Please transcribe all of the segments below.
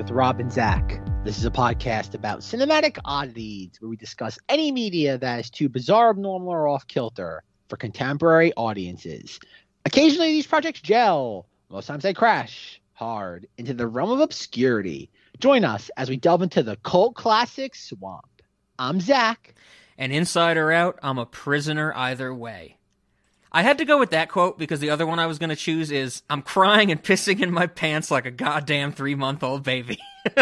with Rob and Zach. This is a podcast about cinematic oddities where we discuss any media that is too bizarre, abnormal, or off kilter for contemporary audiences. Occasionally, these projects gel. Most times, they crash hard into the realm of obscurity. Join us as we delve into the cult classic swamp. I'm Zach. And inside or out, I'm a prisoner either way. I had to go with that quote because the other one I was going to choose is I'm crying and pissing in my pants like a goddamn three month old baby.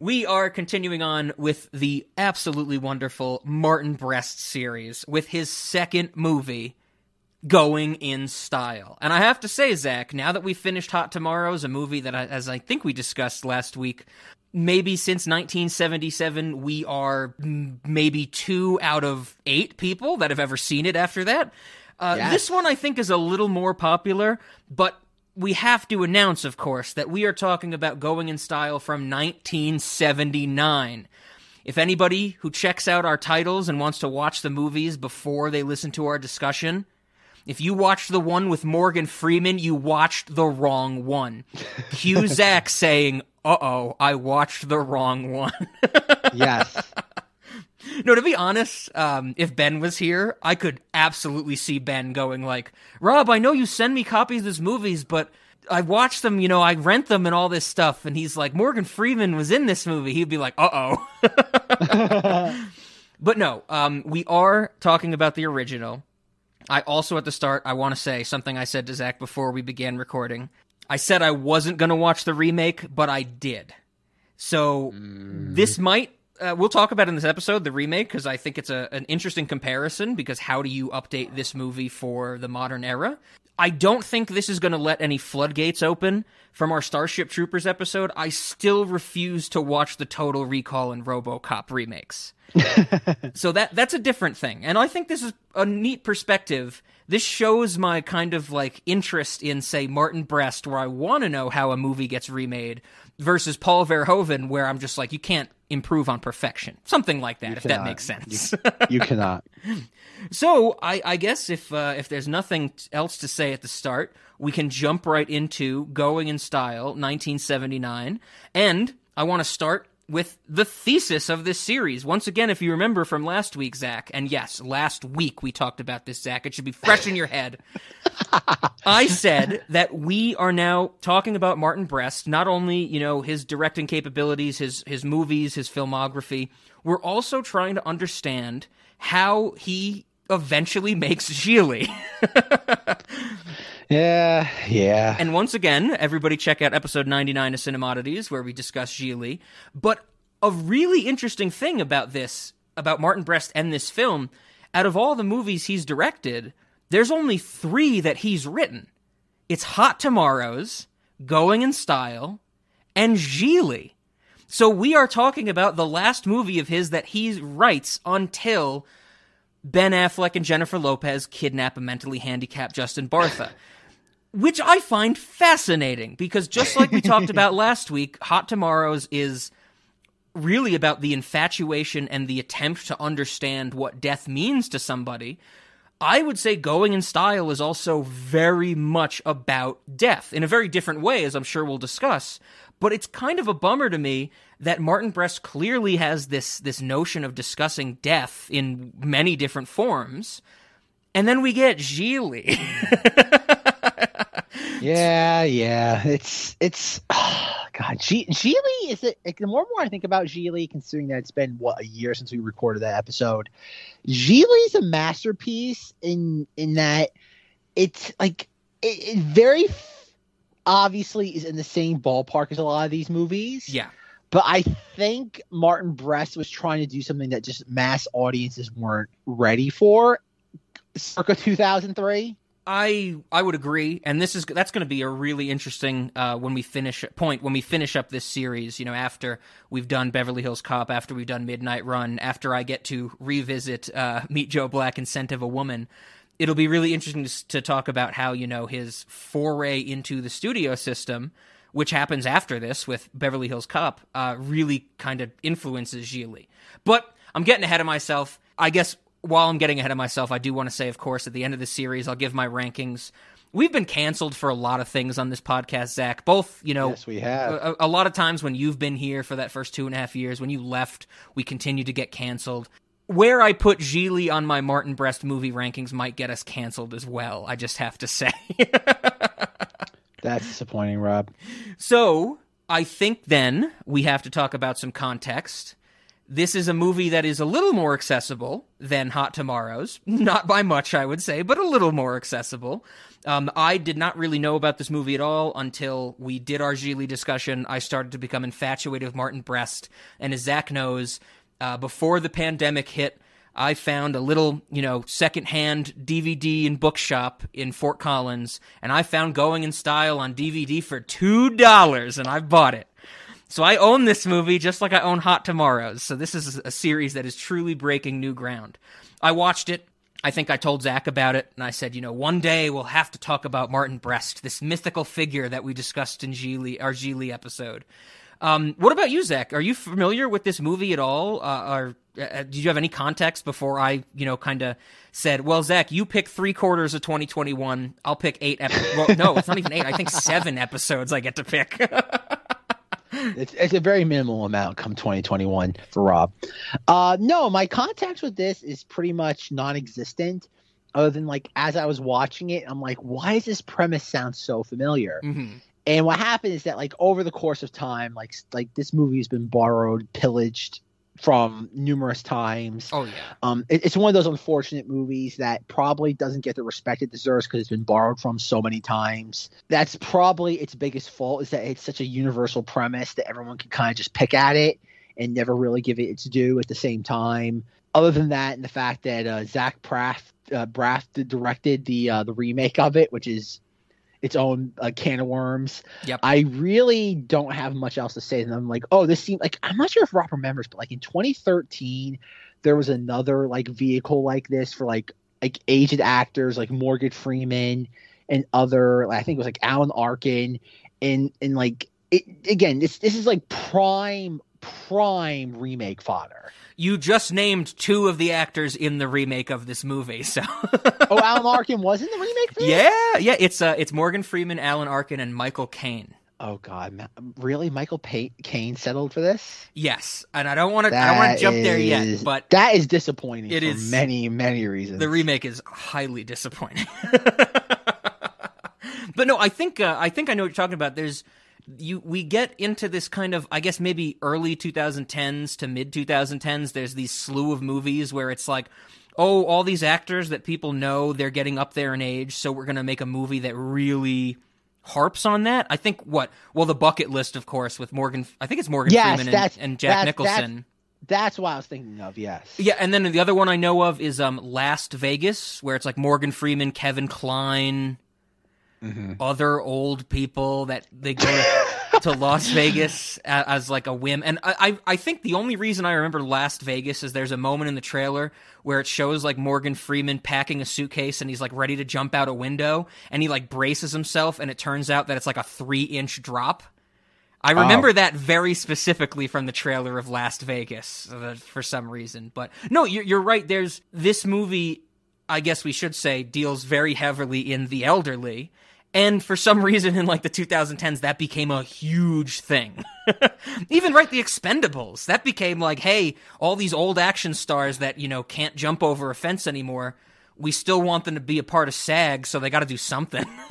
we are continuing on with the absolutely wonderful Martin Brest series with his second movie, Going in Style. And I have to say, Zach, now that we've finished Hot Tomorrows, a movie that, I, as I think we discussed last week, maybe since 1977 we are maybe two out of eight people that have ever seen it after that uh, yes. this one i think is a little more popular but we have to announce of course that we are talking about going in style from 1979 if anybody who checks out our titles and wants to watch the movies before they listen to our discussion if you watched the one with Morgan Freeman, you watched the wrong one. Cue Zach saying, uh oh, I watched the wrong one. yes. No, to be honest, um, if Ben was here, I could absolutely see Ben going like, "Rob, I know you send me copies of these movies, but I watch them, you know, I rent them and all this stuff." And he's like, "Morgan Freeman was in this movie." He'd be like, "Uh oh." but no, um, we are talking about the original. I also at the start I want to say something I said to Zach before we began recording. I said I wasn't going to watch the remake, but I did. So mm. this might uh, we'll talk about in this episode the remake because I think it's a, an interesting comparison because how do you update this movie for the modern era? I don't think this is going to let any floodgates open from our Starship Troopers episode. I still refuse to watch the Total Recall and RoboCop remakes. so that that's a different thing. And I think this is a neat perspective this shows my kind of like interest in say Martin Brest where I want to know how a movie gets remade versus Paul Verhoeven where I'm just like you can't improve on perfection. Something like that you if cannot. that makes sense. You, you cannot. so, I, I guess if uh, if there's nothing else to say at the start, we can jump right into Going in Style 1979 and I want to start with the thesis of this series. Once again, if you remember from last week, Zach, and yes, last week we talked about this, Zach. It should be fresh in your head. I said that we are now talking about Martin Brest, not only, you know, his directing capabilities, his his movies, his filmography. We're also trying to understand how he eventually makes Gigli. Yeah, yeah. And once again, everybody check out episode 99 of Cinemodities where we discuss Gigli. But a really interesting thing about this, about Martin Brest and this film, out of all the movies he's directed, there's only three that he's written. It's Hot Tomorrows, Going in Style, and Gigli. So we are talking about the last movie of his that he writes until Ben Affleck and Jennifer Lopez kidnap a mentally handicapped Justin Bartha which I find fascinating because just like we talked about last week, Hot Tomorrows is really about the infatuation and the attempt to understand what death means to somebody. I would say Going in Style is also very much about death in a very different way, as I'm sure we'll discuss. But it's kind of a bummer to me that Martin Brest clearly has this this notion of discussing death in many different forms, and then we get Gigli. yeah, yeah. It's it's oh, God. G- is it? Like, the more and more I think about Gigli, considering that it's been what a year since we recorded that episode, is a masterpiece in in that it's like it, it very obviously is in the same ballpark as a lot of these movies. Yeah. But I think Martin Brest was trying to do something that just mass audiences weren't ready for circa 2003. I I would agree, and this is that's going to be a really interesting uh, when we finish point when we finish up this series. You know, after we've done Beverly Hills Cop, after we've done Midnight Run, after I get to revisit uh, Meet Joe Black and Scent of a Woman, it'll be really interesting to, to talk about how you know his foray into the studio system, which happens after this with Beverly Hills Cop, uh, really kind of influences Gigli. But I'm getting ahead of myself. I guess while I'm getting ahead of myself, I do want to say, of course, at the end of the series, I'll give my rankings we've been canceled for a lot of things on this podcast, Zach. Both, you know, yes, we have. A, a, lot of times when you've been here for that first two and a half years, when you left, we continue to get canceled. Where I put Gigli on my Martin Brest movie rankings might get us canceled as well. I just have to say. That's disappointing, Rob. So I think then we have to talk about some context. This is a movie that is a little more accessible than Hot Tomorrows. Not by much, I would say, but a little more accessible. Um, I did not really know about this movie at all until we did our Gigli discussion. I started to become infatuated with Martin Brest. And as Zach knows, uh, before the pandemic hit, I found a little, you know, secondhand DVD and bookshop in Fort Collins, and I found Going in Style on DVD for $2, and I bought it. So I own this movie just like I own Hot Tomorrows. So this is a series that is truly breaking new ground. I watched it. I think I told Zach about it, and I said, you know, one day we'll have to talk about Martin Brest, this mythical figure that we discussed in Gigli, our Gigli episode. Um, what about you, Zach? Are you familiar with this movie at all? Uh, or uh, did you have any context before I, you know, kind of said, "Well, Zach, you pick three quarters of 2021. I'll pick eight. Ep- well, no, it's not even eight. I think seven episodes I get to pick." it's, it's, a very minimal amount come 2021 for Rob. Uh, no, my context with this is pretty much non-existent. Other than like as I was watching it, I'm like, why does this premise sound so familiar? Mm-hmm. And what happened is that like over the course of time, like like this movie has been borrowed, pillaged from numerous times. Oh yeah. Um, it, it's one of those unfortunate movies that probably doesn't get the respect it deserves because it's been borrowed from so many times. That's probably its biggest fault is that it's such a universal premise that everyone can kind of just pick at it and never really give it its due at the same time. Other than that, and the fact that uh, Zach Braff uh, Braff directed the uh, the remake of it, which is its own uh, can of worms. Yep. I really don't have much else to say. And I'm like, oh, this seemed like I'm not sure if Rob remembers, but like in 2013, there was another like vehicle like this for like like aged actors like Morgan Freeman and other. I think it was like Alan Arkin and and like it again. This this is like prime prime remake fodder. You just named two of the actors in the remake of this movie. So, oh, Alan Arkin was in the remake. yeah, yeah. It's uh, it's Morgan Freeman, Alan Arkin, and Michael Caine. Oh God, really? Michael Caine settled for this? Yes, and I don't want to. I don't want to jump is, there yet, but that is disappointing. It is many, many reasons. The remake is highly disappointing. but no, I think uh, I think I know what you're talking about. There's you we get into this kind of I guess maybe early 2010s to mid 2010s there's these slew of movies where it's like oh all these actors that people know they're getting up there in age so we're going to make a movie that really harps on that. I think what well the bucket list of course with Morgan I think it's Morgan yes, Freeman and, and, Jack that's, Nicholson. That's, that's what I was thinking of, yes. Yeah, and then the other one I know of is um Last Vegas where it's like Morgan Freeman, Kevin Kline, mm-hmm. other old people that they go to Las Vegas as, as, like a whim. And I, I, I think the only reason I remember Last Vegas is there's a moment in the trailer where it shows like Morgan Freeman packing a suitcase and he's like ready to jump out a window and he like braces himself and it turns out that it's like a three inch drop. I remember oh. that very specifically from the trailer of Last Vegas uh, for some reason. But no, you're, you're right. There's this movie. I guess we should say deals very heavily in the elderly and for some reason in like the 2010s, that became a huge thing. Even right, the Expendables, that became like, hey, all these old action stars that, you know, can't jump over a fence anymore, we still want them to be a part of SAG, so they got to do something.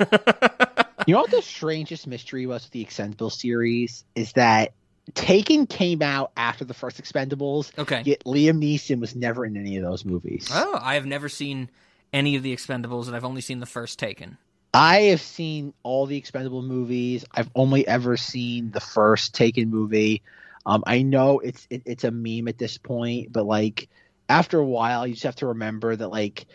you know what the strangest mystery was with the Expendables series is that Taken came out after the first Expendables. Okay. Yet Liam Neeson was never in any of those movies. Oh, I have never seen any of the Expendables, and I've only seen the first Taken. I have seen all the expendable movies. I've only ever seen the first Taken movie. Um, I know it's it, it's a meme at this point, but like after a while, you just have to remember that like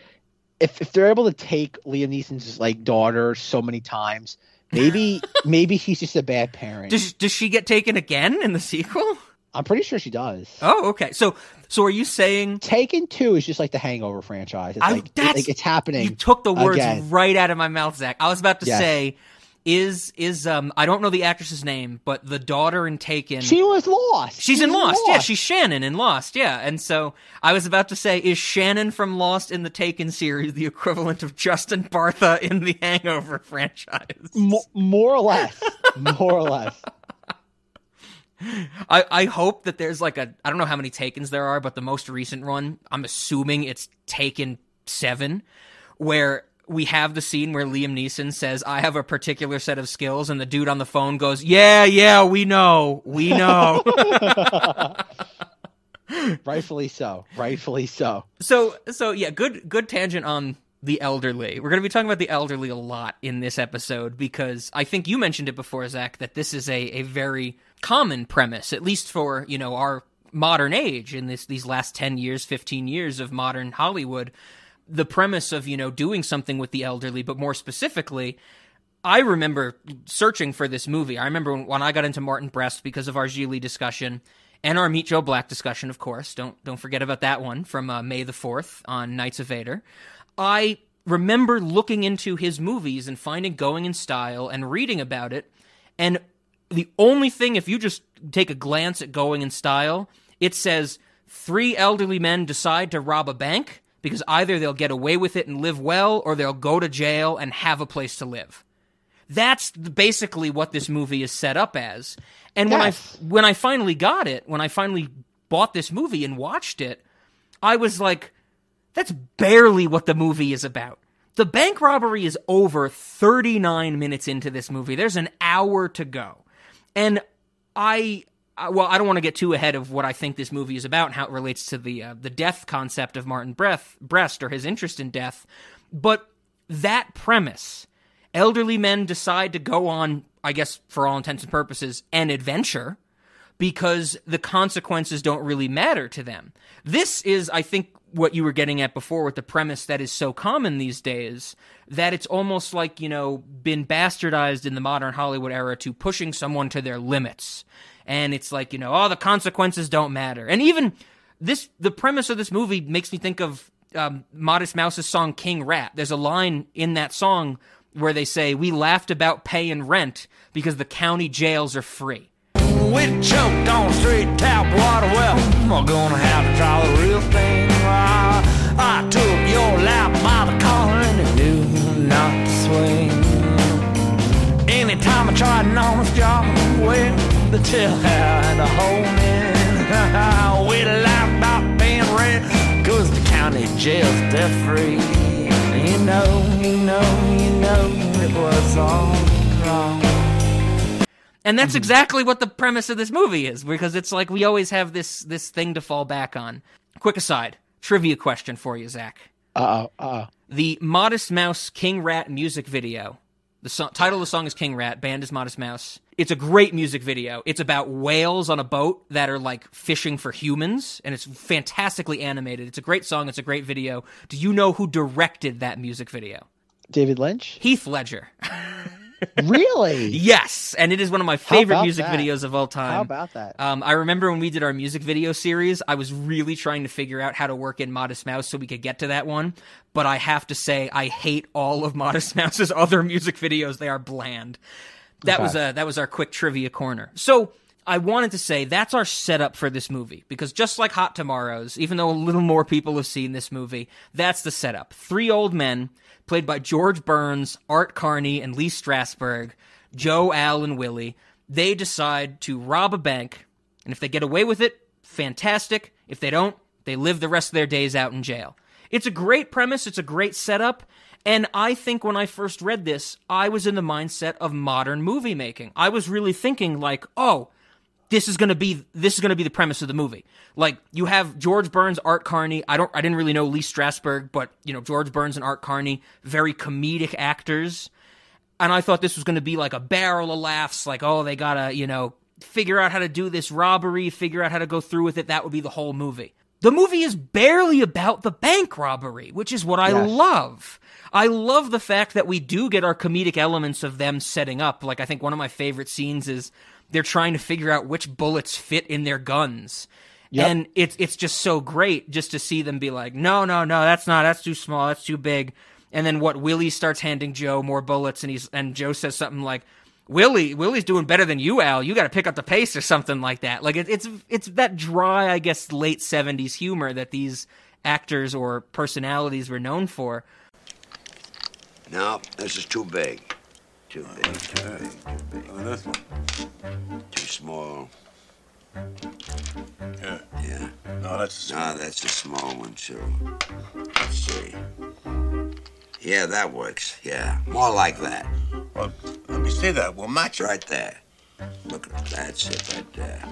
if if they're able to take Liam Neeson's like daughter so many times, maybe maybe he's just a bad parent. Does does she get taken again in the sequel? I'm pretty sure she does. Oh, okay. So, so are you saying Taken Two is just like the Hangover franchise? It's I, like, it, like it's happening. You took the words again. right out of my mouth, Zach. I was about to yes. say, is is um I don't know the actress's name, but the daughter in Taken. She was lost. She's in Lost. Yeah, she's Shannon in Lost. Yeah, and so I was about to say, is Shannon from Lost in the Taken series the equivalent of Justin Bartha in the Hangover franchise? Mo- more or less. more or less. I, I hope that there's like a I don't know how many Takens there are, but the most recent one, I'm assuming it's Taken seven, where we have the scene where Liam Neeson says, I have a particular set of skills, and the dude on the phone goes, Yeah, yeah, we know. We know. Rightfully so. Rightfully so. So so yeah, good good tangent on the elderly. We're going to be talking about the elderly a lot in this episode because I think you mentioned it before, Zach, that this is a, a very common premise, at least for, you know, our modern age in this these last 10 years, 15 years of modern Hollywood. The premise of, you know, doing something with the elderly, but more specifically, I remember searching for this movie. I remember when, I got into Martin Brest because of our Gigli discussion and our Meet Joe Black discussion, of course. Don't don't forget about that one from uh, May the Fourth on Knights of Vader. I remember looking into his movies and finding Going in Style and reading about it. And the only thing, if you just take a glance at Going in Style, it says three elderly men decide to rob a bank because either they'll get away with it and live well or they'll go to jail and have a place to live. That's basically what this movie is set up as. And when I when I finally got it, when I finally bought this movie and watched it, I was like, that's barely what the movie is about. The bank robbery is over 39 minutes into this movie. There's an hour to go. And I well, I don't want to get too ahead of what I think this movie is about and how it relates to the uh, the death concept of Martin Breth, Brest or his interest in death, but that premise, elderly men decide to go on, I guess for all intents and purposes, an adventure because the consequences don't really matter to them. This is, I think, what you were getting at before with the premise that is so common these days that it's almost like, you know, been bastardized in the modern Hollywood era to pushing someone to their limits. And it's like, you know, oh, the consequences don't matter. And even this, the premise of this movie makes me think of um, Modest Mouse's song King Rat. There's a line in that song where they say, We laughed about pay and rent because the county jails are free. We choked on straight tap water. Well, we're gonna have to try the real thing. I, took your lap by the and not I the had a in. we about rent, cause the county jail's free. And that's exactly what the premise of this movie is, because it's like we always have this this thing to fall back on. Quick aside, trivia question for you, Zach. Uh oh. Uh. The Modest Mouse King Rat music video. The so- title of the song is King Rat. Band is Modest Mouse. It's a great music video. It's about whales on a boat that are like fishing for humans, and it's fantastically animated. It's a great song. It's a great video. Do you know who directed that music video? David Lynch? Heath Ledger. Really? yes, and it is one of my favorite music that? videos of all time. How about that? Um, I remember when we did our music video series, I was really trying to figure out how to work in Modest Mouse so we could get to that one. But I have to say, I hate all of Modest Mouse's other music videos. They are bland. That Okay. was a that was our quick trivia corner. So I wanted to say that's our setup for this movie because just like Hot Tomorrows, even though a little more people have seen this movie, that's the setup. Three old men played by George Burns, Art Carney, and Lee Strasberg, Joe, Al, and Willie. They decide to rob a bank, and if they get away with it, fantastic. If they don't, they live the rest of their days out in jail. It's a great premise, it's a great setup, and I think when I first read this, I was in the mindset of modern movie making. I was really thinking like, "Oh, this is going to be this is to be the premise of the movie. Like you have George Burns, Art Carney. I don't I didn't really know Lee Strasberg, but you know George Burns and Art Carney, very comedic actors. And I thought this was going to be like a barrel of laughs, like oh they gotta you know figure out how to do this robbery, figure out how to go through with it. That would be the whole movie. The movie is barely about the bank robbery, which is what I Yes. love. I love the fact that we do get our comedic elements of them setting up. Like I think one of my favorite scenes is they're trying to figure out which bullets fit in their guns. Yep. And it's it's just so great just to see them be like, no, no, no, that's not, that's too small, that's too big. And then what Willie starts handing Joe more bullets and he's and Joe says something like Willie, Willie's doing better than you, Al. You got to pick up the pace or something like that. Like it, it's it's that dry, I guess, late '70s humor that these actors or personalities were known for. No, this is too big. Too big. Too big. Too big. Oh, this one. Too small. Yeah. Yeah. No, that's No, that's a small one too. Let's see. Yeah, that works. Yeah, more like that. well. Let me see that. We'll match it. Right there. Look, at that. that's it right there.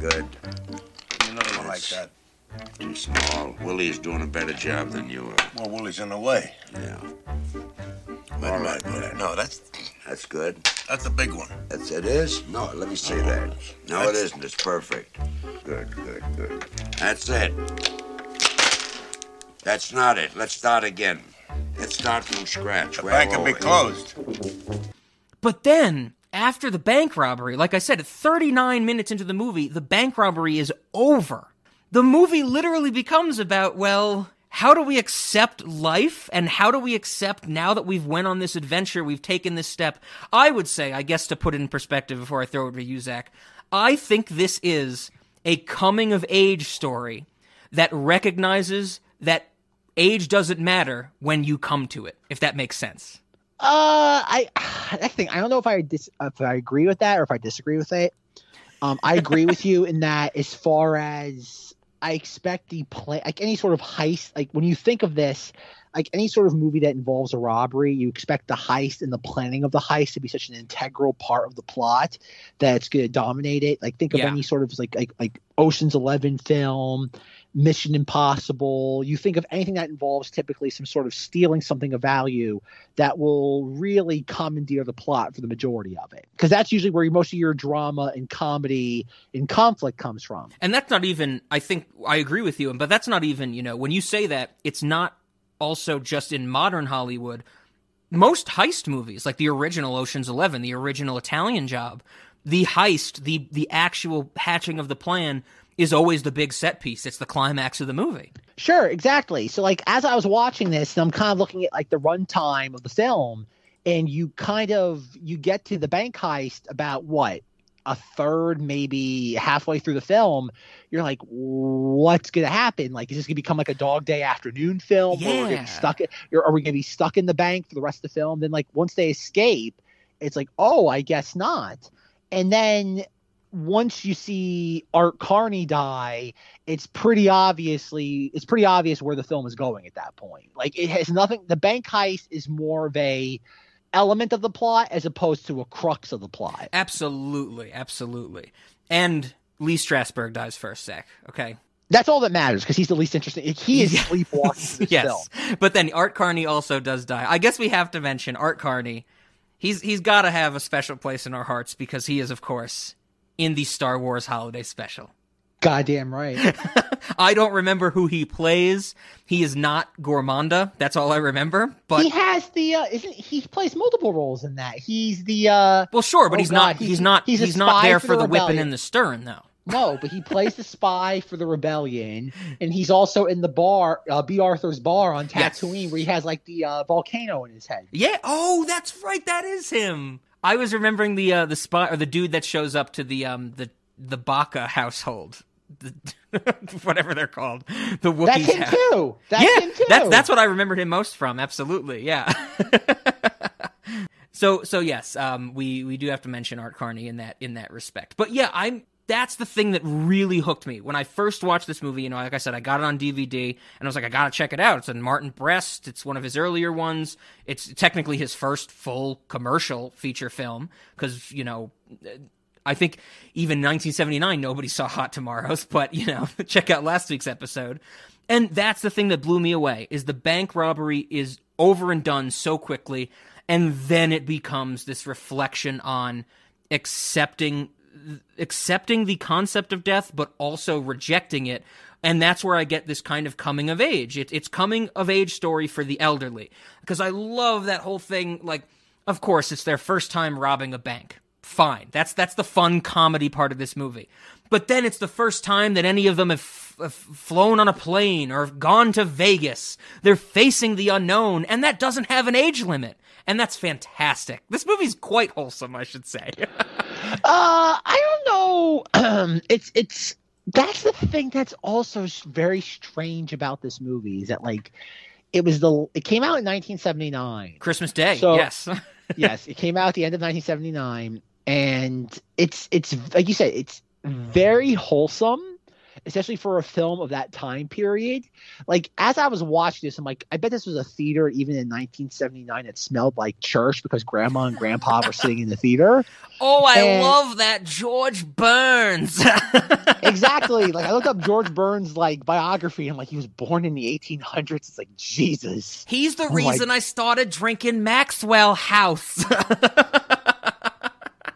Good. Another one like that. Too small. Willie's doing a better job than you are. Well, Willie's in the way. Yeah, Wait, All wait, right, wait. wait. No, that's that's good. that's a big one. That's it is? No, let me see that. No, it isn't. It's perfect. Good, good, good. That's it. That's not it. Let's start again. Let's start from scratch. The Where bank can be closed. But then, after the bank robbery, like I said, 39 minutes into the movie, the bank robbery is over. The movie literally becomes about, well, how do we accept life and how do we accept now that we've went on this adventure, we've taken this step? I would say, I guess to put it in perspective before I throw it to you, Zach, I think this is a coming of age story that recognizes that age doesn't matter when you come to it, if that makes sense. Uh, I I think I don't know if I dis, if I agree with that or if I disagree with it. Um, I agree with you in that as far as I expect the play, like any sort of heist, like when you think of this, like any sort of movie that involves a robbery, you expect the heist and the planning of the heist to be such an integral part of the plot that it's going to dominate it. Like think of Yeah. any sort of like like like Ocean's Eleven film, Mission Impossible. You think of anything that involves typically some sort of stealing something of value that will really commandeer the plot for the majority of it. Because that's usually where most of your drama and comedy and conflict comes from. And that's not even, I think, I agree with you, but that's not even, you know, when you say that, it's not also just in modern Hollywood. Most heist movies, like the original Ocean's Eleven, the original Italian job, the heist, the, the actual hatching of the plan is always the big set piece. It's the climax of the movie. Sure, exactly. So like as I was watching this, I'm kind of looking at like the runtime of the film, and you kind of you get to the bank heist about what a third, maybe halfway through the film. You're like, what's gonna happen? Like, is this gonna become like a Dog Day Afternoon film? Where we're gonna Yeah. stuck. Or are we gonna be stuck in the bank for the rest of the film? Then like once they escape, it's like, oh, I guess not. And then once you see Art Carney die, it's pretty obviously it's pretty obvious where the film is going at that point. Like it has nothing. The bank heist is more of a element of the plot as opposed to a crux of the plot. Absolutely, absolutely. And Lee Strasberg dies first, Zach. Okay. That's all that matters because he's the least interesting. He is Yeah. sleepwalking yes. film. But then Art Carney also does die. I guess we have to mention Art Carney. He's he's got to have a special place in our hearts because he is, of course, in the Star Wars Holiday Special. Goddamn right. I don't remember who he plays. He is not Gormaanda. That's all I remember. But he has the uh, isn't he plays multiple roles in that. He's the uh well, sure, but Oh, he's not. He's, he's- not. he's He's, not there for the the whipping and the stern, though. no, but he plays the spy for the rebellion, and he's also in the bar, uh, Bea Arthur's bar on Yes. Tatooine, where he has like the uh, volcano in his head. Yeah. Oh, that's right. That is him. I was remembering the uh, the spy or the dude that shows up to the um the the Baka household, the, whatever they're called, the Wookiee. That's him house. too. That's yeah, him too. that's that's what I remembered him most from. Absolutely, yeah. so so yes, um, we we do have to mention Art Carney in that in that respect. But yeah, I'm that's the thing that really hooked me when I first watched this movie. You know, like I said, I got it on DVD and I was like, I gotta check it out. It's in Martin Brest. It's one of his earlier ones. It's technically his first full commercial feature film because you know. I think even 1979 nobody saw Hot Tomorrows, but you know, check out last week's episode. And that's the thing that blew me away is the bank robbery is over and done so quickly and then it becomes this reflection on accepting accepting the concept of death but also rejecting it and that's where I get this kind of coming of age. It, it's coming of age story for the elderly because I love that whole thing. Like, of course, it's their first time robbing a bank. Fine. That's that's the fun comedy part of this movie. But then it's the first time that any of them have, f- have flown on a plane or gone to Vegas. They're facing the unknown, and that doesn't have an age limit. And that's fantastic. This movie's quite wholesome, I should say. Uh, I don't know. it's it's that's the thing that's also very strange about this movie is that like it was the it came out in 1979. Christmas Day, So- yes. yes, it came out at the end of 1979, and it's it's like you said, it's very wholesome, especially for a film of that time period. Like as I was watching this, I'm like, I bet this was a theater even in 1979 that smelled like church because Grandma and Grandpa were sitting in the theater. oh, I And- love that George Burns. exactly. Like I looked up George Burns' like biography, and like he was born in the 1800s. It's like Jesus. He's the oh my- reason I started drinking Maxwell House.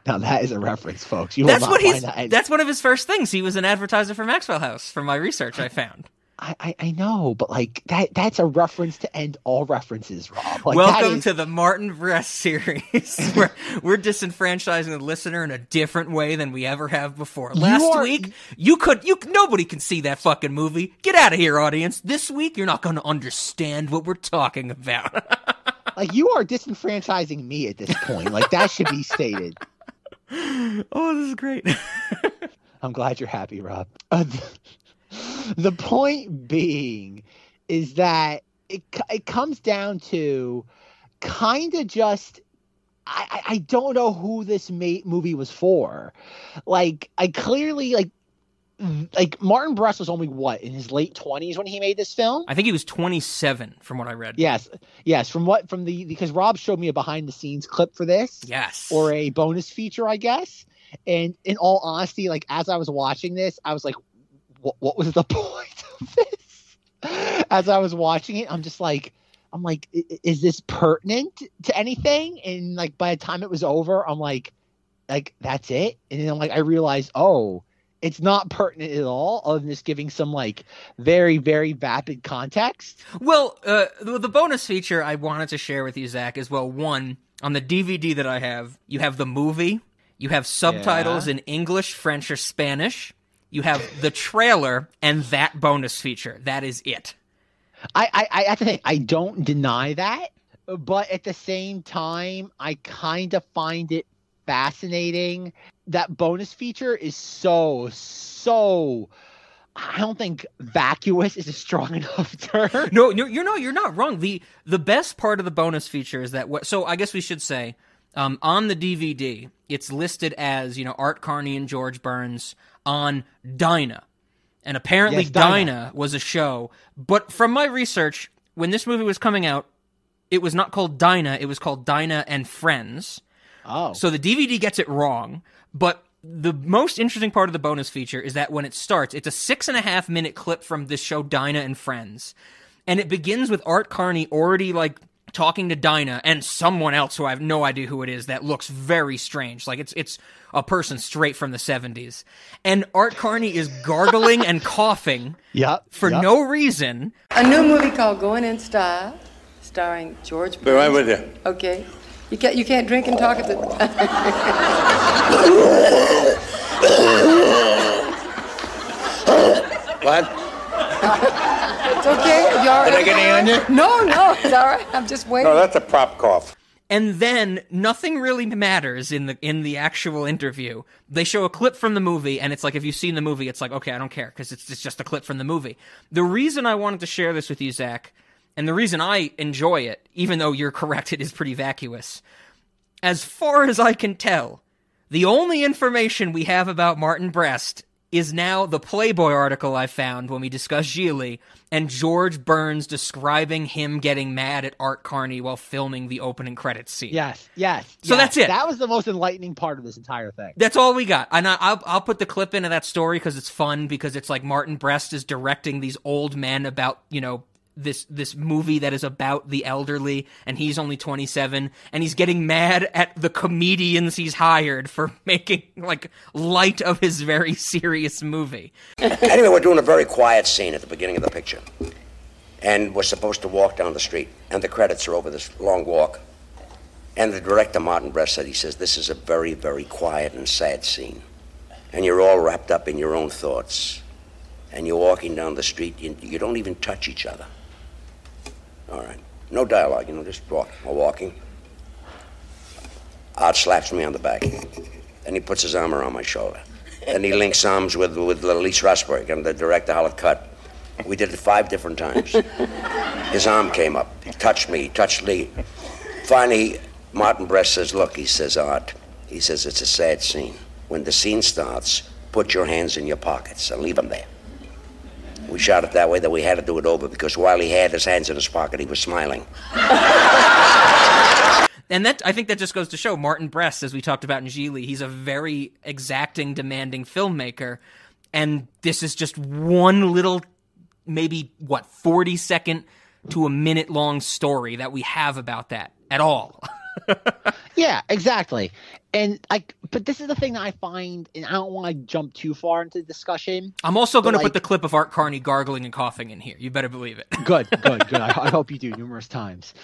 Now that is a reference, folks. You that's what he's. that. That's one of his first things. He was an advertiser for Maxwell House, from my research I found. I, I I know, but like that that's a reference to end all references, Rob. Like, Welcome is- to the Martin Brest series. where we're disenfranchising the listener in a different way than we ever have before. Last are- week, you could you nobody can see that fucking movie. Get out of here, audience. This week, you're not going to understand what we're talking about. like you are disenfranchising me at this point. Like that should be stated. Oh, this is great. I'm glad you're happy, Rob. Uh, the, the point being is that it it comes down to kind of just I, I don't know who this movie was for. Like I clearly like like Martin Brest was only what in his late 20s when he made this film. I think he was 27 from what I read. Yes, yes. From what from the because Rob showed me a behind the scenes clip for this. Yes. or a bonus feature, I guess. And in all honesty, like as I was watching this, I was like, "What? Was the point of this?" As I was watching it, I'm just like, I'm like, "I- i- is this pertinent to anything? And like by the time it was over, I'm like, like that's it. And then I'm like, I realized, oh, it's not pertinent at all, other than just giving some like very, very vapid context. Well, uh, the, bonus feature I wanted to share with you, Zach, is well, one on the DVD that I have, you have the movie, you have subtitles Yeah. in English, French, or Spanish. You have the trailer and that bonus feature. That is it. I, I, I have to think. I don't deny that, but at the same time, I kind of find it fascinating. That bonus feature is so, so. I don't think vacuous is a strong enough term. No, you're, you're no, you're not wrong. the The best part of the bonus feature is that what. So I guess we should say, um, on the DVD, it's listed as you know Art Carney and George Burns on Dinah, and apparently Yes, Dinah. Dinah was a show. But from my research, when this movie was coming out, it was not called Dinah. It was called Dinah and Friends. Oh, So the DVD gets it wrong, but the most interesting part of the bonus feature is that when it starts, it's a six and a half minute clip from this show Dinah and Friends. And it begins with Art Carney already like talking to Dinah and someone else who I have no idea who it is that looks very strange. Like it's it's a person straight from the 70s. And Art Carney is gargling and coughing yep. for yep. no reason. A new movie called Going in Style, starring George. Be right with you. Okay. You can't you can't drink and talk at the. What? It's okay. You all right? Did I get any on you? No, no, it's all right. I'm just waiting. No, that's a prop cough. and then nothing really matters in the in the actual interview. They show a clip from the movie, and it's like if you've seen the movie, it's like okay, I don't care because it's it's just a clip from the movie. The reason I wanted to share this with you, Zach, and the reason I enjoy it, even though you're correct, it is pretty vacuous. As far as I can tell, the only information we have about Martin Brest is now the Playboy article I found when we discussed Gigli and George Burns describing him getting mad at Art Carney while filming the opening credits scene. Yes, yes. So yes. that's it. That was the most enlightening part of this entire thing. That's all we got. And I, I'll, I'll put the clip into that story because it's fun because it's like Martin Brest is directing these old men about, you know, this this movie that is about the elderly and he's only 27 and he's getting mad at the comedians he's hired for making like light of his very serious movie. Anyway, we're doing a very quiet scene at the beginning of the picture. And we're supposed to walk down the street. And the credits are over this long walk. And the director, Martin Brest, said, he says, this is a very, very quiet and sad scene. And you're all wrapped up in your own thoughts. And you're walking down the street, you, you don't even touch each other. All right. No dialogue, you know, just walk, walking. Art slaps me on the back. Then he puts his arm around my shoulder. Then he links arms with, with Lee Strasberg and the director, Howard Cut. We did it five different times. His arm came up. He touched me, he touched Lee. Finally, Martin Brest says, Look, he says, Art, he says, it's a sad scene. When the scene starts, put your hands in your pockets and leave them there. We shot it that way that we had to do it over because while he had his hands in his pocket, he was smiling. And that I think that just goes to show Martin Brest, as we talked about in Gigli, he's a very exacting, demanding filmmaker. And this is just one little, maybe what, 40 second to a minute long story that we have about that at all. Yeah, exactly. And like, but this is the thing that I find, and I don't want to jump too far into the discussion. I'm also going to But, put the clip of Art Carney gargling and coughing in here. You better believe it. Good, good, good. I, I hope you do numerous times.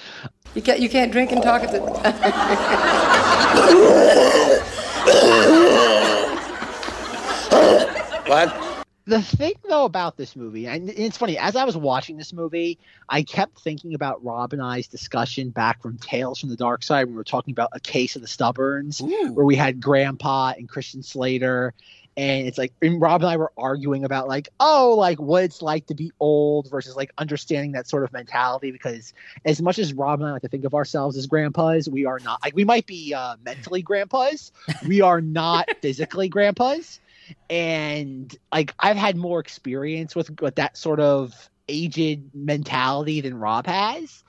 You can't, you can't drink and talk at the What? The thing though about this movie, and it's funny, as I was watching this movie, I kept thinking about Rob and I's discussion back from Tales from the Dark Side when we were talking about a case of the stubborns, where we had Grandpa and Christian Slater. And it's like, and Rob and I were arguing about like, oh, like what it's like to be old versus like understanding that sort of mentality. Because as much as Rob and I like to think of ourselves as grandpas, we are not. Like we might be uh, mentally grandpas, we are not physically grandpas and like I've had more experience with, with that sort of aged mentality than Rob has.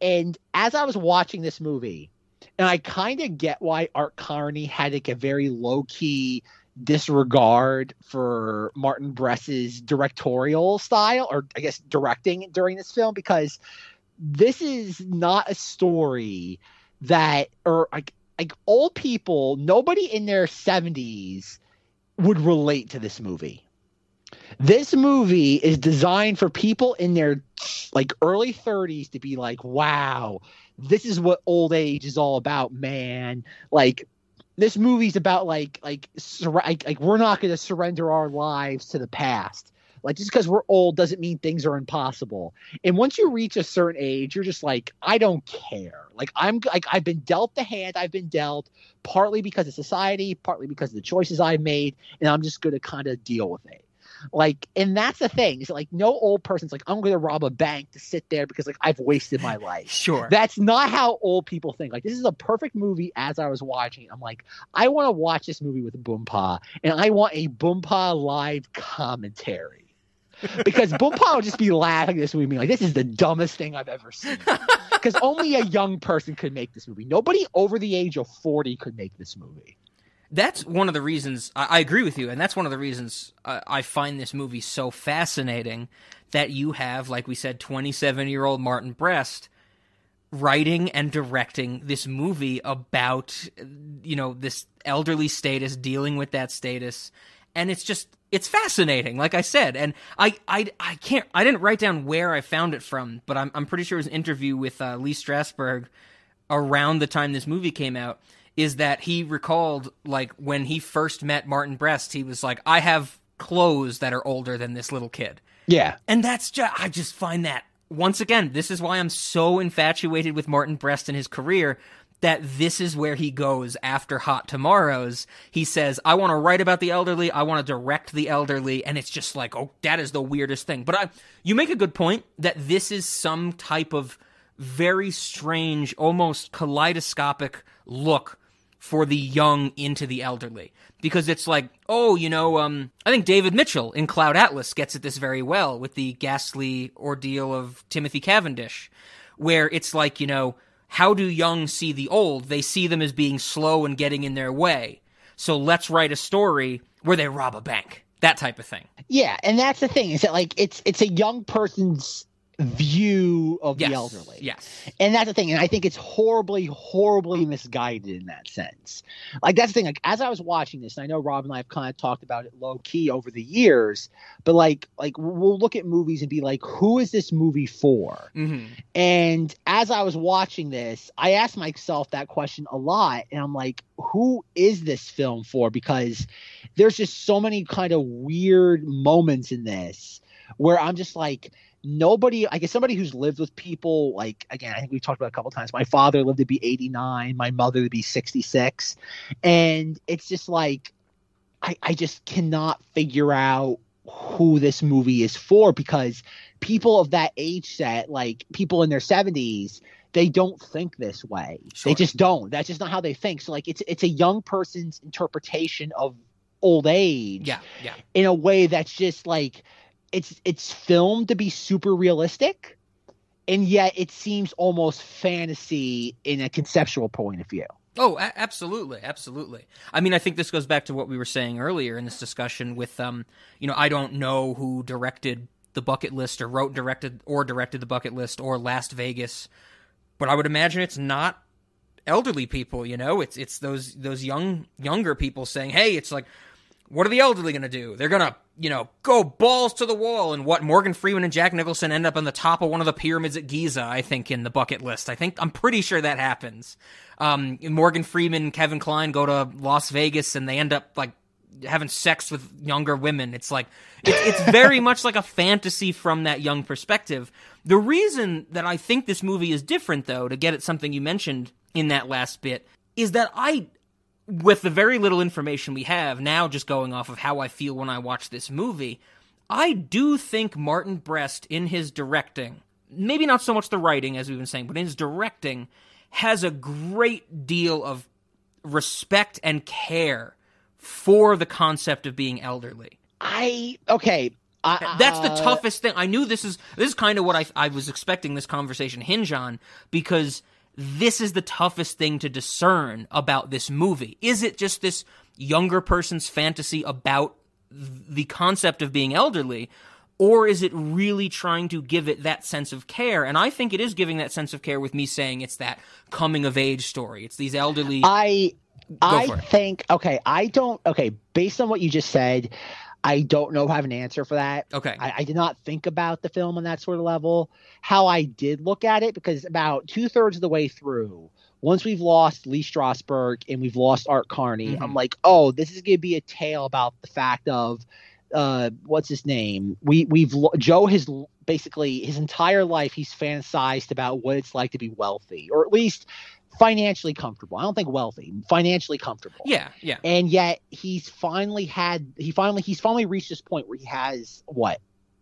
And as I was watching this movie, and I kind of get why Art Carney had like a very low key disregard for Martin Brest's directorial style, or I guess directing during this film, because this is not a story that, or like, like old people, nobody in their 70s would relate to this movie. This movie is designed for people in their like early 30s to be like, wow, this is what old age is all about, man. Like this movie's about like like sur- like, like we're not going to surrender our lives to the past. Like just because we're old doesn't mean things are impossible. And once you reach a certain age, you're just like, I don't care. Like I'm like I've been dealt the hand I've been dealt, partly because of society, partly because of the choices I've made, and I'm just gonna kind of deal with it. Like, and that's the thing. Is like no old person's like, I'm gonna rob a bank to sit there because like I've wasted my life. Sure. That's not how old people think. Like this is a perfect movie. As I was watching, it, I'm like, I want to watch this movie with Boompa, and I want a Boompa live commentary. Because Boompa will just be laughing at this movie, like, "This is the dumbest thing I've ever seen." Because only a young person could make this movie. Nobody over the age of forty could make this movie. that's one of the reasons I, I agree with you, and that's one of the reasons I, I find this movie so fascinating. That you have, like we said, twenty-seven-year-old Martin Brest writing and directing this movie about, you know, this elderly status, dealing with that status, and it's just it's fascinating. Like I said, and I I I can't I didn't write down where I found it from, but I'm I'm pretty sure it was an interview with uh, Lee Strasberg around the time this movie came out is that he recalled like when he first met Martin Brest, he was like, I have clothes that are older than this little kid. Yeah, And that's just, I just find that, once again, this is why I'm so infatuated with Martin Brest and his career. That this is where he goes after Hot Tomorrows. He says, I want to write about the elderly. I want to direct the elderly. And it's just like, oh, that is the weirdest thing. But I, you make a good point that this is some type of very strange, almost kaleidoscopic look for the young into the elderly because it's like oh you know um i think david mitchell in cloud atlas gets at this very well with the ghastly ordeal of timothy cavendish where it's like you know how do young see the old? They see them as being slow and getting in their way. So let's write a story where they rob a bank. That type of thing. Yeah, and that's the thing is that like it's it's a young person's view of Yes. the elderly. Yes. And that's the thing. And I think it's horribly, horribly misguided in that sense. Like that's the thing. Like as I was watching this, and I know Rob and I have kind of talked about it low key over the years, but like like we'll look at movies and be like, who is this movie for? hmm And as I was watching this, I asked myself that question a lot. And I'm like, who is this film for? Because there's just so many kind of weird moments in this where I'm just like, nobody, I guess somebody who's lived with people, like, again, I think we've talked about a couple times. My father lived to be 89, my mother to be 66. And it's just like, I, I just cannot figure out who this movie is for because people of that age set, like people in their 70s, they don't think this way. Sure. They just don't. That's just not how they think. So like it's it's a young person's interpretation of old age Yeah. Yeah. in a way that's just like it's it's filmed to be super realistic and yet it seems almost fantasy in a conceptual point of view. Oh, a- absolutely, absolutely. I mean, I think this goes back to what we were saying earlier in this discussion with, um, you know, I don't know who directed the bucket list or wrote, directed, or directed the bucket list or Last Vegas, but I would imagine it's not elderly people. You know, it's it's those those young younger people saying, "Hey, it's like, what are the elderly going to do? They're going to, you know, go balls to the wall." And what Morgan Freeman and Jack Nicholson end up on the top of one of the pyramids at Giza, I think, in the bucket list. I think I'm pretty sure that happens. Um, Morgan Freeman and Kevin Kline go to Las Vegas and they end up like having sex with younger women. It's like it's, it's very much like a fantasy from that young perspective. The reason that I think this movie is different, though, to get at something you mentioned in that last bit, is that I with the very little information we have now, just going off of how I feel when I watch this movie, I do think Martin Brest in his directing, maybe not so much the writing as we've been saying, but in his directing, has a great deal of respect and care for the concept of being elderly. I okay. I, That's the uh, toughest thing. I knew this is this is kind of what I I was expecting this conversation hinge on because this is the toughest thing to discern about this movie. Is it just this younger person's fantasy about the concept of being elderly or is it really trying to give it that sense of care? And I think it is giving that sense of care with me saying it's that coming of age story. It's these elderly I I think okay. I don't okay. Based on what you just said, I don't know if I have an answer for that. Okay. I, I did not think about the film on that sort of level. How I did look at it because about two thirds of the way through, once we've lost Lee Strasberg and we've lost Art Carney, Mhm. I'm like, oh, this is gonna be a tale about the fact of uh what's his name we we've joe has basically his entire life he's fantasized about what it's like to be wealthy or at least financially comfortable i don't think wealthy financially comfortable Yeah, yeah. and yet he's finally had he finally he's finally reached this point where he has what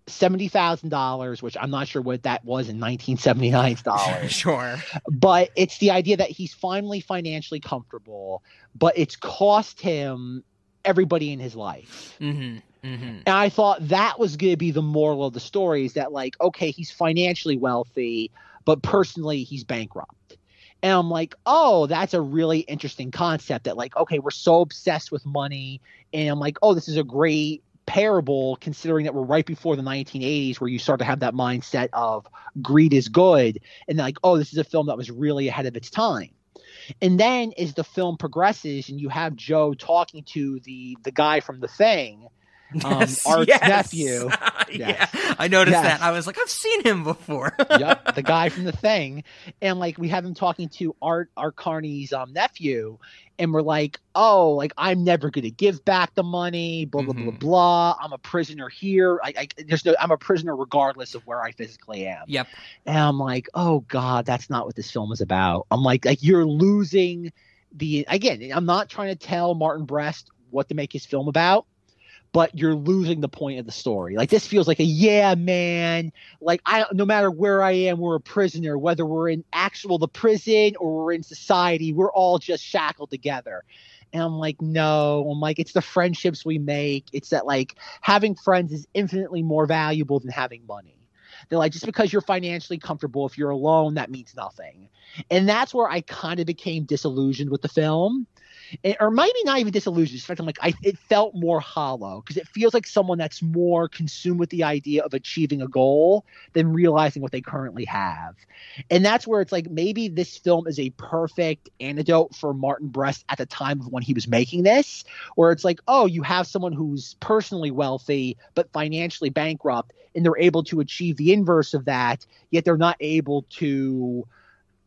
seventy thousand dollars, which I'm not sure what that was in 1979 dollars, Sure. but it's the idea that he's finally financially comfortable, but it's cost him everybody in his life. Mm-hmm. Mm-hmm. And I thought that was going to be the moral of the story is that, like, okay, he's financially wealthy, but personally, he's bankrupt. And I'm like, oh, that's a really interesting concept that, like, okay, we're so obsessed with money. And I'm like, oh, this is a great parable considering that we're right before the 1980s where you start to have that mindset of greed is good. And like, oh, this is a film that was really ahead of its time. And then as the film progresses and you have Joe talking to the the guy from the thing, um, Yes, Art's yes. nephew. yeah, I noticed Yes. that. I was like, I've seen him before. yep, the guy from the thing, and like we have him talking to Art Art Carney's um nephew, and we're like, oh, like I'm never gonna give back the money, blah blah blah Mhm. blah. I'm a prisoner here. I, I there's no, I'm a prisoner regardless of where I physically am. Yep. And I'm like, oh god, that's not what this film is about. I'm like, like you're losing the again. I'm not trying to tell Martin Brest what to make his film about, but you're losing the point of the story. Like this feels like a yeah, man. Like I, no matter where I am, we're a prisoner. Whether we're in actual the prison or we're in society, we're all just shackled together. And I'm like, no. I'm like, it's the friendships we make. It's that like having friends is infinitely more valuable than having money. They're like, just because you're financially comfortable, if you're alone, that means nothing. And that's where I kind of became disillusioned with the film. It, or maybe not even disillusioned. In fact, I'm like, I, it felt more hollow because it feels like someone that's more consumed with the idea of achieving a goal than realizing what they currently have. And that's where it's like maybe this film is a perfect antidote for Martin Brest at the time of when he was making this, where it's like, oh, you have someone who's personally wealthy but financially bankrupt, and they're able to achieve the inverse of that, yet they're not able to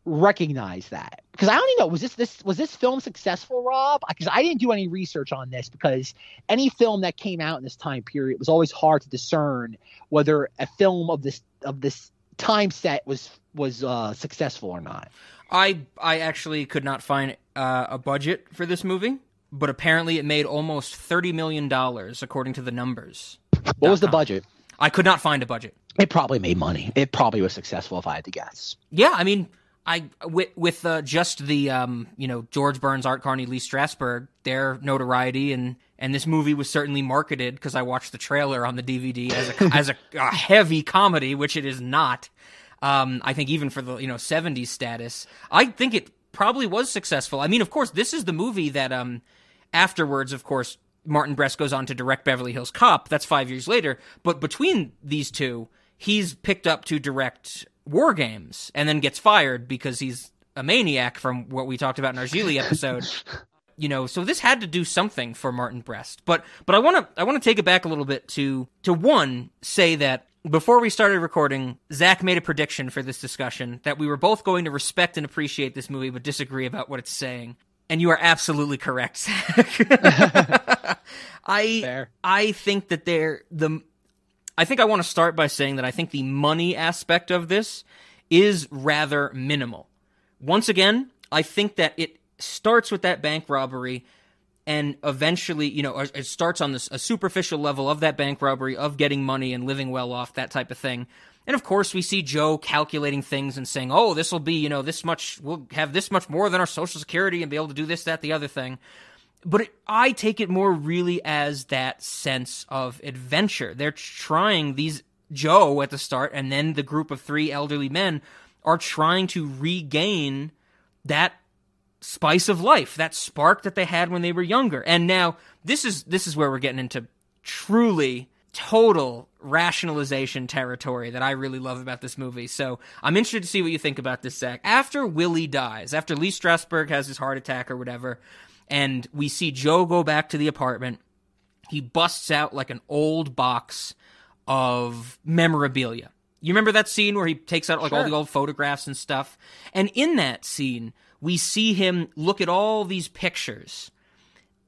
recognize that because I don't even know was this this was this film successful, Rob? Because I didn't do any research on this because any film that came out in this time period was always hard to discern whether a film of this of this time set was was uh, successful or not. I I actually could not find uh, a budget for this movie, but apparently it made almost thirty million dollars according to the numbers. What was the budget? I could not find a budget. It probably made money. It probably was successful if I had to guess. Yeah, I mean, I with with uh, just the um, you know George Burns, Art Carney, Lee Strasberg, their notoriety and and this movie was certainly marketed because I watched the trailer on the DVD as a as a, a heavy comedy, which it is not. Um, I think even for the you know '70s status, I think it probably was successful. I mean, of course, this is the movie that um afterwards, of course, Martin Brest goes on to direct Beverly Hills Cop. That's five years later, but between these two, he's picked up to direct War Games and then gets fired because he's a maniac from what we talked about in our Gigli episode. you know, so this had to do something for Martin Brest. But but I want to I want to take it back a little bit to to one say that before we started recording, Zach made a prediction for this discussion that we were both going to respect and appreciate this movie but disagree about what it's saying. And you are absolutely correct, Zach. I Fair. I think that there the I think I want to start by saying that I think the money aspect of this is rather minimal. Once again, I think that it starts with that bank robbery and eventually, you know, it starts on this a superficial level of that bank robbery of getting money and living well off that type of thing. And of course, we see Joe calculating things and saying, "Oh, this will be, you know, this much. We'll have this much more than our Social Security and be able to do this, that, the other thing." But it, I take it more really as that sense of adventure. They're trying these Joe at the start, and then the group of three elderly men are trying to regain that spice of life, that spark that they had when they were younger. And now this is this is where we're getting into truly total rationalization territory that I really love about this movie. So I'm interested to see what you think about this, Zach. After Willie dies, after Lee Strasberg has his heart attack or whatever, and we see Joe go back to the apartment. He busts out like an old box of memorabilia. You remember that scene where he takes out like all the old photographs and stuff? And in that scene, we see him look at all these pictures.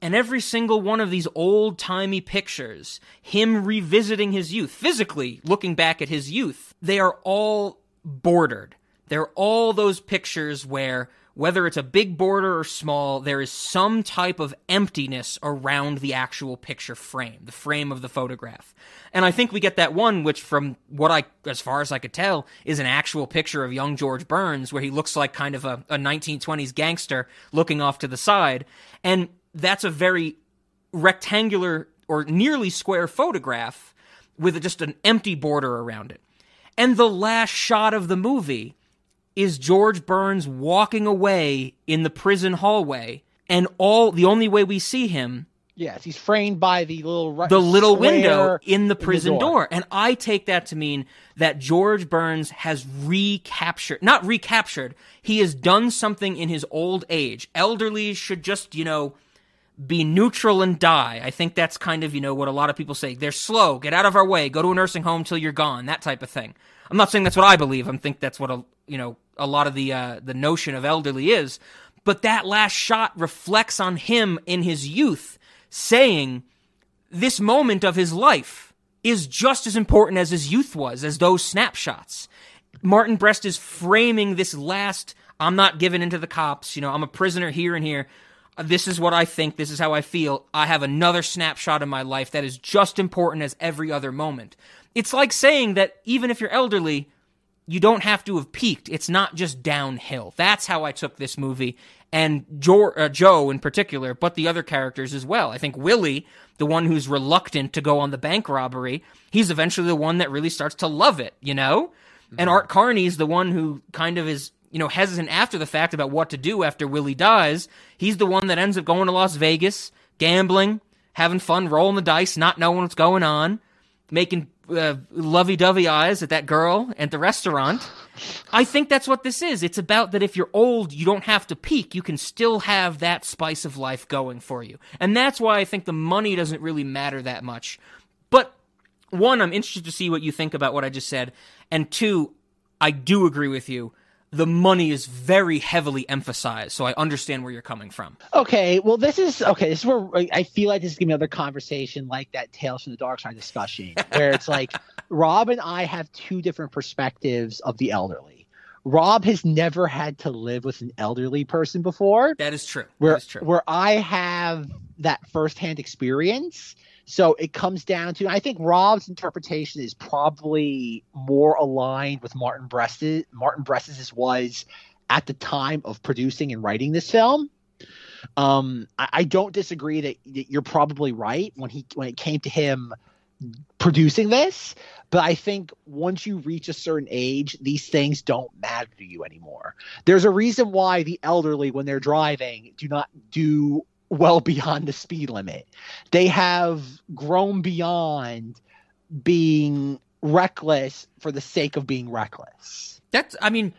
And every single one of these old timey pictures, him revisiting his youth, physically looking back at his youth, they are all bordered. They're all those pictures where whether it's a big border or small, there is some type of emptiness around the actual picture frame, the frame of the photograph. And I think we get that one, which from what I, as far as I could tell, is an actual picture of young George Burns, where he looks like kind of a, a 1920s gangster looking off to the side. And that's a very rectangular or nearly square photograph with just an empty border around it. And the last shot of the movie is George Burns walking away in the prison hallway, and all the only way we see him Yes, he's framed by the little the little window in the prison door. door. And I take that to mean that George Burns has recaptured, not recaptured, he has done something in his old age. Elderly should just, you know, be neutral and die. I think that's kind of, you know, what a lot of people say. They're slow, get out of our way, go to a nursing home till you're gone, that type of thing. I'm not saying that's what I believe. I think that's what a, you know, a lot of the uh, the notion of elderly is. But that last shot reflects on him in his youth saying this moment of his life is just as important as his youth was, as those snapshots. Martin Brest is framing this last, I'm not giving into the cops, you know, I'm a prisoner here and here. This is what I think, this is how I feel. I have another snapshot in my life that is just important as every other moment. It's like saying that even if you're elderly, you don't have to have peaked. It's not just downhill. That's how I took this movie, and jo- uh, Joe in particular, but the other characters as well. I think Willie, the one who's reluctant to go on the bank robbery, he's eventually the one that really starts to love it, you know? And Art Carney's the one who kind of is you know, hesitant after the fact about what to do after Willie dies. He's the one that ends up going to Las Vegas, gambling, having fun, rolling the dice, not knowing what's going on, making uh, lovey-dovey eyes at that girl at the restaurant. I think that's what this is. It's about that if you're old, you don't have to peak. You can still have that spice of life going for you. And that's why I think the money doesn't really matter that much. But one, I'm interested to see what you think about what I just said. And two, I do agree with you. The money is very heavily emphasized, so I understand where you're coming from. Okay, well, this is okay. This is where I- feel like this is gonna be another conversation like that Tales from the Dark Side discussion, where it's like Rob and I have two different perspectives of the elderly. Rob has never had to live with an elderly person before, That is true. where that is true. where I have that firsthand experience. So it comes down to I think Rob's interpretation is probably more aligned with Martin Brest's. Martin Brest's was at the time of producing and writing this film. Um, I, I don't disagree that, that you're probably right when he when it came to him producing this, but I think once you reach a certain age, these things don't matter to you anymore. There's a reason why the elderly, when they're driving, do not do well beyond the speed limit. They have grown beyond being reckless for the sake of being reckless. That's, I mean,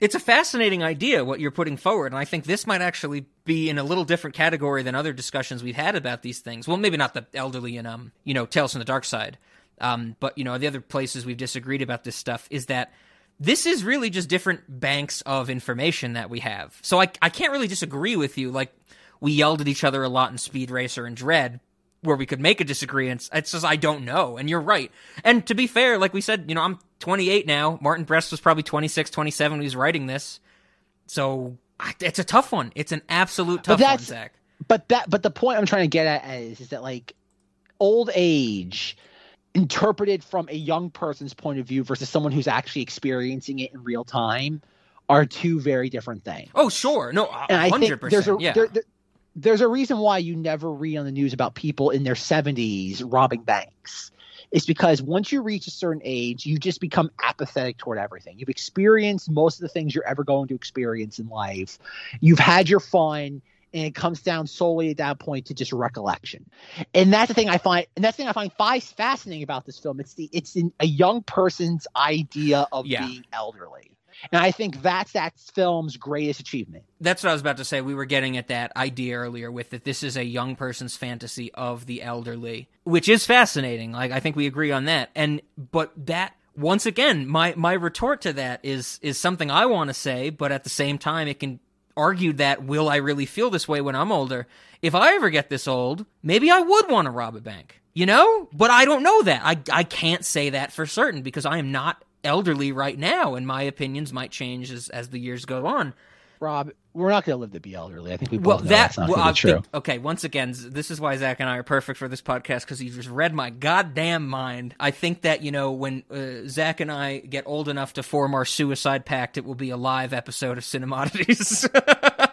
it's a fascinating idea what you're putting forward, and I think this might actually be in a little different category than other discussions we've had about these things. Well, maybe not the elderly and um, you know, Tales from the Dark Side, um, but you know, the other places we've disagreed about this stuff is that this is really just different banks of information that we have. So I I can't really disagree with you. Like we yelled at each other a lot in Speed Racer and Dredd, where we could make a disagreement. It's just I don't know, and you're right. And to be fair, like we said, you know, I'm 28 now. Martin Brest was probably 26, 27 when he was writing this. So it's a tough one. It's an absolute tough one, Zach. But that but the point I'm trying to get at is is that like old age interpreted from a young person's point of view versus someone who's actually experiencing it in real time are two very different things. Oh, sure, no, and I think there's a. Yeah, there, there- there's a reason why you never read on the news about people in their 70s robbing banks. It's because once you reach a certain age, you just become apathetic toward everything. You've experienced most of the things you're ever going to experience in life. You've had your fun, and it comes down solely at that point to just recollection. And that's the thing I find, and that's the thing I find fascinating about this film. It's the it's in a young person's idea of Yeah. being elderly, and I think that's that film's greatest achievement. that's what I was about to say. We were getting at that idea earlier with that this is a young person's fantasy of the elderly, which is fascinating. Like I think we agree on that. And but that once again, my my retort to that is is something I want to say, but at the same time, it can argue that will I really feel this way when I'm older? If I ever get this old, maybe I would want to rob a bank. You know? But I don't know that. I I can't say that for certain because I am not elderly right now and my opinions might change as as the years go on. Rob, we're not going to live to be elderly. I think we both Well, that that's not well, be true. think- okay. Once again, this is why Zach and I are perfect for this podcast because he's just read my goddamn mind. I think that you know when uh, Zach and I get old enough to form our suicide pact, it will be a live episode of Cinemodities.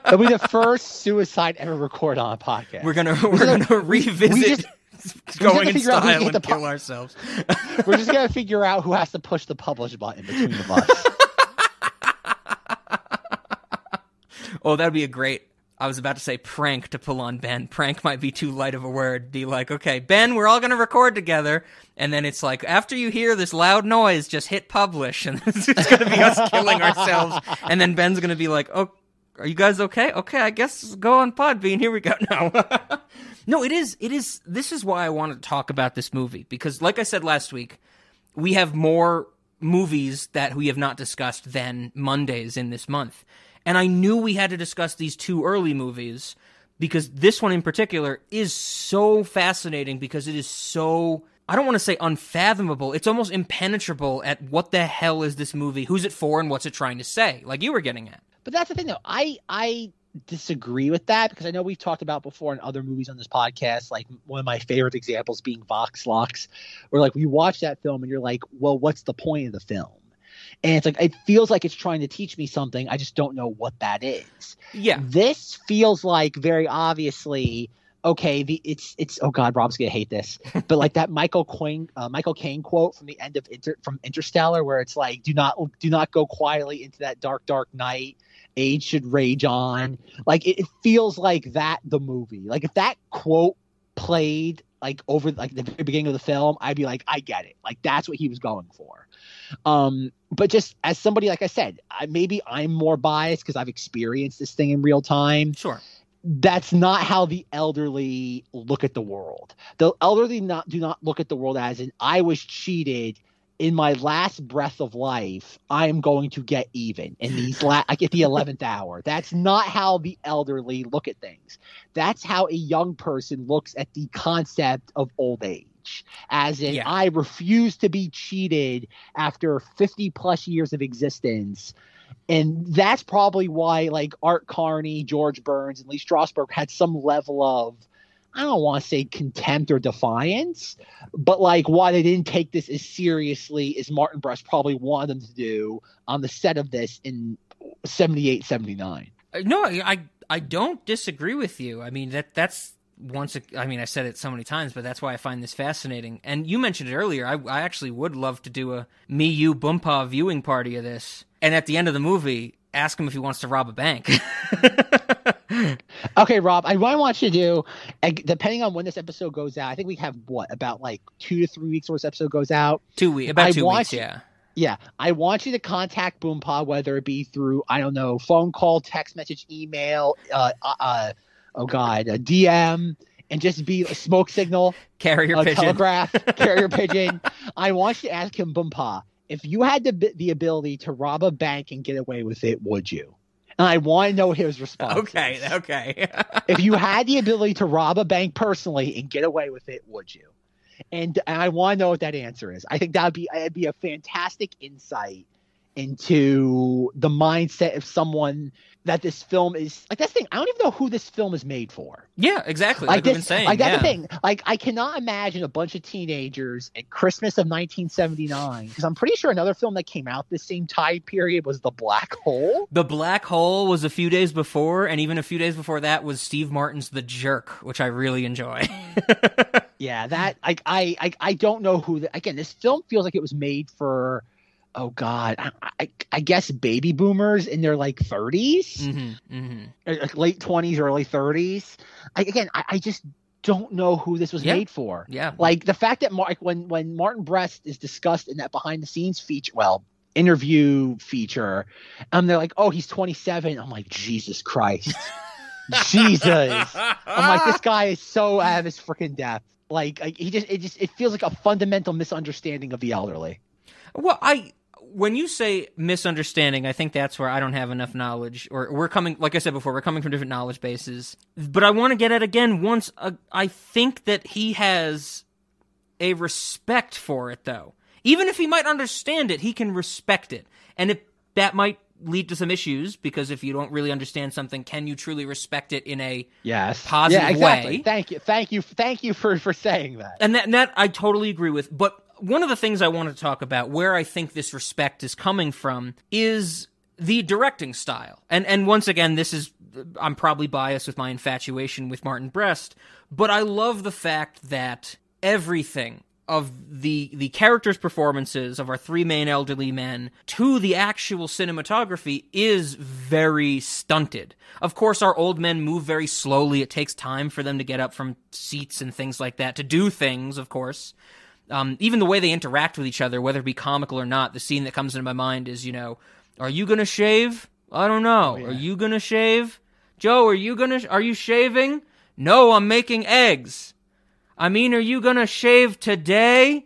It'll be the first suicide ever recorded on a podcast. we're gonna we're gonna revisit just going in figure out who style and the kill po- ourselves. we're just gonna figure out who has to push the publish button between the us. Oh, that'd be a great. I was about to say prank to pull on Ben. Prank might be too light of a word. Be like, okay, Ben, we're all gonna record together, and then it's like after you hear this loud noise, just hit publish, and it's gonna be us killing ourselves, and then Ben's gonna be like, oh, are you guys okay? Okay, I guess go on Podbean. Here we go. now. no, it is. It is. This is why I wanted to talk about this movie because, like I said last week, we have more movies that we have not discussed than Mondays in this month. And I knew we had to discuss these two early movies because this one in particular is so fascinating because it is so I don't want to say unfathomable. It's almost impenetrable at what the hell is this movie? Who's it for and what's it trying to say? Like you were getting at. But that's the thing, though. I I disagree with that because I know we've talked about before in other movies on this podcast. Like one of my favorite examples being Vox Lux, where like we watch that film and you're like, well, what's the point of the film? And it's like it feels like it's trying to teach me something. I just don't know what that is. Yeah. This feels like very obviously okay, the it's it's oh god, Rob's gonna hate this, but like that Michael Caine uh, Michael Caine quote from the end of Inter, from Interstellar, where it's like, do not do not go quietly into that dark dark night. Age should rage on. Like it, it feels like that the movie. Like if that quote played like over like the very beginning of the film, I'd be like, I get it. Like that's what he was going for. Um, but just as somebody, like I said, I, maybe I'm more biased because I've experienced this thing in real time Sure. that's not how the elderly look at the world. The elderly not do not look at the world as in I was cheated in my last breath of life. I am going to get even in these la- I get the eleventh hour. That's not how the elderly look at things. That's how a young person looks at the concept of old age. As in, Yeah. I refuse to be cheated after 50 plus years of existence and that's probably why like Art Carney, George Burns, and Lee Strasberg had some level of I don't want to say contempt or defiance, but like why they didn't take this as seriously as Martin Brest probably wanted them to do on the set of this in 78, 79. Uh, No, I I- don't disagree with you. I mean that that's once. I mean I said it so many times, but that's why I find this fascinating. And you mentioned it earlier. I I actually would love to do a me you Boompa viewing party of this, and at the end of the movie, ask him if he wants to rob a bank. Okay, Rob, I, what I want you to do, depending on when this episode goes out, I think we have what about like two to three weeks where this episode goes out. two weeks, about I two weeks. you- Yeah. Yeah, I want you to contact Boompa, whether it be through I don't know, phone call, text message, email, uh, uh, uh oh god, a DM, and just be a smoke signal, Carrier pigeon. telegraph, carrier pigeon. I want you to ask him, Boompa, if you had the the ability to rob a bank and get away with it, would you? And I want to know his response. Okay. Okay. if you had the ability to rob a bank personally and get away with it, would you? And, and I want to know what that answer is. I think that would be that'd be a fantastic insight into the mindset of someone that this film is like that's the thing. I don't even know who this film is made for. yeah. Exactly. Like, Like, this, saying. like that's yeah. the thing. Like I cannot imagine a bunch of teenagers at Christmas of 1979 because I'm pretty sure another film that came out this same time period was The Black Hole. The Black Hole was a few days before, and even a few days before that was Steve Martin's The Jerk, which I really enjoy. Yeah, that I I I, I don't know who. The, again, this film feels like it was made for. Oh God, I, I, I guess baby boomers in their like 30s, hmm hmm or, like late twenties, early thirties. I, again, I, I just don't know who this was Yeah. made for. Yeah. Like the fact that Mark, when when Martin Brest is discussed in that behind the scenes feature, well, interview feature, and they're like, "Oh, he's 27." I'm like, Jesus Christ, Jesus. I'm like, this guy is so out of his freaking depth. Like, like, he just, it just, it feels like a fundamental misunderstanding of the elderly. Well, I when you say misunderstanding, I think that's where I don't have enough knowledge, or we're coming, like I said before, we're coming from different knowledge bases. But I want to get at again. Once uh, I think that he has a respect for it, though. Even if he might understand it, he can respect it, and if that might lead to some issues because if you don't really understand something, can you truly respect it in a Yes, Positive yeah, exactly. way. Thank you, thank you, thank you for for saying that. and that, and that I totally agree with. But one of the things I want to talk about, where I think this respect is coming from, is the directing style. And and once again, this is I'm probably biased with my infatuation with Martin Brest, but I love the fact that everything of the the characters' performances of our three main elderly men to the actual cinematography is very stunted. Of course, our old men move very slowly. It takes time for them to get up from seats and things like that to do things. Of course, um, even the way they interact with each other, whether it be comical or not. The scene that comes into my mind is, you know, are you gonna shave? I don't know. Are you gonna shave? Joe, are you gonna? Are you shaving? No, I'm making eggs. I mean, are you gonna shave today?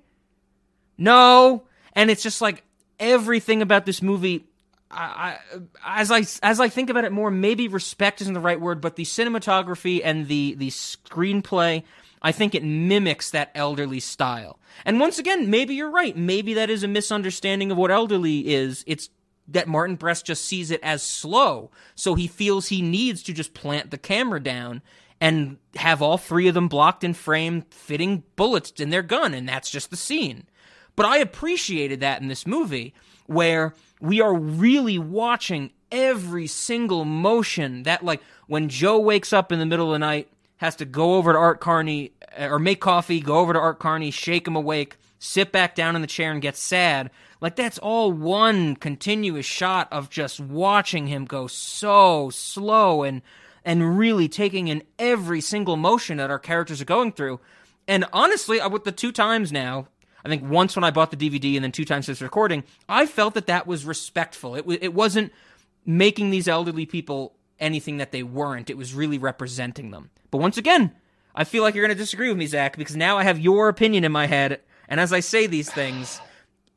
No. And it's just like everything about this movie. As I as I think about it more, maybe respect isn't the right word, but the cinematography and the the screenplay, I think it mimics that elderly style. And once again, maybe you're right. Maybe that is a misunderstanding of what elderly is. It's that Martin Brest just sees it as slow, so he feels he needs to just plant the camera down and have all three of them blocked in frame, fitting bullets in their gun, and that's just the scene. But I appreciated that in this movie, where we are really watching every single motion that, like, when Joe wakes up in the middle of the night, has to go over to Art Carney uh, or make coffee, go over to Art Carney, shake him awake, sit back down in the chair and get sad. Like that's all one continuous shot of just watching him go so slow and and really taking in every single motion that our characters are going through. And honestly, with the two times now, I think once when I bought the DVD and then two times since recording, I felt that that was respectful. It it wasn't making these elderly people anything that they weren't. It was really representing them. But once again, I feel like you're going to disagree with me, Zach, because now I have your opinion in my head, and as I say these things,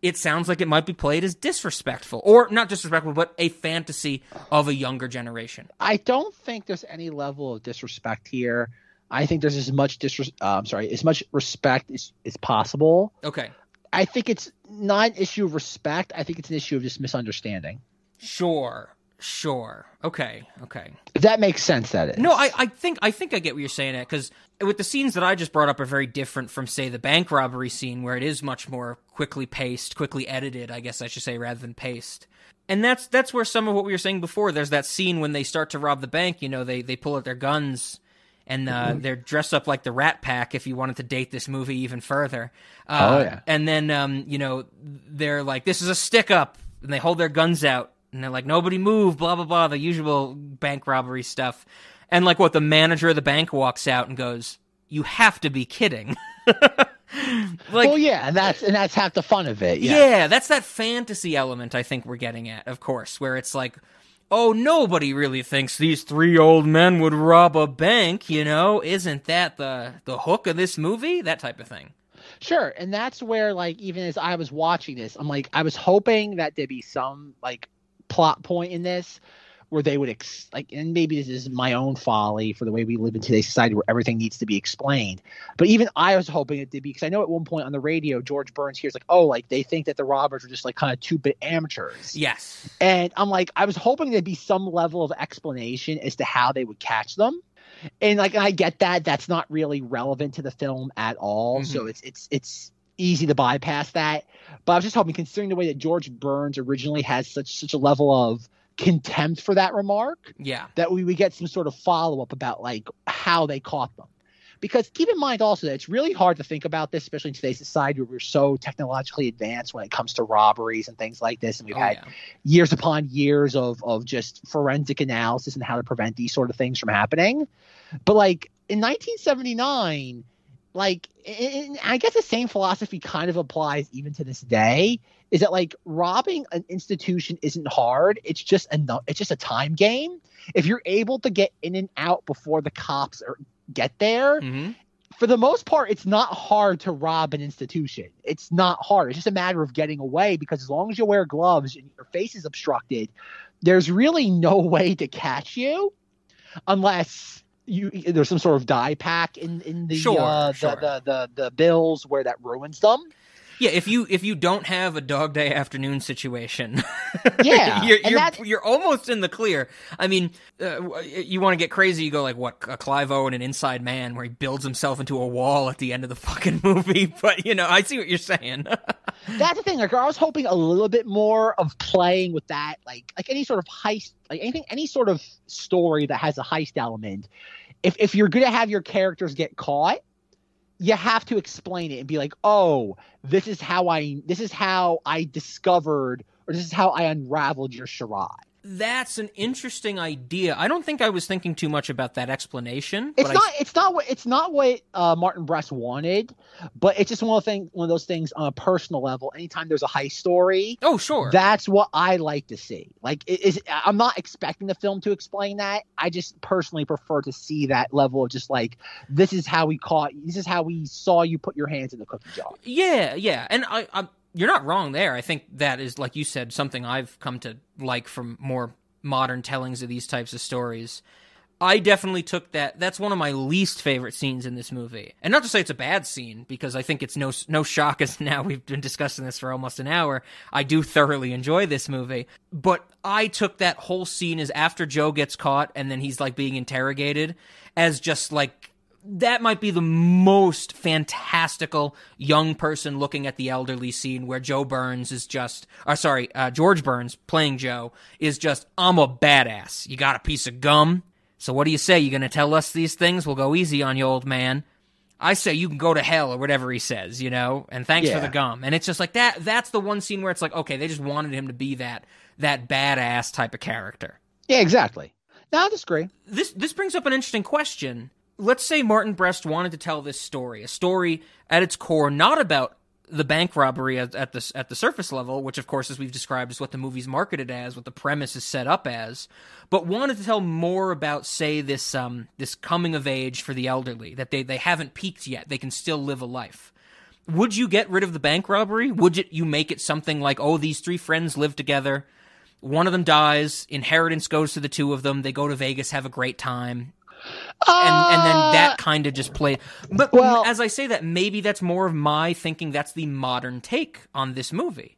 it sounds like it might be played as disrespectful, or not disrespectful, but a fantasy of a younger generation. I don't think there's any level of disrespect here. I think there's as much disres- uh, I'm sorry, as much respect as, as possible. Okay. I think it's not an issue of respect. I think it's an issue of just misunderstanding. Sure. Sure. Okay. Okay. If that makes sense, that is. No, I, I think I think I get what you're saying at because with the scenes that I just brought up are very different from say the bank robbery scene where it is much more quickly paced, quickly edited, I guess I should say, rather than paced. And that's that's where some of what we were saying before. There's that scene when they start to rob the bank. You know, they they pull out their guns and uh, they're dressed up like the Rat Pack. If you wanted to date this movie even further, uh, Oh, yeah. And then um, you know they're like, "This is a stick up," and they hold their guns out, and they're like, "Nobody move," blah blah blah, the usual bank robbery stuff. And like, what the manager of the bank walks out and goes, "You have to be kidding." like, well, yeah, and that's and that's half the fun of it. Yeah. yeah, that's that fantasy element I think we're getting at, of course, where it's like, oh, nobody really thinks these three old men would rob a bank, you know? Isn't that the the hook of this movie? That type of thing. Sure, and that's where like even as I was watching this, I'm like I was hoping that there'd be some like plot point in this where they would ex- like and maybe this is my own folly for the way we live in today's society where everything needs to be explained. But even I was hoping it did be because I know at one point on the radio George Burns hears like, "Oh, like they think that the robbers are just like kind of two-bit amateurs." Yes. And I'm like, I was hoping there'd be some level of explanation as to how they would catch them. And like I get that that's not really relevant to the film at all. So mm-hmm. it's it's it's easy to bypass that. But I was just hoping, considering the way that George Burns originally has such such a level of contempt for that remark, Yeah. that we would get some sort of follow up about like how they caught them. Because keep in mind also that it's really hard to think about this, especially in today's society where we're so technologically advanced when it comes to robberies and things like this. And we've Oh, had yeah. years upon years of of just forensic analysis and how to prevent these sort of things from happening. But like in 1979, like I guess the same philosophy kind of applies even to this day. Is that like robbing an institution isn't hard? It's just a it's just a time game. If you're able to get in and out before the cops are, get there, hmm for the most part, it's not hard to rob an institution. It's not hard. It's just a matter of getting away because as long as you wear gloves and your face is obstructed, there's really no way to catch you unless you there's some sort of dye pack in in the Sure, uh, sure. The, the the the bills where that ruins them. Yeah, if you if you don't have a dog day afternoon situation, Yeah, you're and you're, you're almost in the clear. I mean, uh, you want to get crazy, you go like what a Clive Owen and an Inside Man, where he builds himself into a wall at the end of the fucking movie. But you know, I see what you're saying. That's the thing. Like I was hoping a little bit more of playing with that, like like any sort of heist, like anything, any sort of story that has a heist element. If if you're gonna have your characters get caught, you have to explain it and be like, oh, this is how I this is how I discovered or this is how I unraveled your charade. That's an interesting idea. I don't think I was thinking too much about that explanation. It's not. I, It's not what. It's not what uh, Martin Brest wanted, but it's just one of the thing. One of those things on a personal level. Anytime there's a heist story, oh, sure. That's what I like to see. Like, it is I'm not expecting the film to explain that. I just personally prefer to see that level of just like, this is how we caught. This is how we saw you put your hands in the cookie jar. Yeah, yeah, and I, I, you're not wrong there. I think that is, like you said, something I've come to like from more modern tellings of these types of stories. I definitely took that. That's one of my least favorite scenes in this movie, and not to say it's a bad scene because I think it's no no shock as now we've been discussing this for almost an hour. I do thoroughly enjoy this movie, but I took that whole scene as after Joe gets caught and then he's like being interrogated as just like that might be the most fantastical young person looking at the elderly scene where Joe Burns is just, or sorry, uh, George Burns playing Joe is just, I'm a badass. You got a piece of gum? So what do you say? You gonna tell us these things? We'll go easy on you, old man. I say you can go to hell or whatever he says, you know. And thanks for the gum. And it's just like that. That's the one scene where it's like, okay, they just wanted him to be that that badass type of character. Yeah, exactly. No, I disagree. This this brings up an interesting question. Let's say Martin Brest wanted to tell this story, a story at its core not about the bank robbery at, at the at the surface level, which of course, as we've described, is what the movie's marketed as, what the premise is set up as, but wanted to tell more about, say, this um this coming of age for the elderly that they they haven't peaked yet, they can still live a life. Would you get rid of the bank robbery? Would you, you make it something like, oh, these three friends live together, one of them dies, inheritance goes to the two of them, they go to Vegas, have a great time, and and then ah. that kind of just play. But well- as I say that, maybe that's more of my thinking. That's the modern take on this movie.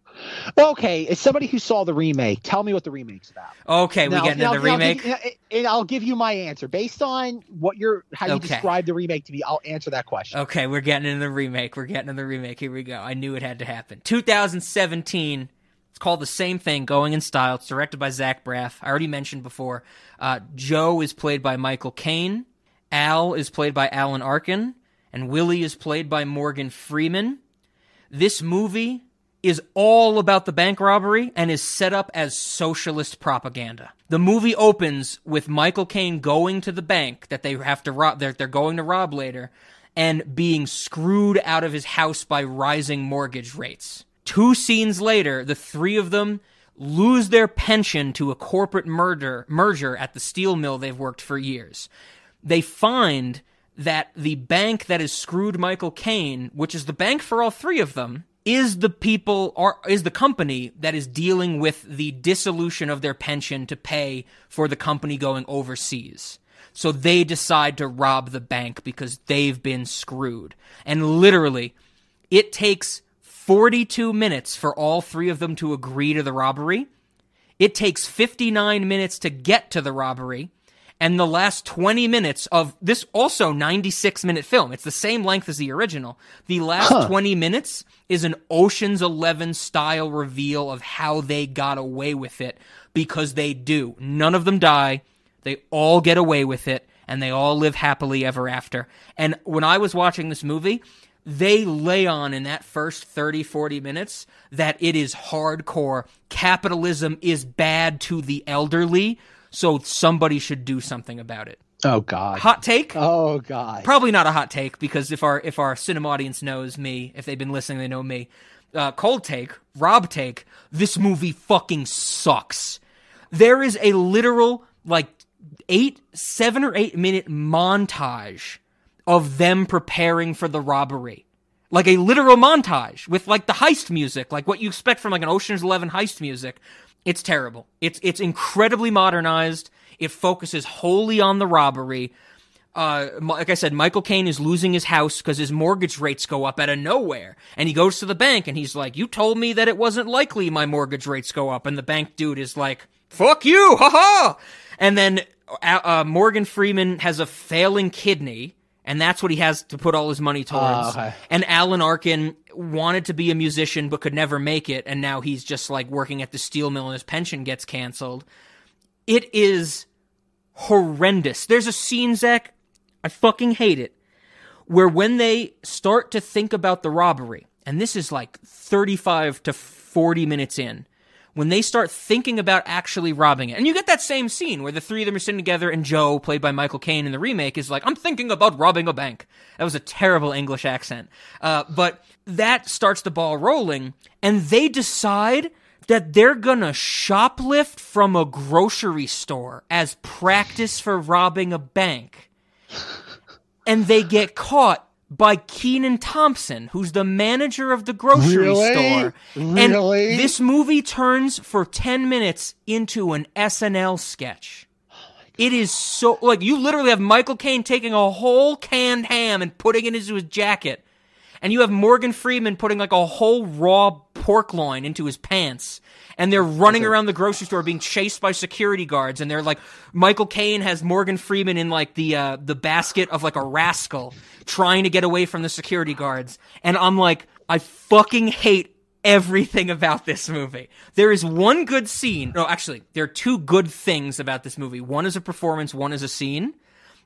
Okay, as somebody who saw the remake, tell me what the remake's about. Okay, we Now- get into now- the now remake. give- uh, and I'll give you my answer based on what you're how you Okay. describe the remake to me. I'll answer that question. Okay, we're getting into the remake. We're getting into the remake. Here we go. I knew it had to happen. 2017. It's called The Same Thing, Going in Style. It's directed by Zach Braff. I already mentioned before. Uh, Joe is played by Michael Caine. Al is played by Alan Arkin. And Willie is played by Morgan Freeman. This movie is all about the bank robbery and is set up as socialist propaganda. The movie opens with Michael Caine going to the bank that they have to rob they're, they're going to rob later and being screwed out of his house by rising mortgage rates. Two scenes later, the three of them lose their pension to a corporate murder merger at the steel mill they've worked for years. They find that the bank that has screwed Michael Caine, which is the bank for all three of them, is the people or is the company that is dealing with the dissolution of their pension to pay for the company going overseas. So they decide to rob the bank because they've been screwed. And literally, it takes 42 minutes for all three of them to agree to the robbery. It takes 59 minutes to get to the robbery. And the last 20 minutes of this also 96 minute film, it's the same length as the original. The last 20 minutes is an Ocean's 11 style reveal of how they got away with it because they do. None of them die. They all get away with it and they all live happily ever after. And when I was watching this movie, they lay on in that first 30, 40 minutes that it is hardcore. Capitalism is bad to the elderly, so somebody should do something about it. Oh God. Hot take? Oh God. Probably not a hot take because if our if our cinema audience knows me, if they've been listening, they know me. Uh, cold take, Rob take. This movie fucking sucks. There is a literal like eight, seven or eight minute montage of them preparing for the robbery. Like a literal montage with like the heist music, like what you expect from like an Ocean's 11 heist music. It's terrible. It's it's incredibly modernized. It focuses wholly on the robbery. Uh, like I said, Michael Caine is losing his house because his mortgage rates go up out of nowhere. And he goes to the bank and he's like, "You told me that it wasn't likely my mortgage rates go up." And the bank dude is like, "Fuck you, haha!" And then uh, uh, Morgan Freeman has a failing kidney, and that's what he has to put all his money oh, towards. okay. And Alan Arkin wanted to be a musician but could never make it, and now he's just like working at the steel mill and his pension gets canceled. It is horrendous. There's a scene, Zach, I fucking hate it, where when they start to think about the robbery, and this is like 35 to 40 minutes in, when they start thinking about actually robbing it. And you get that same scene where the three of them are sitting together and Joe, played by Michael Caine in the remake, is like, I'm thinking about robbing a bank. That was a terrible English accent. Uh, but that starts the ball rolling and they decide that they're gonna shoplift from a grocery store as practice for robbing a bank and they get caught by Kenan Thompson, who's the manager of the grocery Really? store. Really? And this movie turns for 10 minutes into an SNL sketch. It is so like you literally have Michael Caine taking a whole canned ham and putting it into his jacket. And you have Morgan Freeman putting like a whole raw pork loin into his pants. And they're running around the grocery store being chased by security guards. And they're like, Michael Caine has Morgan Freeman in like the, uh, the basket of like a rascal trying to get away from the security guards. And I'm like, I fucking hate everything about this movie. There is one good scene. No, actually, there are two good things about this movie. One is a performance, one is a scene.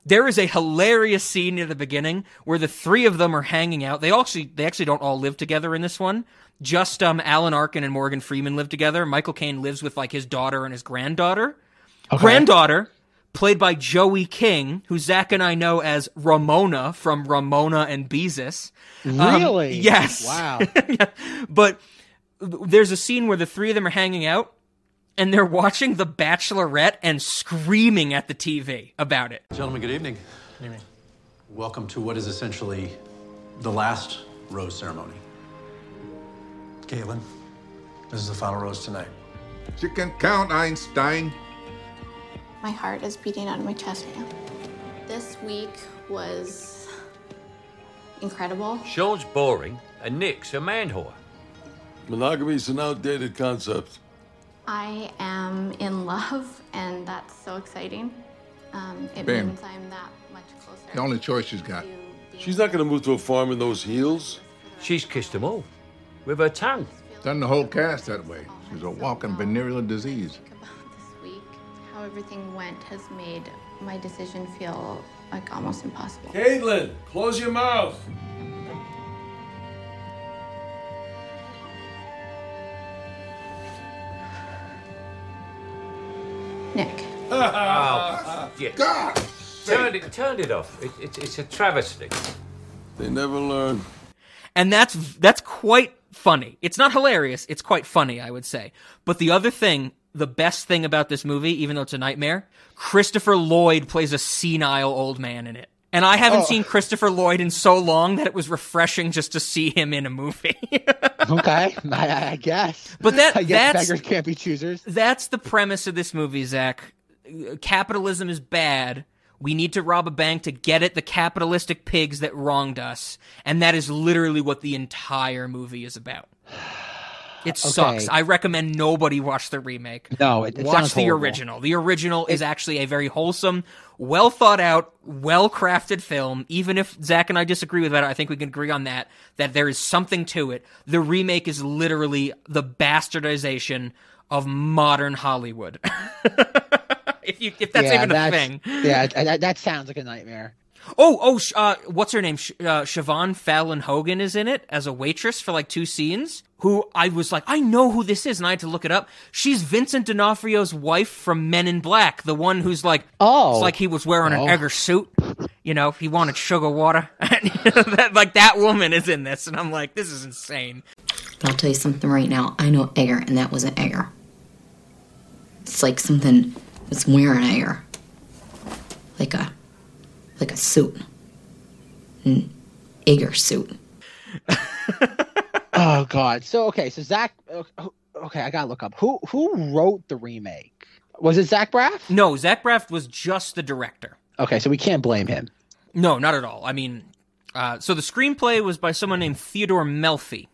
There is a hilarious scene near the beginning where the three of them are hanging out. They actually they actually don't all live together in this one. Just um Alan Arkin and Morgan Freeman live together. Michael Caine lives with like his daughter and his granddaughter. Granddaughter played by Joey King, who Zach and I know as Ramona from Ramona and Beezus. Um, Really? yes. Wow. Yeah. But there's a scene where the three of them are hanging out and they're watching The Bachelorette and screaming at the TV about it. Gentlemen, good evening. Good evening. Welcome to what is essentially the last rose ceremony. Kaitlyn, this is the final rose tonight. You can count, Einstein. My heart is beating out of my chest now. This week was incredible. Sean's boring, and Nick's a man whore. Monogamy's an outdated concept. I am in love, and that's so exciting. Um, it Ben. means I'm that much closer. The only choice she's got. She's not gonna move to a farm in those heels. She's kissed them all. With her tongue. Done the whole cast that way. She's a walking venereal disease. about this week. How everything went has made my decision feel like almost impossible. Kaitlyn, close your mouth. Nick, Oh, yeah. God! Turned it, turned it off. It, it, it's a travesty. They never learn. And that's that's quite funny. It's not hilarious, it's quite funny, I would say. But the other thing, the best thing about this movie, even though it's a nightmare, Christopher Lloyd plays a senile old man in it. And I haven't Oh. seen Christopher Lloyd in so long that it was refreshing just to see him in a movie. okay, I, I guess. But that- I guess that's- beggars can't be choosers. That's the premise of this movie, Zach. Capitalism is bad. We need to rob a bank to get at the capitalistic pigs that wronged us. And that is literally what the entire movie is about. It sucks. I recommend nobody watch the remake. No, it- it watch the horrible. original. The original is actually a very wholesome, well thought out, well crafted film. Even if Zach and I disagree with that, I think we can agree on that. That there is something to it. The remake is literally the bastardization of modern Hollywood. if you if that's yeah, even a thing. Yeah, that, that sounds like a nightmare. Oh, oh, uh, what's her name? Sh- uh, Siobhan Fallon Hogan is in it as a waitress for like two scenes. Who I was like, I know who this is, and I had to look it up. She's Vincent D'Onofrio's wife from Men in Black, the one who's like, Oh. it's like he was wearing Oh. an Edgar suit. You know, he wanted sugar water. that, like that woman is in this, and I'm like, this is insane. But I'll tell you something right now. I know Edgar, and that was an Edgar. It's like something that's wearing Edgar. Like a, like a suit. An Edgar suit. Oh God. So okay, so Zach. Okay, I gotta look up who who wrote the remake. Was it Zach Braff? No, Zach Braff was just the director. Okay, so we can't blame him. No, not at all. I mean, uh, so the screenplay was by someone named Theodore Melfi,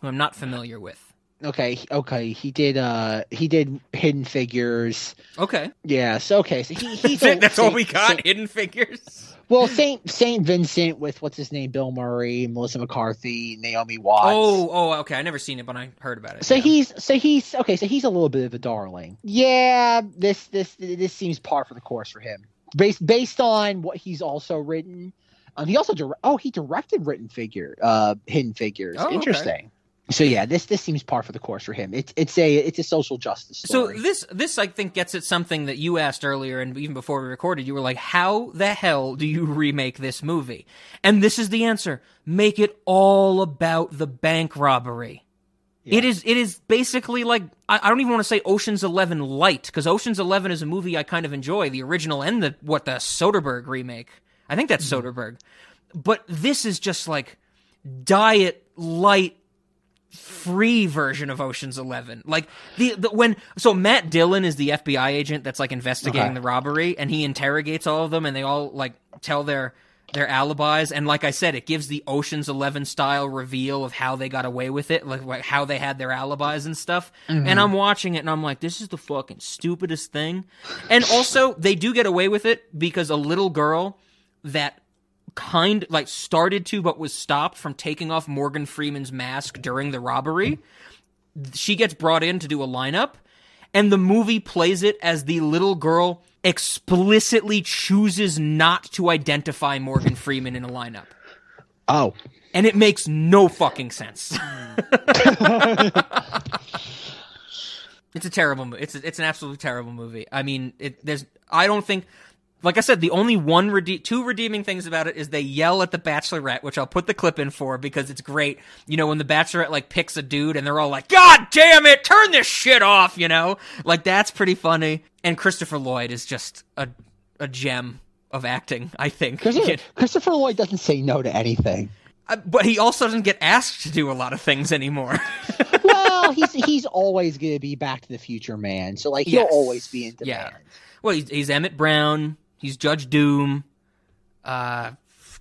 who I'm not familiar with. Okay, okay, he did. Uh, he did Hidden Figures. Okay. Yeah. So okay, so he he's That's, a- that's all we got. Saint- Hidden Figures. well, Saint Saint Vincent with what's his name, Bill Murray, Melissa McCarthy, Naomi Watts. Oh, oh, okay. I never seen it, but I heard about it. So yeah. he's so he's okay. So he's a little bit of a darling. Yeah, this this this seems par for the course for him. Based based on what he's also written. Um, he also dir- oh he directed written figure uh hidden figures. Oh, okay. So yeah, this this seems par for the course for him. It's it's a it's a social justice So this this I think gets at something that you asked earlier, and even before we recorded, you were like, "How the hell do you remake this movie?" And this is the answer: make it all about the bank robbery. It is it is basically like I, I don't even want to say Ocean's Eleven light because Ocean's Eleven is a movie I kind of enjoy, the original and the what the Soderbergh remake. I think that's mm-hmm. Soderbergh, but this is just like diet light free version of Ocean's Eleven. Like the, the when so Matt Dillon is the FBI agent that's like investigating Okay. the robbery, and he interrogates all of them, and they all like tell their their alibis. And like I said, it gives the Ocean's Eleven style reveal of how they got away with it, like, like how they had their alibis and stuff. Mhm. And I'm watching it, and I'm like, this is the fucking stupidest thing. And also, they do get away with it because a little girl that kind like started to but was stopped from taking off Morgan Freeman's mask during the robbery. She gets brought in to do a lineup and the movie plays it as the little girl explicitly chooses not to identify Morgan Freeman in a lineup. Oh. And it makes no fucking sense. it's a terrible movie. It's a, it's an absolutely terrible movie. I mean, it, there's I don't think like I said, the only one rede- two redeeming things about it is they yell at the Bachelorette, which I'll put the clip in for because it's great. You know, when the Bachelorette like picks a dude and they're all like, "God damn it, turn this shit off," you know, like that's pretty funny. And Christopher Lloyd is just a a gem of acting. I think. Christopher, Christopher Lloyd doesn't say no to anything. Uh, but he also doesn't get asked to do a lot of things anymore. well, he's he's always going to be Back to the Future man, so like he'll Yes. always be in demand. Yeah. Well, he's, he's Emmett Brown. He's Judge Doom. Uh,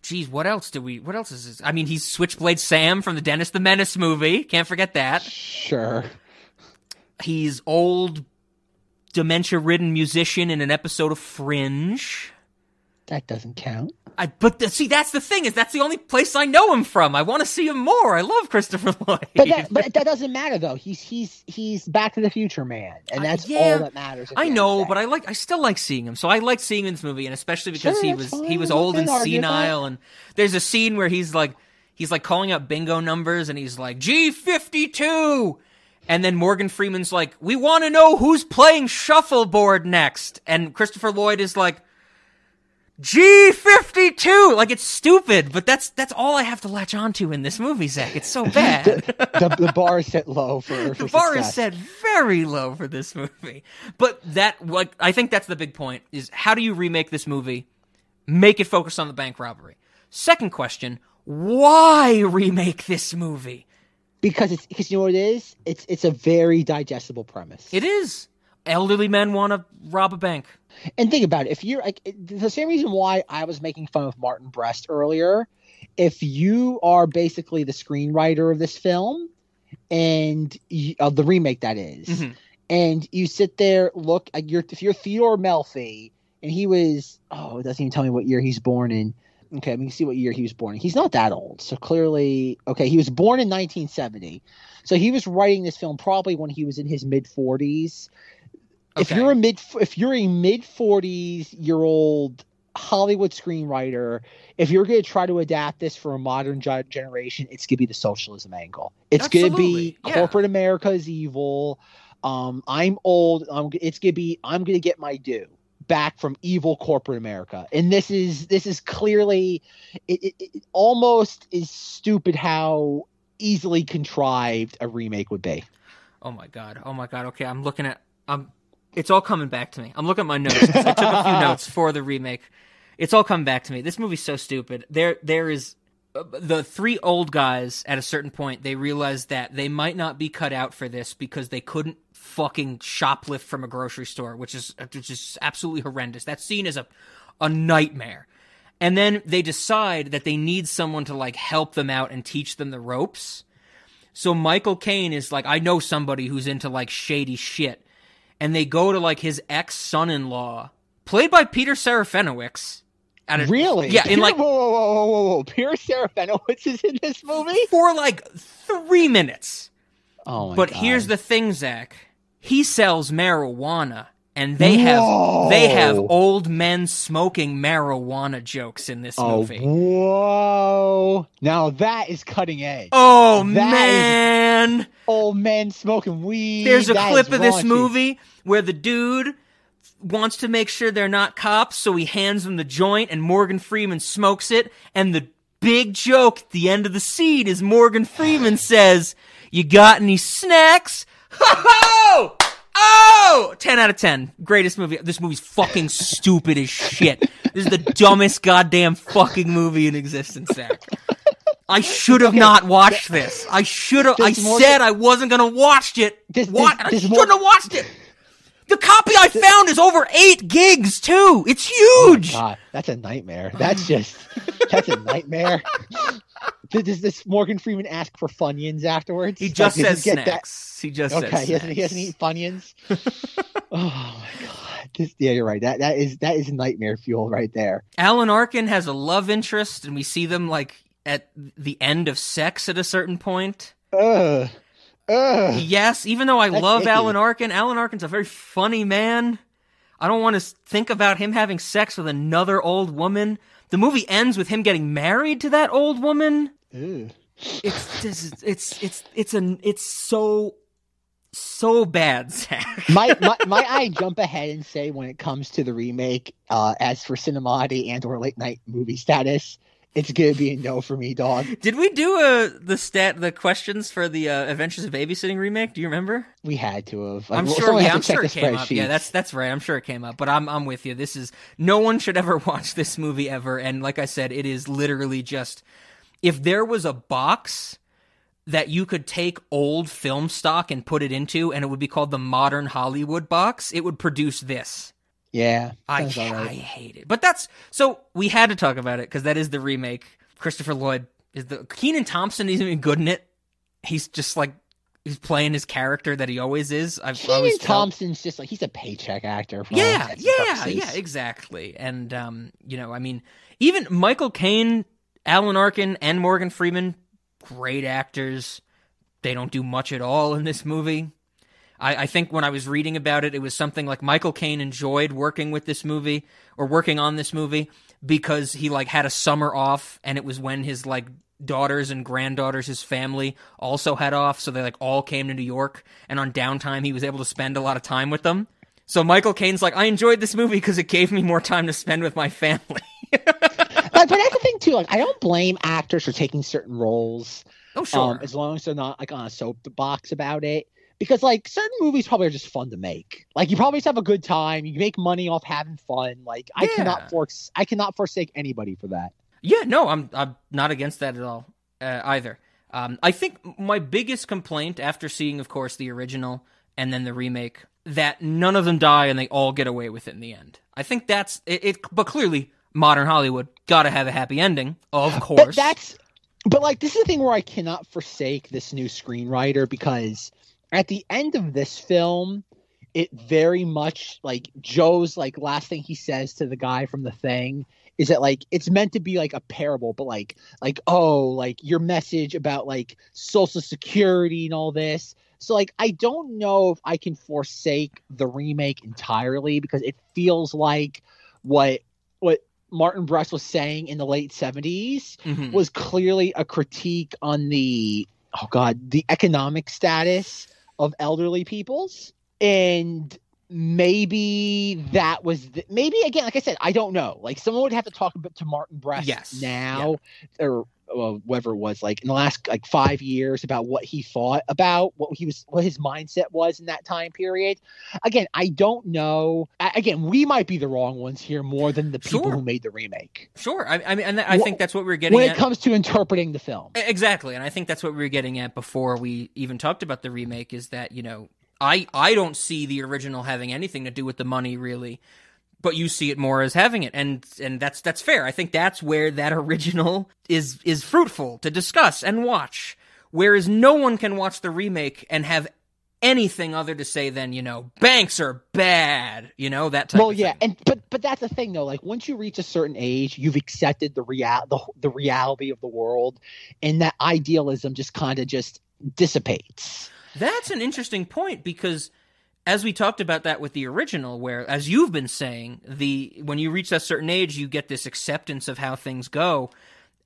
geez, what else do we? What else is this? I mean, he's Switchblade Sam from the Dennis the Menace movie. Can't forget that. Sure. He's old, dementia-ridden musician in an episode of Fringe. That doesn't count. I, but the, see, that's the thing is that's the only place I know him from. I want to see him more. I love Christopher Lloyd. But that, but that doesn't matter though. He's he's he's Back to the Future man, and that's yeah, all that matters. I know, but I like I still like seeing him. So I like seeing him in this movie, and especially because Sure, he was fine. he was old and gonna argue with senile. And there's a scene where he's like he's like calling out bingo numbers, and he's like G fifty two. And then Morgan Freeman's like, "We want to know who's playing shuffleboard next." And Christopher Lloyd is like, "G fifty two. Like it's stupid, but that's that's all I have to latch onto in this movie, Zach. It's so bad. the, the bar is set low for, for the bar is set very low for this movie. But that, like, I think that's the big point: is how do you remake this movie, make it focus on the bank robbery? Second question: Why remake this movie? because it's because you know what it is. It's it's a very digestible premise. It is elderly men want to rob a bank. And think about it. If you're like the same reason why I was making fun of Martin Brest earlier, if you are basically the screenwriter of this film and you, uh, the remake that is, Mhm. and you sit there look like you're if you're Theodore Melfi and he was oh it doesn't even tell me what year he's born in. Okay, let me see what year he was born in. He's not that old, so clearly okay. He was born in 1970, so he was writing this film probably when he was in his mid 40s if you're a mid if you're a mid 40s year old Hollywood screenwriter, if you're going to try to adapt this for a modern ge- generation, it's going to be the socialism angle. It's going to be yeah. corporate America is evil. Um, I'm old. I'm, it's going to be I'm going to get my due back from evil corporate America. And this is this is clearly it, it, it almost is stupid how easily contrived a remake would be. Oh my god! Oh my god! Okay, I'm looking at. Um, it's all coming back to me. I'm looking at my notes. I took a few notes for the remake. It's all coming back to me. This movie's so stupid. There, there is uh, the three old guys. At a certain point, they realize that they might not be cut out for this because they couldn't fucking shoplift from a grocery store, which is which is absolutely horrendous. That scene is a a nightmare. And then they decide that they need someone to like help them out and teach them the ropes. So Michael Caine is like, I know somebody who's into like shady shit. And they go to like his ex son in law, played by Peter Serafinowicz. at a- Really? Yeah, in like whoa, whoa, whoa, whoa, whoa! Pierce Serafinowicz is in this movie for like three minutes. Oh my God. but God. here's the thing, Zach. He sells marijuana, and they have they have old men smoking marijuana jokes in this Oh, movie. whoa! Now that is cutting edge. Oh That man! old men smoking weed. There's a That clip of this movie where the dude wants to make sure they're not cops, so he hands them the joint, and Morgan Freeman smokes it. And the big joke at the end of the scene is Morgan Freeman says, "You got any snacks?" Ho ho! Oh! 10 out of 10. Greatest movie. This movie's fucking stupid as shit. This is the dumbest goddamn fucking movie in existence, Zach. I should have not watched this. I should have. I said I wasn't gonna watch it. Does- what? I shouldn't Mor- have watched it. The copy I found is over eight gigs too. It's oh huge. God, that's a nightmare. That's just that's a nightmare. Does this Morgan Freeman ask for Funyuns afterwards? He just does says that- snacks. He just okay, says he hasn't, he hasn't eaten Funyuns. oh my god! This, yeah, you're right. That that is that is nightmare fuel right there. Alan Arkin has a love interest, and we see them like at the end of sex at a certain point. Ugh. Ugh. Yes, even though I love icky. Alan Arkin, Alan Arkin's a very funny man. I don't want to think about him having sex with another old woman. The movie ends with him getting married to that old woman. Ew. It's just, it's it's it's an it's so so bad, Zach. my, my my I jump ahead and say when it comes to the remake, uh, as for cinemati and or late night movie status, it's gonna be a no for me, dog. Did we do uh the stat the questions for the uh, Adventures of Babysitting remake? Do you remember? We had to have. I'm sure. Yeah, I'm sure it came up. Yeah, that's that's right. I'm sure it came up. But I'm I'm with you. This is no one should ever watch this movie ever. And like I said, it is literally just if there was a box that you could take old film stock and put it into, and it would be called the modern Hollywood box, it would produce this. yeah. I, all I hate it. But that's so we had to talk about it because that is the remake. Christopher Lloyd is the Kenan Thompson isn't even good in it. He's just like he's playing his character that he always is. I've Kenan always Thompson's just like he's a paycheck actor. For yeah, yeah, purposes. yeah, exactly. And um, you know, I mean, even Michael Caine, Alan Arkin, and Morgan Freeman, great actors. They don't do much at all in this movie. I, I think when I was reading about it, it was something like Michael Caine enjoyed working with this movie or working on this movie because he like had a summer off, and it was when his like daughters and granddaughters, his family also had off, so they like all came to New York, and on downtime he was able to spend a lot of time with them. So Michael Caine's like, I enjoyed this movie because it gave me more time to spend with my family. but, but that's the thing too. Like, I don't blame actors for taking certain roles. Oh, sure. Um, as long as they're not like on a soapbox about it, because like certain movies probably are just fun to make. Like you probably just have a good time. You make money off having fun. Like I cannot force. I cannot forsake anybody for that. Yeah, no, I'm I'm not against that at all uh, either. Um, I think my biggest complaint after seeing, of course, the original and then the remake, that none of them die and they all get away with it in the end. I think that's it. it but clearly, modern Hollywood got to have a happy ending, of course. But that's but like this is the thing where I cannot forsake this new screenwriter because at the end of this film, it very much like Joe's like last thing he says to the guy from the thing is that like it's meant to be like a parable, but like like oh like your message about like social security and all this. So like I don't know if I can forsake the remake entirely because it feels like what Martin Brest was saying in the late 70s Mhm. was clearly a critique on the oh god the economic status of elderly peoples and maybe that was the, maybe again like i said i don't know like someone would have to talk to martin brest Yes. now or well, whatever it was like in the last like five years about what he thought about what he was what his mindset was in that time period again i don't know A- again we might be the wrong ones here more than the people Sure. who made the remake sure. I, I mean, and I think that's what we are getting when at. it comes to interpreting the film Exactly, and I think that's what we were getting at before we even talked about the remake. Is that you know I I don't see the original having anything to do with the money really, but you see it more as having it, and and that's that's fair. I think that's where that original is is fruitful to discuss and watch. Whereas no one can watch the remake and have anything other to say than you know banks are bad, you know that type. well of yeah thing. and but but that's the thing though like once you reach a certain age you've accepted the real the, the reality of the world and that idealism just kind of just dissipates That's an interesting point because as we talked about that with the original where as you've been saying the when you reach that certain age you get this acceptance of how things go.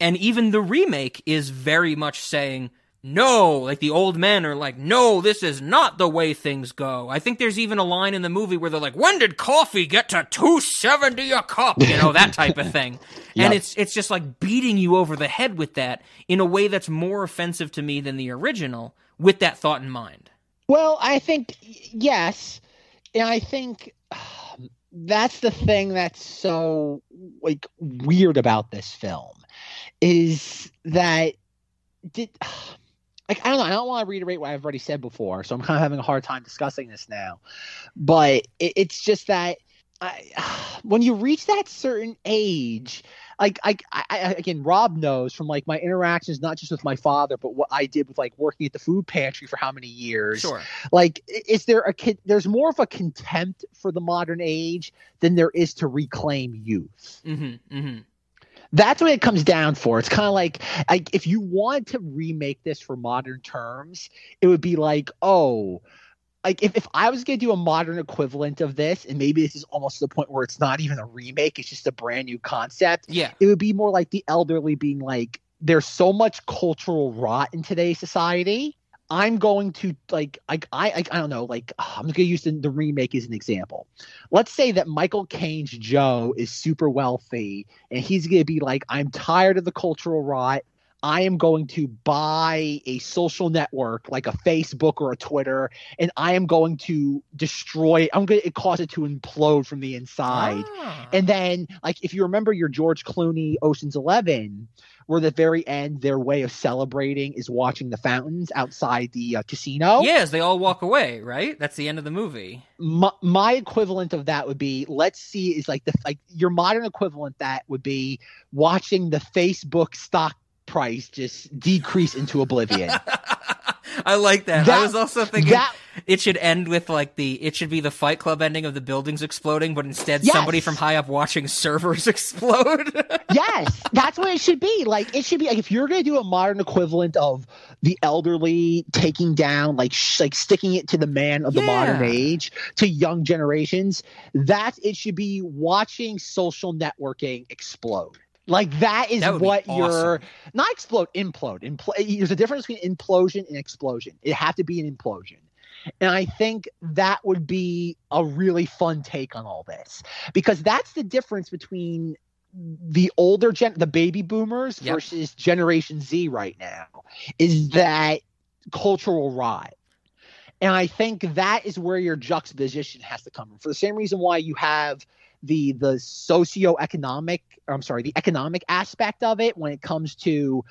And even the remake is very much saying no like the old men are like no this is not the way things go. I think there's even a line in the movie where they're like when did coffee get to 270 a cup? You know that type of thing. And it's it's just like beating you over the head with that in a way that's more offensive to me than the original with that thought in mind Well, I think yes, and I think that's the thing that's so like weird about this film is that did like I don't know. I don't want to reiterate what I've already said before, so I'm kind of having a hard time discussing this now. But it, it's just that I, when you reach that certain age, like I, I, again, Rob knows from like my interactions, not just with my father, but what I did with like working at the food pantry for how many years. Sure. Like, is there a kid? There's more of a contempt for the modern age than there is to reclaim youth. Mm-hmm. Mm-hmm. That's what it comes down for. It's kind of like, like if you want to remake this for modern terms, it would be like, oh, like if, if I was gonna do a modern equivalent of this, and maybe this is almost to the point where it's not even a remake, it's just a brand new concept. Yeah. It would be more like the elderly being like, there's so much cultural rot in today's society. I'm going to like I I I, I don't know like ah, I'm going to use the, the remake as an example. Let's say that Michael Caine's Joe is super wealthy and he's going to be like I'm tired of the cultural rot. I am going to buy a social network like a Facebook or a Twitter, and I am going to destroy. I'm going to cause it to implode from the inside. Ah. And then, like, if you remember your George Clooney Ocean's Eleven, where the very end their way of celebrating is watching the fountains outside the uh, casino. Yes, they all walk away, right? That's the end of the movie. My, my equivalent of that would be let's see is like the like your modern equivalent that would be watching the Facebook stock price just decrease into oblivion. I like that. I was also thinking that- it should end with like the it should be the Fight Club ending of the buildings exploding, but instead Yes. somebody from high up watching servers explode. yes, that's what it should be. Like it should be like if you're going to do a modern equivalent of the elderly taking down like sh- like sticking it to the man of the modern age to young generations, that it should be watching social networking explode. Like that is That what you're not explode, implode. Impl- there's a difference between implosion and explosion. It have to be an implosion. And I think that would be a really fun take on all this because that's the difference between the older gen the baby boomers Yep. versus generation Z right now is that cultural rot. And I think that is where your juxtaposition has to come from. For the same reason why you have the the socioeconomic or I'm sorry, the economic aspect of it when it comes to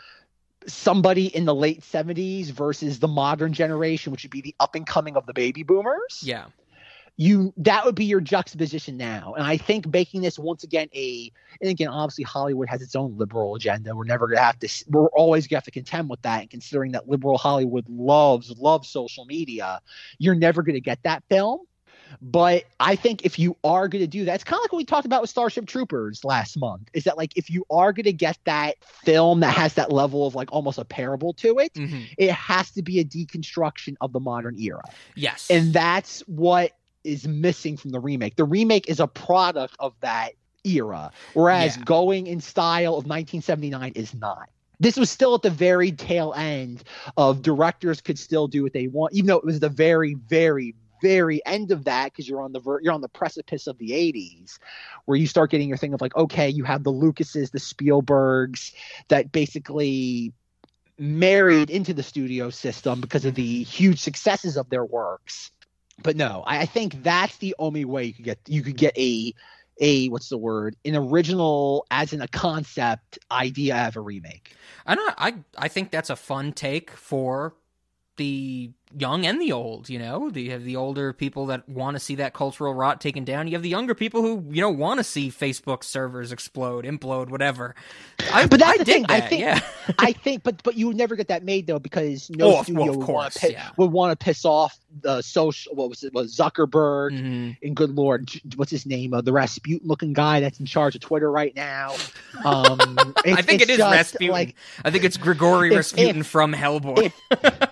somebody in the late 70s versus the modern generation, which would be the up and coming of the baby boomers. Yeah. you that would be your juxtaposition now. And i think making this once again a and again obviously hollywood has its own liberal agenda. We're never gonna have to we're always gonna have to contend with that. And considering that liberal hollywood loves loves social media you're never gonna get that film but I think if you are going to do that, it's kind of like what we talked about with Starship Troopers last month. Is that like if you are going to get that film that has that level of like almost a parable to it, Mhm. it has to be a deconstruction of the modern era. Yes. And that's what is missing from the remake. The remake is a product of that era, whereas Yeah. going in style of 1979 is not. This was still at the very tail end of directors could still do what they want, even though it was the very, very, very end of that because you're on the ver- you're on the precipice of the 80s, where you start getting your thing of like, okay, you have the Lucases, the Spielbergs that basically married into the studio system because of the huge successes of their works. But no, I, I think that's the only way you could get you could get a a what's the word an original as in a concept idea of a remake. I don't. I I think that's a fun take for the young and the old. You know, the you have the older people that want to see that cultural rot taken down. You have the younger people who you know want to see Facebook servers explode, implode, whatever. I, But that's I the thing. I think yeah. I think, but but you would never get that made though because no Oh, studio well, would, course, want to yeah. would want to piss off the social. What was it? Was Zuckerberg Mhm. and good lord, what's his name? Uh, the Rasputin looking guy that's in charge of Twitter right now. Um, I think it's Rasputin. Like, I think it's Grigory if- Rasputin if- from Hellboy. if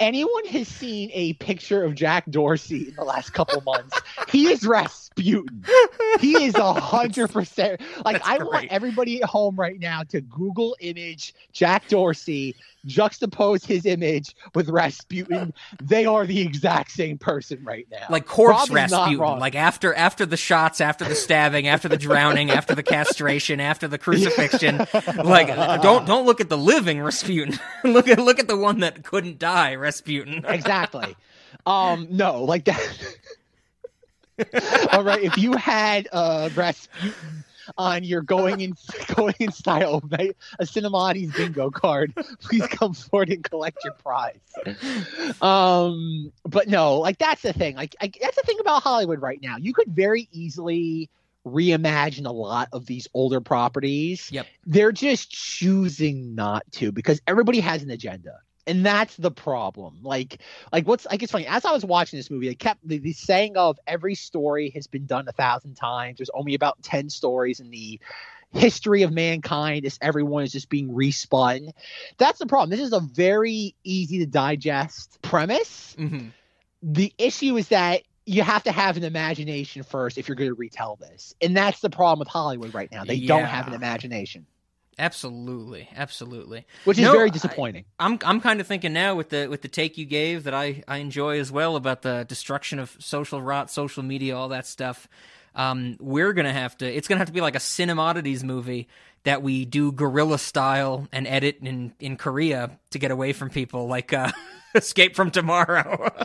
anyone has seen a picture of Jack Dorsey in the last couple months, he is Rasputin. He is a hundred percent. Like I want everybody at home right now to Google image Jack Dorsey, juxtapose his image with Rasputin. They are the exact same person right now. like corpse Rob Rasputin. Like after after the shots, after the stabbing, after the drowning, after the castration, after the crucifixion. Like don't don't look at the living Rasputin. look at look at the one that couldn't die, Rasputin. exactly. Um, no, like that. All right, if you had uh, Rasputin on your going in going in style night a Cinemati's bingo card. Please come forward and collect your prize. Um, but no, like that's the thing. Like I, that's the thing about Hollywood right now. You could very easily reimagine a lot of these older properties. Yep. They're just choosing not to because everybody has an agenda. And that's the problem. Like, like what's like it's funny. As I was watching this movie, I kept the, the saying of every story has been done a thousand times. There's only about ten stories in the history of mankind. Is everyone is just being respun. That's the problem. This is a very easy to digest premise. Mhm. The issue is that you have to have an imagination first if you're going to retell this, and that's the problem with Hollywood right now. They don't have an imagination, Absolutely, absolutely. which is No, very I- disappointing. I'm I'm kind of thinking now with the with the take you gave that I I enjoy as well about the destruction of social rot, social media, all that stuff. Um, we're gonna have to. It's gonna have to be like a cinemodities movie that we do guerrilla style and edit in in Korea to get away from people, like uh, Escape from Tomorrow.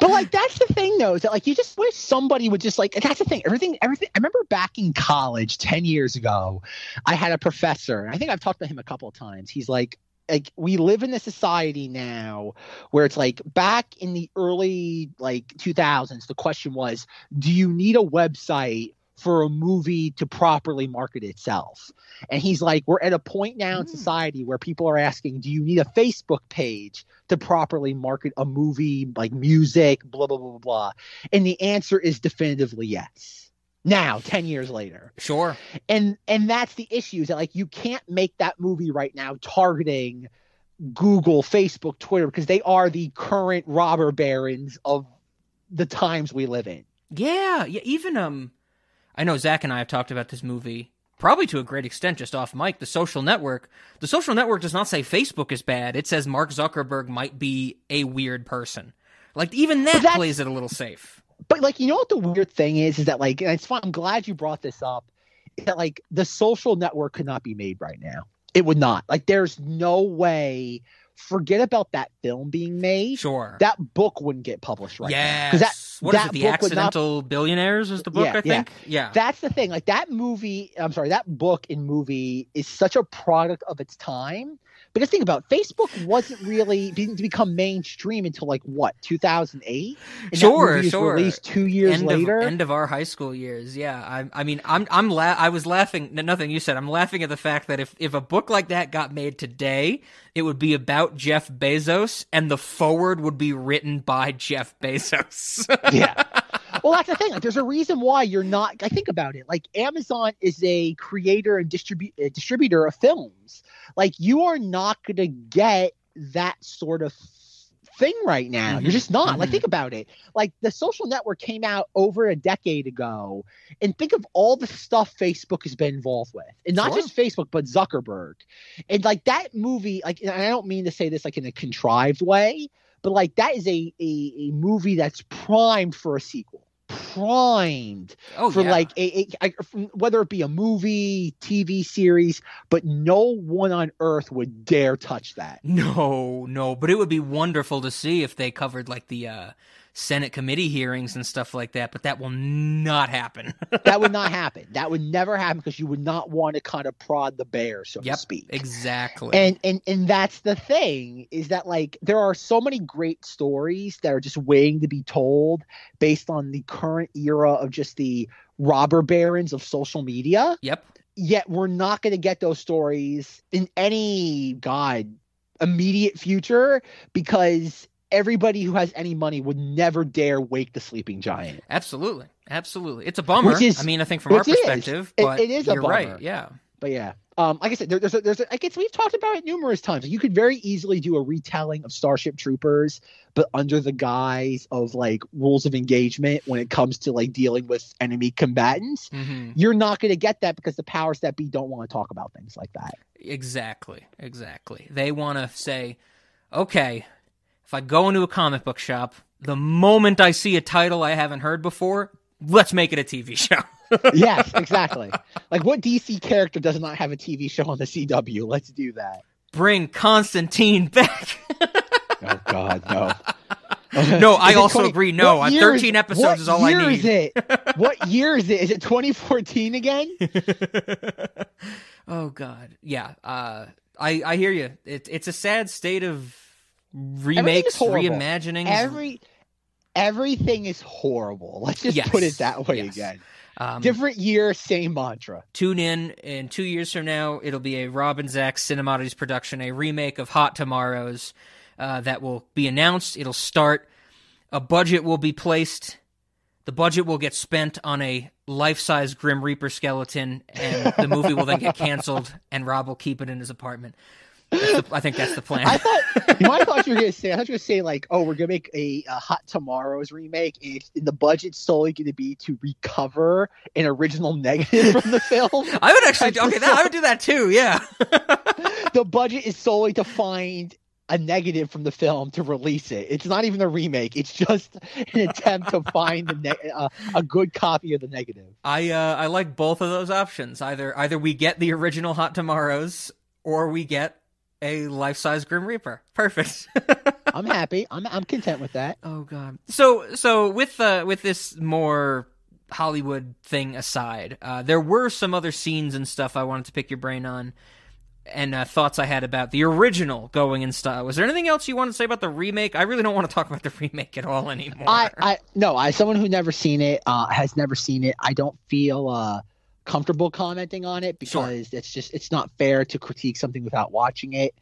But like that's the thing though, is that like you just wish somebody would just like that's the thing. Everything everything I remember back in college ten years ago, I had a professor, and I think I've talked to him a couple of times. He's like like we live in a society now where it's like back in the early like 2000s the question was do you need a website for a movie to properly market itself. And he's like we're at a point now in society where people are asking do you need a facebook page to properly market a movie like music blah blah blah blah? Blah and the answer is definitively yes. Now 10 years later. Sure. and and that's the issue is that like you can't make that movie right now targeting google facebook twitter because they are the current robber barons of the times we live in. Yeah, yeah. Even um, I know Zach and I have talked about this movie probably to a great extent just off mic. The Social Network. The Social Network does not say Facebook is bad. It says Mark Zuckerberg might be a weird person. Like even that plays it a little safe. but like you know what the weird thing is is that like and it's fun i'm glad you brought this up that like the social network could not be made right now it would not like there's no way forget about that film being made Sure. that book wouldn't get published right now yes. that what is it? The would not- Accidental Billionaires is the book. Yeah, I think. Yeah. That's the thing. Like that movie, I'm sorry, that book and movie is such a product of its time. Because think about it, Facebook wasn't really didn't become mainstream until like what 2008. And sure, sure. Released two years end later. Of, end of our high school years. Yeah. I, I mean, I'm, I'm, la- I was laughing. Nothing you said. I'm laughing at the fact that if, if a book like that got made today, it would be about Jeff Bezos, and the forward would be written by Jeff Bezos. yeah. Well, that's the thing. Like, there's a reason why you're not. I think about it. Like, Amazon is a creator and distribute a uh, distributor of films. Like, you are not going to get that sort of thing right now. You're Mhm. just not. Like, Mhm. think about it. Like, the social network came out over a decade ago, and think of all the stuff Facebook has been involved with, and not Sure. just Facebook, but Zuckerberg. And like that movie, like, and I don't mean to say this like in a contrived way, but like that is a a, a movie that's primed for a sequel primed Oh, for yeah. like a, a, a- whether it be a movie tv series but no one on earth would dare touch that No, no, but it would be wonderful to see if they covered like the uh, Senate committee hearings and stuff like that. But that will not happen. that would not happen that would never happen because you would not want to kind of prod the bear so yep, to speak exactly. and and and that's the thing is that like there are so many great stories that are just waiting to be told based on the current era of just the robber barons of social media yep, yet we're not going to get those stories in any god immediate future because everybody who has any money would never dare wake the sleeping giant absolutely, absolutely. It's a bummer. Which is- I mean, I think from our which is. perspective, It- but it is a you're right. bummer. Yeah, but yeah um like i said there, there's a there's a, I guess we've talked about it numerous times you could very easily do a retelling of starship troopers but under the guise of like rules of engagement when it comes to like dealing with enemy combatants hmm you're not going to get that because the powers that be don't want to talk about things like that exactly, exactly. They want to say, okay, if I go into a comic book shop, the moment I see a title I haven't heard before, let's make it a TV show. yes, exactly. Like what DC character does not have a TV show on the CW? Let's do that. Bring Constantine back. Oh God, no. No, I Is also 20 agree. No, on year 13 episodes is all I need. Is it? what year is it? Is it 2014 again? oh God, yeah. Uh, I I hear you. It, it's a sad state of remakes, reimaginings. Every everything is horrible. Let's just Yes, put it that way yes. again. Um, Different year, same mantra. Tune in in two years from now. It'll be a Robin Zach Cinematics production, a remake of Hot Tomorrows uh, that will be announced. It'll start. A budget will be placed. The budget will get spent on a life-size Grim Reaper skeleton, and the movie will then get canceled, and Rob will keep it in his apartment. The, I think that's the plan. I thought you know, I thought you were gonna say I thought you were gonna say like, oh, we're gonna make a, a Hot Tomorrows remake, and, it's, and the budget's solely gonna be to recover an original negative from the film. I would actually okay. That, I would do that too. Yeah. the budget is solely to find a negative from the film to release it. It's not even a remake. It's just an attempt to find a, ne- uh, a good copy of the negative. I uh, I like both of those options. Either either we get the original Hot Tomorrows, or we get a life-size Grim Reaper. Perfect. I'm happy. I'm I'm content with that. Oh god. So so with uh with this more Hollywood thing aside, uh, there were some other scenes and stuff I wanted to pick your brain on, and uh, thoughts I had about the original going in style. Was there anything else you wanted to say about the remake? I really don't want to talk about the remake at all anymore. I, I no, I someone who never seen it, uh, has never seen it. I don't feel uh comfortable commenting on it because it's just it's not fair to critique something without watching it.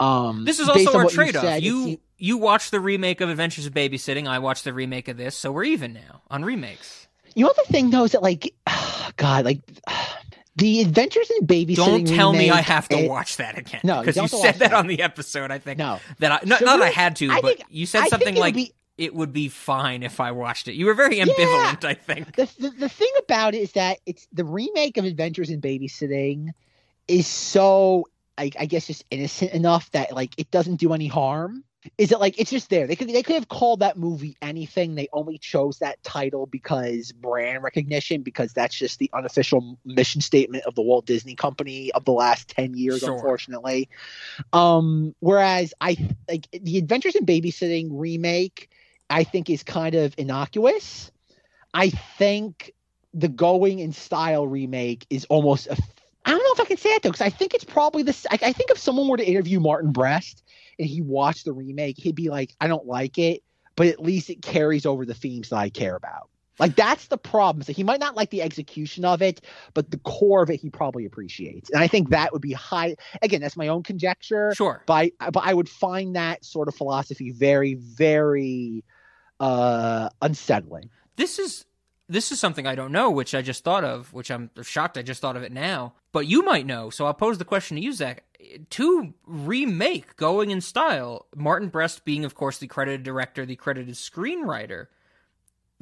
Um, This is also our you trade-off. said, You it's- you watched the remake of Adventures of Babysitting. I watched the remake of this, so we're even now on remakes. You know the thing though is that like, God, like the Adventures in Babysitting. Don't tell me I have to it- watch that again. No, because you, to said that that. on the episode. I think No. that I not, So not I had to, I but think- you said something like be- it would be fine if I watched it. You were very ambivalent. I think. The, the the thing about it is that it's the remake of Adventures in Babysitting is so I, I guess just innocent enough that like it doesn't do any harm. Is it like it's just there? They could they could have called that movie anything. They only chose that title because brand recognition, because that's just the unofficial mission statement of the Walt Disney Company of the last ten years, Sure. unfortunately. Um, whereas I like the Adventures in Babysitting remake, I think is kind of innocuous. I think the Going in Style remake is almost a. I don't know if I can say it though, because I think it's probably this. I, I think if someone were to interview Martin Brest and he watched the remake, he'd be like, "I don't like it, but at least it carries over the themes that I care about." Like that's the problem. So he might not like the execution of it, but the core of it he probably appreciates. And I think that would be high. Again, that's my own conjecture. Sure. But I, but I would find that sort of philosophy very, very uh unsettling. This is this is something I don't know, which I just thought of, which I'm shocked I just thought of it now. But you might know, so I'll pose the question to you, Zach. To remake Going in Style, Martin Brest being, of course, the credited director, the credited screenwriter,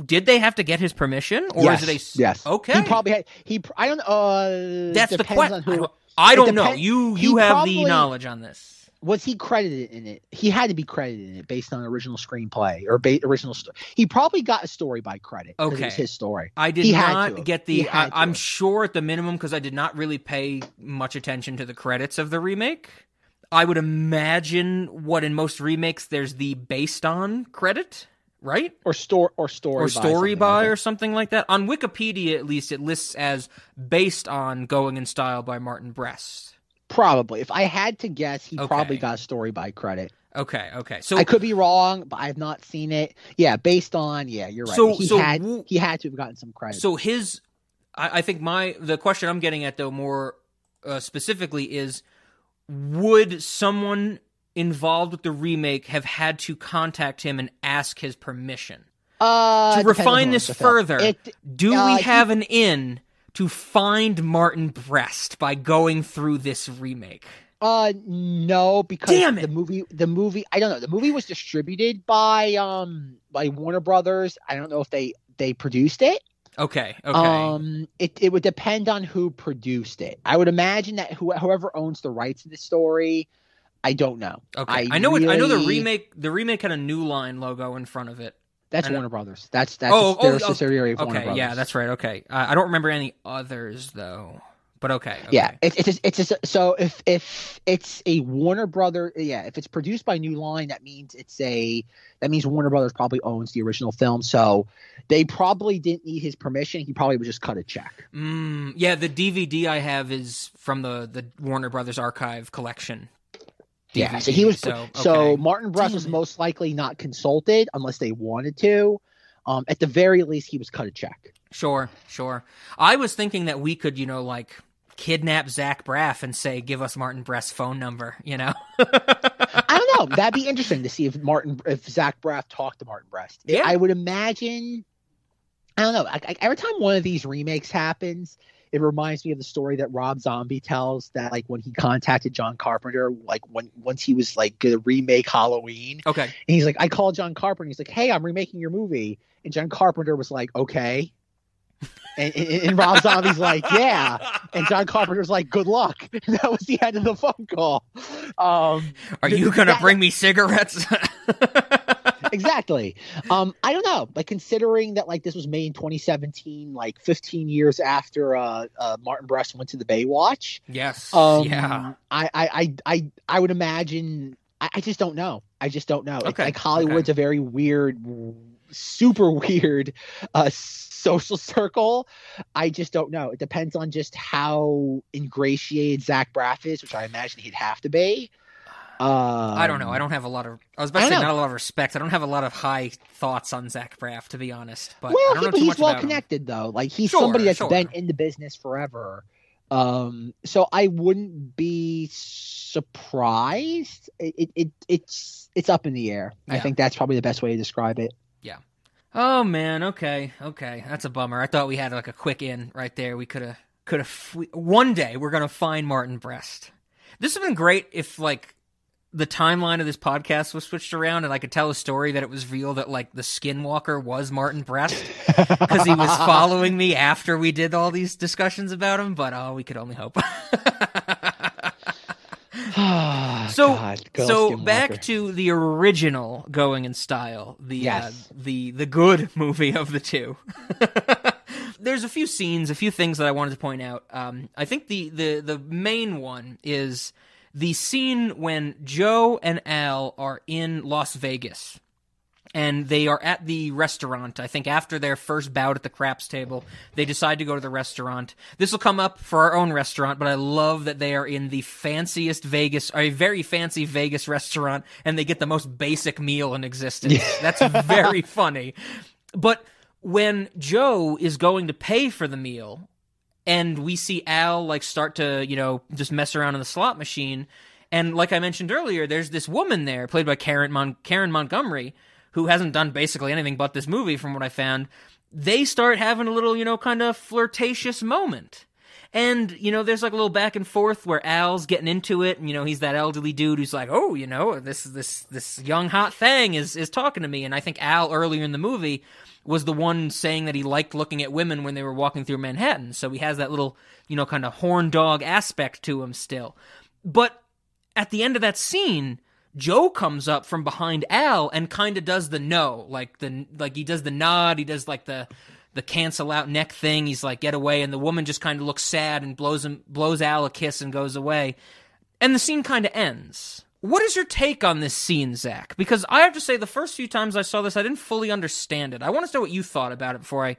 did they have to get his permission, or yes, is it a yes? Okay, He probably had. He. I don't. Uh, that's the question. I don't, I don't know. You you have probably- the knowledge on this. Was he credited in it? He had to be credited in it based on original screenplay or ba- original story. He probably got a story by credit. Okay. it was his story. I did He not get the. I, I'm sure at the minimum because I did not really pay much attention to the credits of the remake. I would imagine what in most remakes there's the based on credit, right? or store or story Or by story something by like or something like that. On Wikipedia, at least, it lists as based on Going in Style by Martin Brest. Probably. If I had to guess, he Okay. probably got story by credit. Okay, okay. So I could be wrong, but I have not seen it. Yeah, based on yeah, you're right. So- he so had he had to have gotten some credit. So his, I, I think my the question I'm getting at though more uh, specifically is, would someone involved with the remake have had to contact him and ask his permission uh, to it depends on refine this owns the film. further? It- do uh, we he- have an in to find Martin Brest by going through this remake? Uh, no, because Damn it. the movie, the movie, I don't know. The movie was distributed by um by Warner Brothers. I don't know if they they produced it. Okay, okay. Um, it it would depend on who produced it. I would imagine that who, whoever owns the rights to the story, I don't know. Okay, I, know. It, I know the remake. The remake had a New Line logo in front of it. That's Warner Brothers. That's that's oh, they're oh, subsidiary of okay, Warner Brothers. yeah, that's right. Okay, uh, I don't remember any others though. But okay, okay. Yeah, it's it's it's just, so if if it's a Warner Brother, yeah, if it's produced by New Line, that means it's a that means Warner Brothers probably owns the original film, so they probably didn't need his permission. He probably would just cut a check. Mm, yeah, the DVD I have is from the the Warner Brothers archive collection. Yeah, so he was so, so, okay. Martin Brest was most likely not consulted unless they wanted to. Um, at the very least, he was cut a check. Sure, sure. I was thinking that we could, you know, like kidnap Zach Braff and say, "Give us Martin Brest's phone number." You know. I don't know. That'd be interesting to see if Martin, if Zach Braff talked to Martin Brest. Yeah. I would imagine. I don't know. I, I, every time one of these remakes happens, it reminds me of the story that Rob Zombie tells that like when he contacted John Carpenter, like when once he was like gonna remake Halloween, okay. and he's like, I called John Carpenter. He's like, Hey, I'm remaking your movie, and John Carpenter was like, Okay. And, and, and Rob Zombie's like, yeah. And John Carpenter's like, good luck. And that was the end of the phone call. Um, Are you gonna bring me cigarettes? exactly. Um, I don't know. Like considering that like this was made in 2017, like 15 years after uh, uh Martin Brest went to the Baywatch. yes. Um, yeah. I, I, I, I, I would imagine. I, I just don't know. I just don't know. It's Okay, like Hollywood's a very weird, super weird, uh, social circle. I just don't know. It depends on just how ingratiated Zach Braff is, which I imagine he'd have to be. Um, I don't know. I don't have a lot of. I was about to say don't a lot of respect. I don't have a lot of high thoughts on Zach Braff, to be honest. But I well, don't he, know but too he's well about him. connected though. Like he's Sure, somebody that's sure. been in the business forever. Um, so I wouldn't be surprised. It, it, it it's it's up in the air. I think that's probably the best way to describe it. Yeah. Oh man. Okay. Okay. That's a bummer. I thought we had like a quick in right there. We could have. Could have. One day we're gonna find Martin Brest. This would have been great if like the timeline of this podcast was switched around and I could tell a story that it was real that like the skinwalker was Martin Brest because he was following me after we did all these discussions about him. But oh, we could only hope. So God, so back to the original going in style the Yes. uh, the the good movie of the two there's a few scenes a few things that i wanted to point out um, i think the, the the main one is the scene when joe and al are in las vegas and they are at the restaurant. I think after their first bout at the craps table, they decide to go to the restaurant. This will come up for our own restaurant, but I love that they are in the fanciest Vegas, or a very fancy Vegas restaurant, and they get the most basic meal in existence. That's very funny. But when Joe is going to pay for the meal, and we see Al like start to you know just mess around in the slot machine. And like I mentioned earlier, there's this woman there played by Karen Mon- Karen Montgomery who hasn't done basically anything but this movie from what I found. They start having a little you know kind of flirtatious moment. And, you know, there's like a little back and forth where Al's getting into it, and you know, he's that elderly dude who's like, Oh, you know, this this this young hot thing is is talking to me. And I think Al earlier in the movie was the one saying that he liked looking at women when they were walking through Manhattan. So he has that little, you know, kind of horn dog aspect to him still. But at the end of that scene, Joe comes up from behind Al and kind of does the no, like the like he does the nod, he does like the the cancel out neck thing. He's like get away, and the woman just kind of looks sad and blows him blows Al a kiss and goes away, and the scene kind of ends. What is your take on this scene, Zach? Because I have to say, the first few times I saw this, I didn't fully understand it. I want to know what you thought about it before I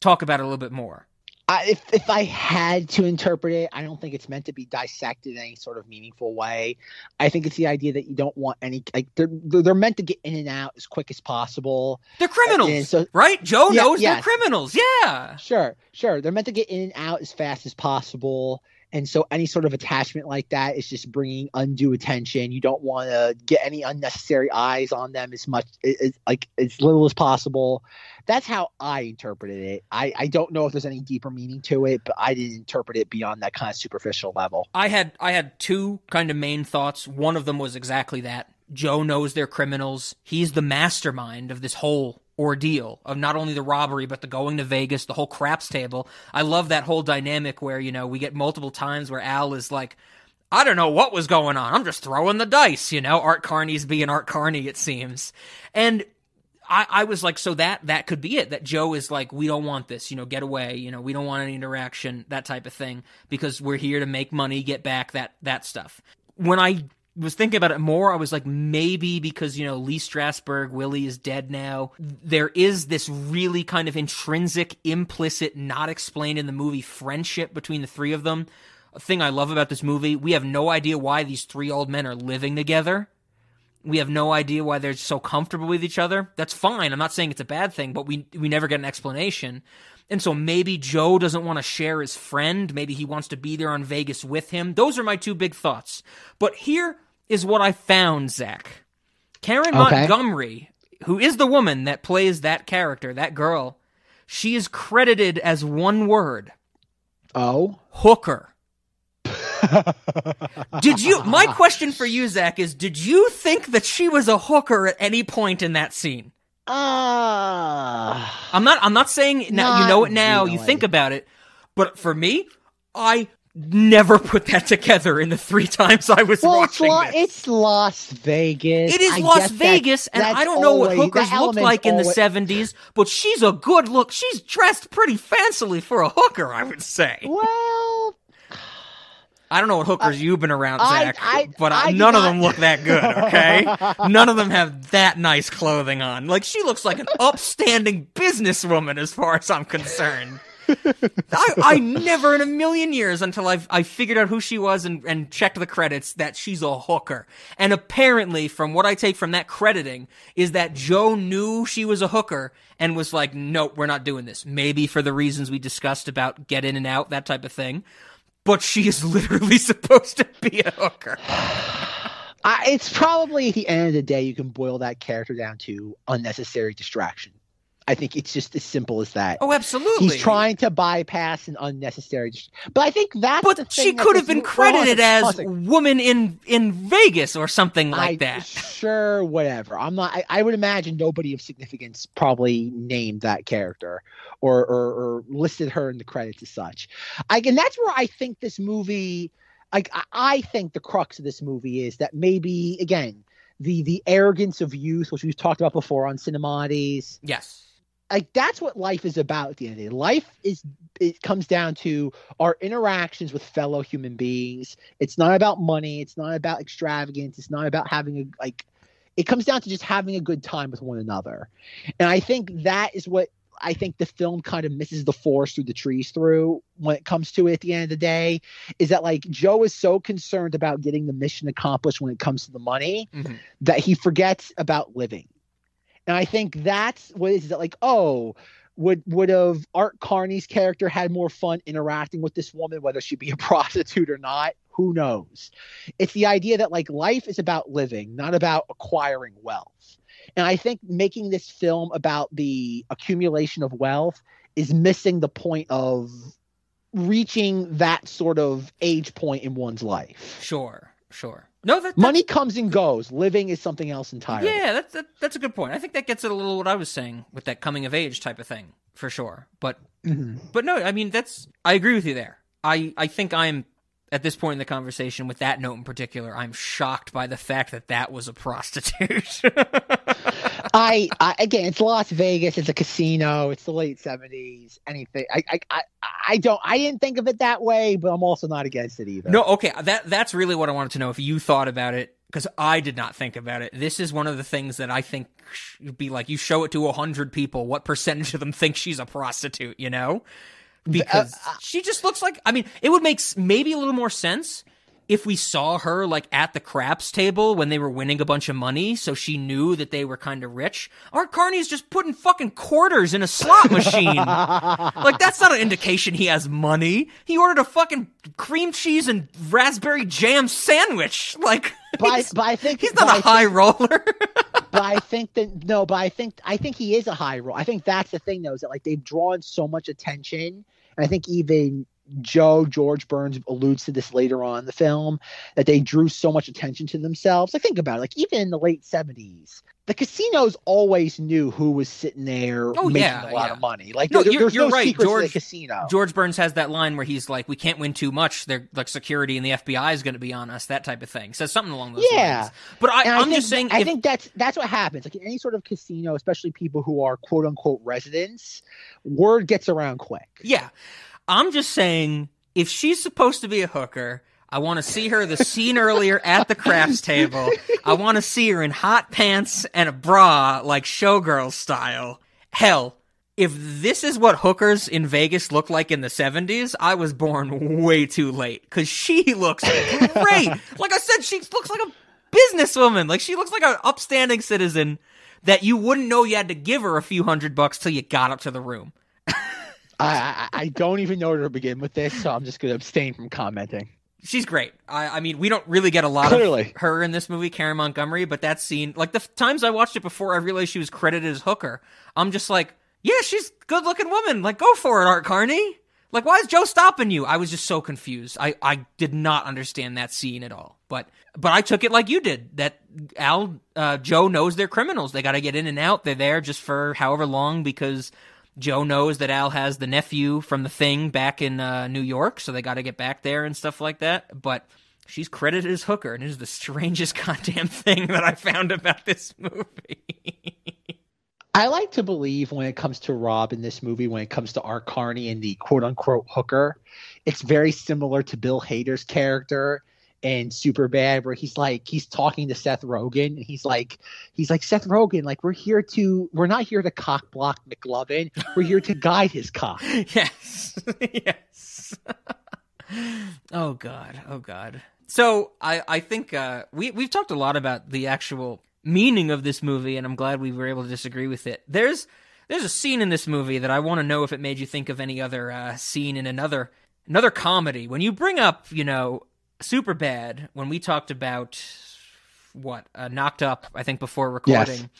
talk about it a little bit more. I, if if I had to interpret it, I don't think it's meant to be dissected in any sort of meaningful way. I think it's the idea that you don't want any like they're they're meant to get in and out as quick as possible. They're criminals, so- right? Joe Yeah, knows they're criminals. Yeah. Sure, sure. They're meant to get in and out as fast as possible. And so any sort of attachment like that is just bringing undue attention. You don't want to get any unnecessary eyes on them as much as, like as little as possible. That's how I interpreted it. I, I don't know if there's any deeper meaning to it, but I didn't interpret it beyond that kind of superficial level. I had I had two kind of main thoughts. One of them was exactly that. Joe knows they're criminals. He's the mastermind of this whole ordeal of not only the robbery but the going to Vegas, the whole craps table. I love that whole dynamic where, you know, we get multiple times where Al is like I don't know what was going on. I'm just throwing the dice, you know. Art Carney's being Art Carney, it seems. And I, I was like, so that that could be it. That Joe is like, we don't want this, you know, get away, you know, we don't want any interaction, that type of thing, because we're here to make money, get back that that stuff. When I was thinking about it more, I was like, maybe because you know Lee Strasberg, Willie is dead now. There is this really kind of intrinsic, implicit, not explained in the movie friendship between the three of them. A thing I love about this movie, we have no idea why these three old men are living together. We have no idea why they're so comfortable with each other. That's fine. I'm not saying it's a bad thing, but we we never get an explanation. And so maybe Joe doesn't want to share his friend. Maybe he wants to be there on Vegas with him. Those are my two big thoughts. But here is what I found, Zach. Karen Okay. Montgomery, who is the woman that plays that character, that girl, she is credited as one word Oh, hooker. did you? My question for you, Zach, is: Did you think that she was a hooker at any point in that scene? Ah. I'm not. I'm not saying now. You know it now. You think about it, but for me, I never put that together in the three times I was well, it's, La- this. it's Las Vegas. It is I Las guess that- Vegas, and I don't know what hookers looked like in the 70s, but she's a good look. She's dressed pretty fancily for a hooker, I would say. Well, I don't know what hookers uh, you've been around, Zach, I- but I I, none of not- them look that good, okay? none of them have that nice clothing on. Like, she looks like an upstanding businesswoman as far as I'm concerned. I, I never in a million years until I've, I figured out who she was and, and checked the credits that she's a hooker. And apparently, from what I take from that crediting, is that Joe knew she was a hooker and was like, nope, we're not doing this. Maybe for the reasons we discussed about get in and out, that type of thing. But she is literally supposed to be a hooker. I, it's probably at the end of the day, you can boil that character down to unnecessary distraction. I think it's just as simple as that. Oh, absolutely. He's trying to bypass an unnecessary. But I think that's. the She could have been mo- hold on a credited second, hold on a as woman in in Vegas or something like I, that. Sure, whatever. I'm not. I, I would imagine nobody of significance probably named that character or, or or listed her in the credits as such. I, and that's where I think this movie. Like I, I think the crux of this movie is that maybe again the the arrogance of youth, which we've talked about before on Cinemodities. Yes. Like that's what life is about at the end of the day. Life is it comes down to our interactions with fellow human beings. It's not about money. It's not about extravagance. It's not about having a like. It comes down to just having a good time with one another, and I think that is what I think the film kind of misses the forest through the trees through when it comes to it. At the end of the day, is that like Joe is so concerned about getting the mission accomplished when it comes to the money Mhm. that he forgets about living. And I think that's what it is that like, oh, would would have Art Carney's character had more fun interacting with this woman, whether she be a prostitute or not? Who knows? It's the idea that like life is about living, not about acquiring wealth. And I think making this film about the accumulation of wealth is missing the point of reaching that sort of age point in one's life. Sure, sure. No, that, Money comes and goes. Living is something else entirely. Yeah, that's that, that's a good point. I think that gets at a little what I was saying with that coming of age type of thing for sure. But Mhm. but no, I mean that's I agree with you there. I I think I'm at this point in the conversation with that note in particular, I'm shocked by the fact that that was a prostitute. I, I again, it's Las Vegas. It's a casino. It's the late seventies. Anything. I, I, I, I don't. I didn't think of it that way, but I'm also not against it either. no, okay, that that's really what I wanted to know if you thought about it because I did not think about it. This is one of the things that I think should be like you show it to a hundred people, what percentage of them think she's a prostitute? You know, uh, because uh, she just looks like. I mean, it would make maybe a little more sense if we saw her like at the craps table when they were winning a bunch of money, so she knew that they were kind of rich. Art Carney's just putting fucking quarters in a slot machine. like that's not an indication he has money. He ordered a fucking cream cheese and raspberry jam sandwich. Like, But I, he's, but I think he's not I a high think- roller. but I think that no, but I think I think he is a high roll. I think that's the thing though, is that like they've drawn so much attention, and I think even Joe George Burns alludes to this later on in the film that they drew so much attention to themselves. Like think about it. Like even in the late seventies, the casinos always knew who was sitting there Oh, making yeah, a lot yeah. of money. Like No, there- you're, you're no right. George, casino. George Burns has that line where he's like, "We can't win too much. They're like security and the FBI is going to be on us." That type of thing. Says something along those yeah, lines. But I, I'm think, just saying. I if- think that's that's what happens. Like in any sort of casino, especially people who are quote unquote residents, word gets around quick. Yeah. I'm just saying if she's supposed to be a hooker, I want to see her the scene earlier at the craps table. I want to see her in hot pants and a bra like showgirl style. Hell, if this is what hookers in Vegas look like in the 70s, I was born way too late cuz she looks great. like I said, she looks like a businesswoman. Like she looks like an upstanding citizen that you wouldn't know you had to give her a few hundred bucks till you got up to the room. I, I I don't even know where to begin with this, so I'm just going to abstain from commenting. she's great. I, I mean, we don't really get a lot Clearly. of her in this movie, Karen Montgomery, but that scene, like the f- times I watched it before, I realized she was credited as Hooker. I'm just like, yeah, she's good looking woman. Like, go for it, Art Carney. Like, why is Joe stopping you? I was just so confused. I, I did not understand that scene at all. But but I took it like you did. That Al uh, Joe knows they're criminals. They got to get in and out. They're there just for however long because Joe knows that Al has the nephew from the thing back in uh, New York, so they got to get back there and stuff like that. But she's credited as Hooker, and it is the strangest goddamn thing that I found about this movie. I like to believe when it comes to Rob in this movie, when it comes to Art Carney and the quote unquote hooker, it's very similar to Bill Hader's character in Superbad, where he's like he's talking to Seth Rogen and he's like he's like Seth Rogen, like we're here to we're not here to cock block McLovin, we're here to guide his cock. yes, yes. oh god, oh god. So I I think uh, we we've talked a lot about the actual meaning of this movie, and I'm glad we were able to disagree with it. There's there's a scene in this movie that I want to know if it made you think of any other uh, scene in another another comedy. When you bring up, you know, super bad when we talked about what uh, knocked up, I think before recording.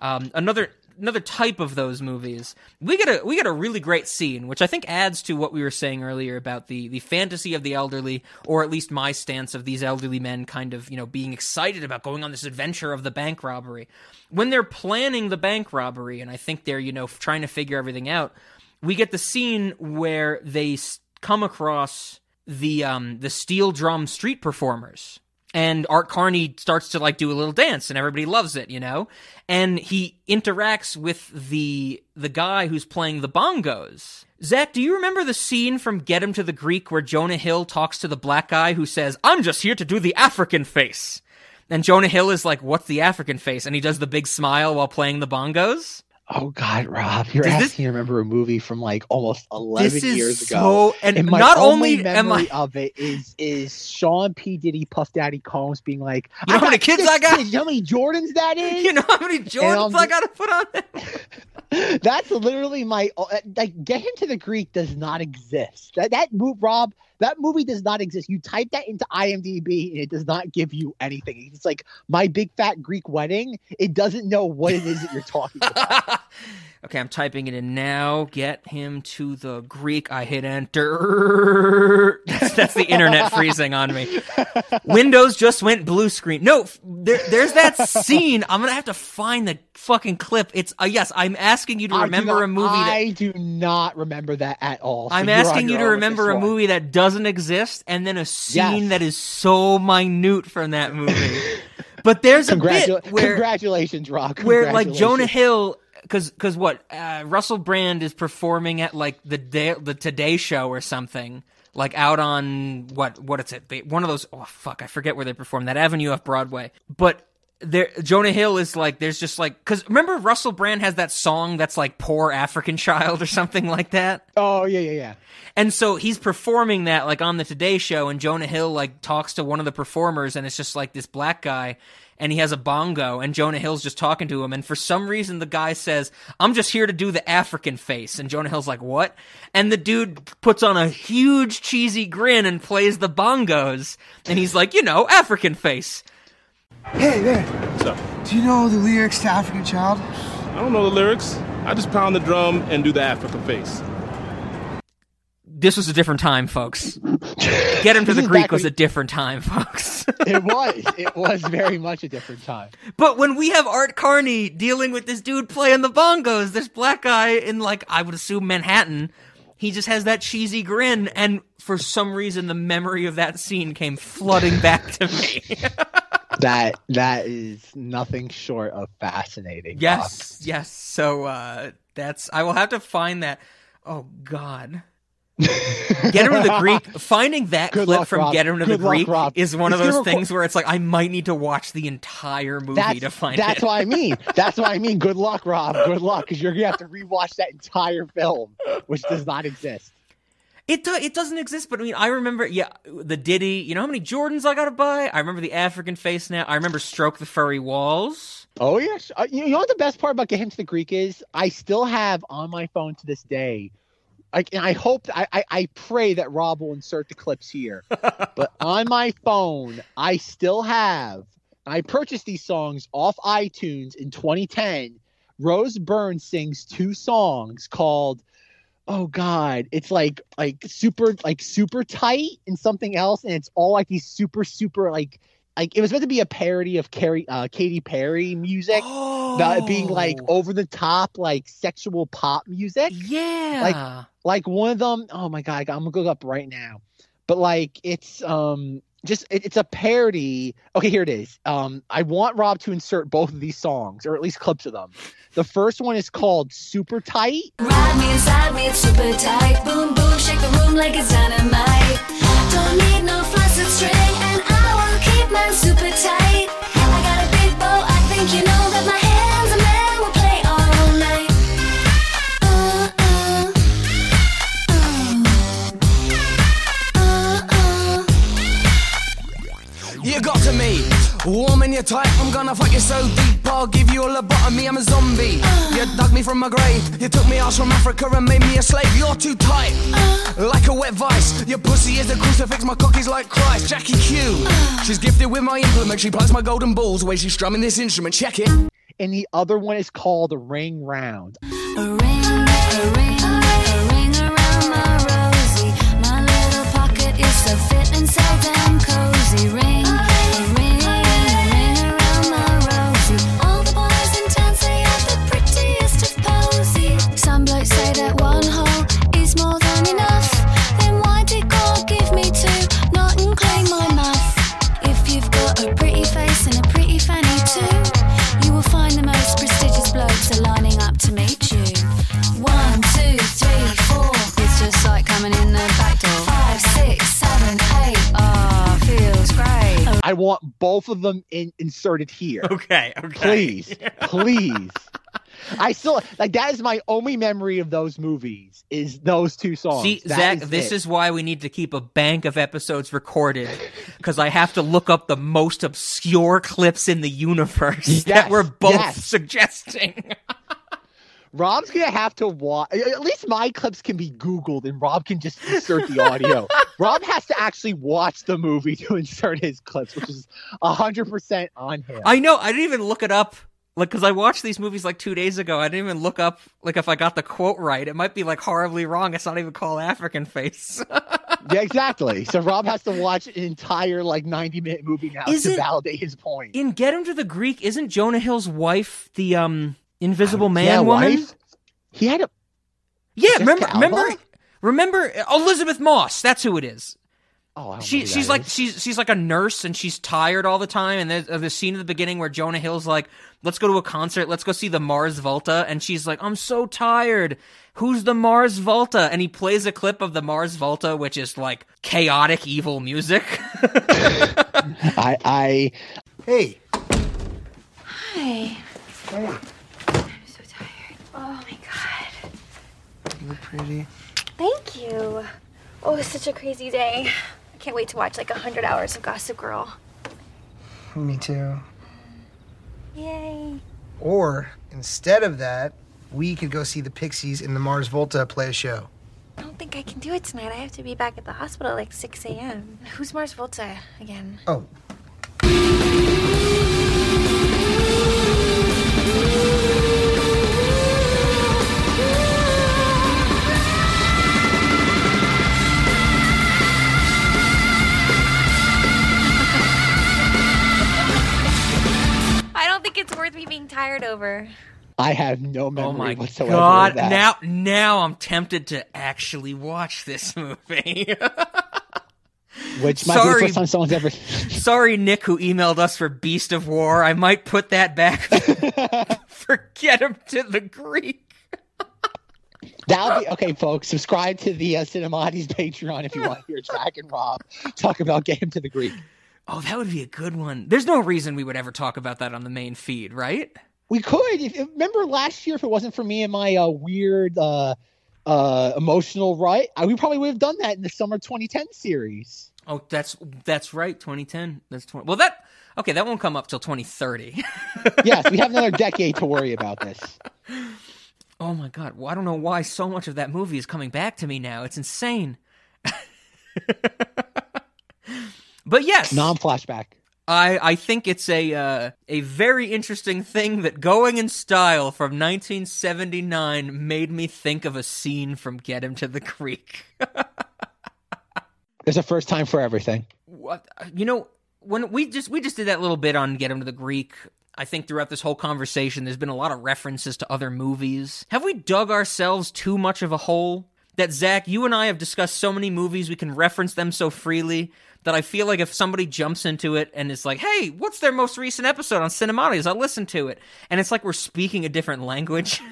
Um, another another type of those movies. We get a we get a really great scene, which I think adds to what we were saying earlier about the the fantasy of the elderly, or at least my stance of these elderly men kind of you know being excited about going on this adventure of the bank robbery. When they're planning the bank robbery, and I think they're you know trying to figure everything out, we get the scene where they come across the um the steel drum street performers and Art Carney starts to like do a little dance and everybody loves it, you know? And he interacts with the the guy who's playing the bongos. Zach, do you remember the scene from Get Him to the Greek where Jonah Hill talks to the black guy who says, I'm just here to do the African face? And Jonah Hill is like, What's the African face? And he does the big smile while playing the bongos. Oh God, Rob, you're Does asking this- me to remember a movie from like almost eleven This is years ago. so- and my not only only am memory I- of it is is Sean P. Diddy, Puff Daddy Combs being like, You know how many kids I got? kids. You know how many Jordans that is? You know how many Jordans um, I gotta put on? That's literally my uh, like. Get him to the Greek does not exist. That that move, Rob. That movie does not exist. You type that into IMDb and it does not give you anything. It's like my big fat Greek wedding. It doesn't know what it is that you're talking about. Okay, I'm typing it in now. Get him to the Greek. I hit enter. That's, the internet freezing on me. Windows just went blue screen. No, there, there's that scene. I'm gonna have to find the fucking clip. It's uh, yes. I'm asking you to remember not- a movie. that, I do not remember that at all. so I'm asking you to remember a movie that doesn't exist, and then a scene Yes. that is so minute from that movie. but there's a Congratu- bit where congratulations, Rob. where like Jonah Hill because because what uh, Russell Brand is performing at like the day, the Today Show or something like out on what what it's it They- one of those oh fuck I forget where they perform that Avenue off Broadway but there Jonah Hill is like there's just like because remember Russell Brand has that song that's like poor African child or something like that Oh yeah, yeah, yeah. and so he's performing that like on the Today Show, and Jonah Hill like talks to one of the performers, and it's just like this black guy, and he has a bongo, and Jonah Hill's just talking to him, and for some reason the guy says, "I'm just here to do the African face," and Jonah Hill's like, "What?" And the dude puts on a huge cheesy grin and plays the bongos, and he's like, "You know, African face." Hey there. What's up? Do you know the lyrics to African Child? I don't know the lyrics. I just pound the drum and do the African face. this was a different time, folks. Get him to the Greek was a different time, folks. it was. It was very much a different time. But when we have Art Carney dealing with this dude playing the bongos, this black guy in like I would assume Manhattan, he just has that cheesy grin, and for some reason the memory of that scene came flooding back to me. That that is nothing short of fascinating. Yes, yes. So uh that's I will have to find that. Oh God. Get him to the Greek. Finding that Good clip luck, from Rob. Get him to Good the luck, Greek Rob. is one of those record- things where it's like I might need to watch the entire movie That's, to find that's it. what I mean. That's what I mean. Good luck, Rob. Good luck, because you're gonna have to rewatch that entire film, which does not exist. It do, it doesn't exist, but I mean, I remember, yeah, the Diddy. You know how many Jordans I gotta buy? I remember the African face now. I remember Stroke the Furry Walls. Oh yes. Uh, you know what the best part about Get Him to the Greek is? I still have on my phone to this day. And I hope, I, I, I pray that Rob will insert the clips here. but on my phone, I still have. I purchased these songs off iTunes in 2010. Rose Byrne sings two songs called oh god it's like like super like super tight and something else and it's all like these super super like like it was meant to be a parody of Carrie, uh, Katy Perry music, that being like over the top, like sexual pop music. Yeah, like like one of them. Oh my god, I'm gonna go up right now. But like it's um just it, it's a parody. Okay, here it is. Um, I want Rob to insert both of these songs or at least clips of them. The first one is called "Super Tight." Ride me inside me, it's super tight. Boom, boom, shake the room like it's dynamite. Don't need no flaccid string, and I will keep mine super tight. You got to me, warm and you're tight. I'm gonna fuck you so deep, I'll give you a lobotomy. I'm a zombie. You dug me from my grave, you took me ass from Africa and made me a slave. You're too tight, like a wet vice. Your pussy is a crucifix, my cock is like Christ. Jackie Q, she's gifted with my implement. She plucks my golden balls the way she's strumming this instrument. Check it. And the other one is called "Ring Round." I want both of them in, inserted here. Okay, okay. Please, please. I still like that is my only memory of those movies is those two songs. See, That Zach, is this it. is why we need to keep a bank of episodes recorded because I have to look up the most obscure clips in the universe that we're both yes. suggesting. Rob's gonna have to watch. At least my clips can be Googled, and Rob can just insert the audio. Rob has to actually watch the movie to insert his clips, which is hundred percent on him. I know. I didn't even look it up. Like, because I watched these movies like two days ago. I didn't even look up, like, if I got the quote right. It might be, like, horribly wrong. It's not even called African Face. yeah, exactly. So Rob has to watch an entire like ninety minute movie now Is to it- validate his point. In Get Him to the Greek, isn't Jonah Hill's wife the, um, Invisible Man yeah, woman? wife? He had a Yeah, Jessica remember, Alba? remember, remember Elisabeth Moss. That's who it is. Oh, I don't know She who she's that like is. she's she's like a nurse and she's tired all the time. And there's uh, the scene at the beginning where Jonah Hill's like, "Let's go to a concert. Let's go see the Mars Volta." And she's like, "I'm so tired. Who's the Mars Volta?" And he plays a clip of the Mars Volta, which is like chaotic evil music. I I Hey. Hi. I'm You look pretty. Thank you. Oh, it's such a crazy day. I can't wait to watch like a hundred hours of Gossip Girl. Me too. Yay. Or instead of that, we could go see the Pixies in the Mars Volta play a show. I don't think I can do it tonight. I have to be back at the hospital at like 6 a.m. Who's Mars Volta again? Oh, tired over. I have no memory Oh my whatsoever. god! of that. Now, now I'm tempted to actually watch this movie. which might be the first time someone's ever. Sorry, Nick, who emailed us for Beast of War. I might put that back. Forget him to the Greek. That'll be okay, folks. Subscribe to the uh, Cinemodities Patreon if you want to hear Jack and Rob talk about Game to the Greek. Oh, that would be a good one. There's no reason we would ever talk about that on the main feed, right? We could. If, remember last year, if it wasn't for me and my uh, weird uh, uh, emotional rut, I, we probably would have done that in the summer 2010 series. Oh, that's that's right. 2010. That's 20. Well, that okay. That won't come up till 2030. yes, we have another decade to worry about this. Oh my god. Well, I don't know why so much of that movie is coming back to me now. It's insane. but yes, Non flashback. I I think it's a uh, a very interesting thing that going in style from 1979 made me think of a scene from Get Him to the Greek. There's a first time for everything. what you know when we just we just did that little bit on get him to the greek i think throughout this whole conversation there's been a lot of references to other movies have we dug ourselves too much of a hole that zach you and i have discussed so many movies we can reference them so freely that i feel like if somebody jumps into it and is like hey what's their most recent episode on Cinemodities i'll listen to it and it's like we're speaking a different language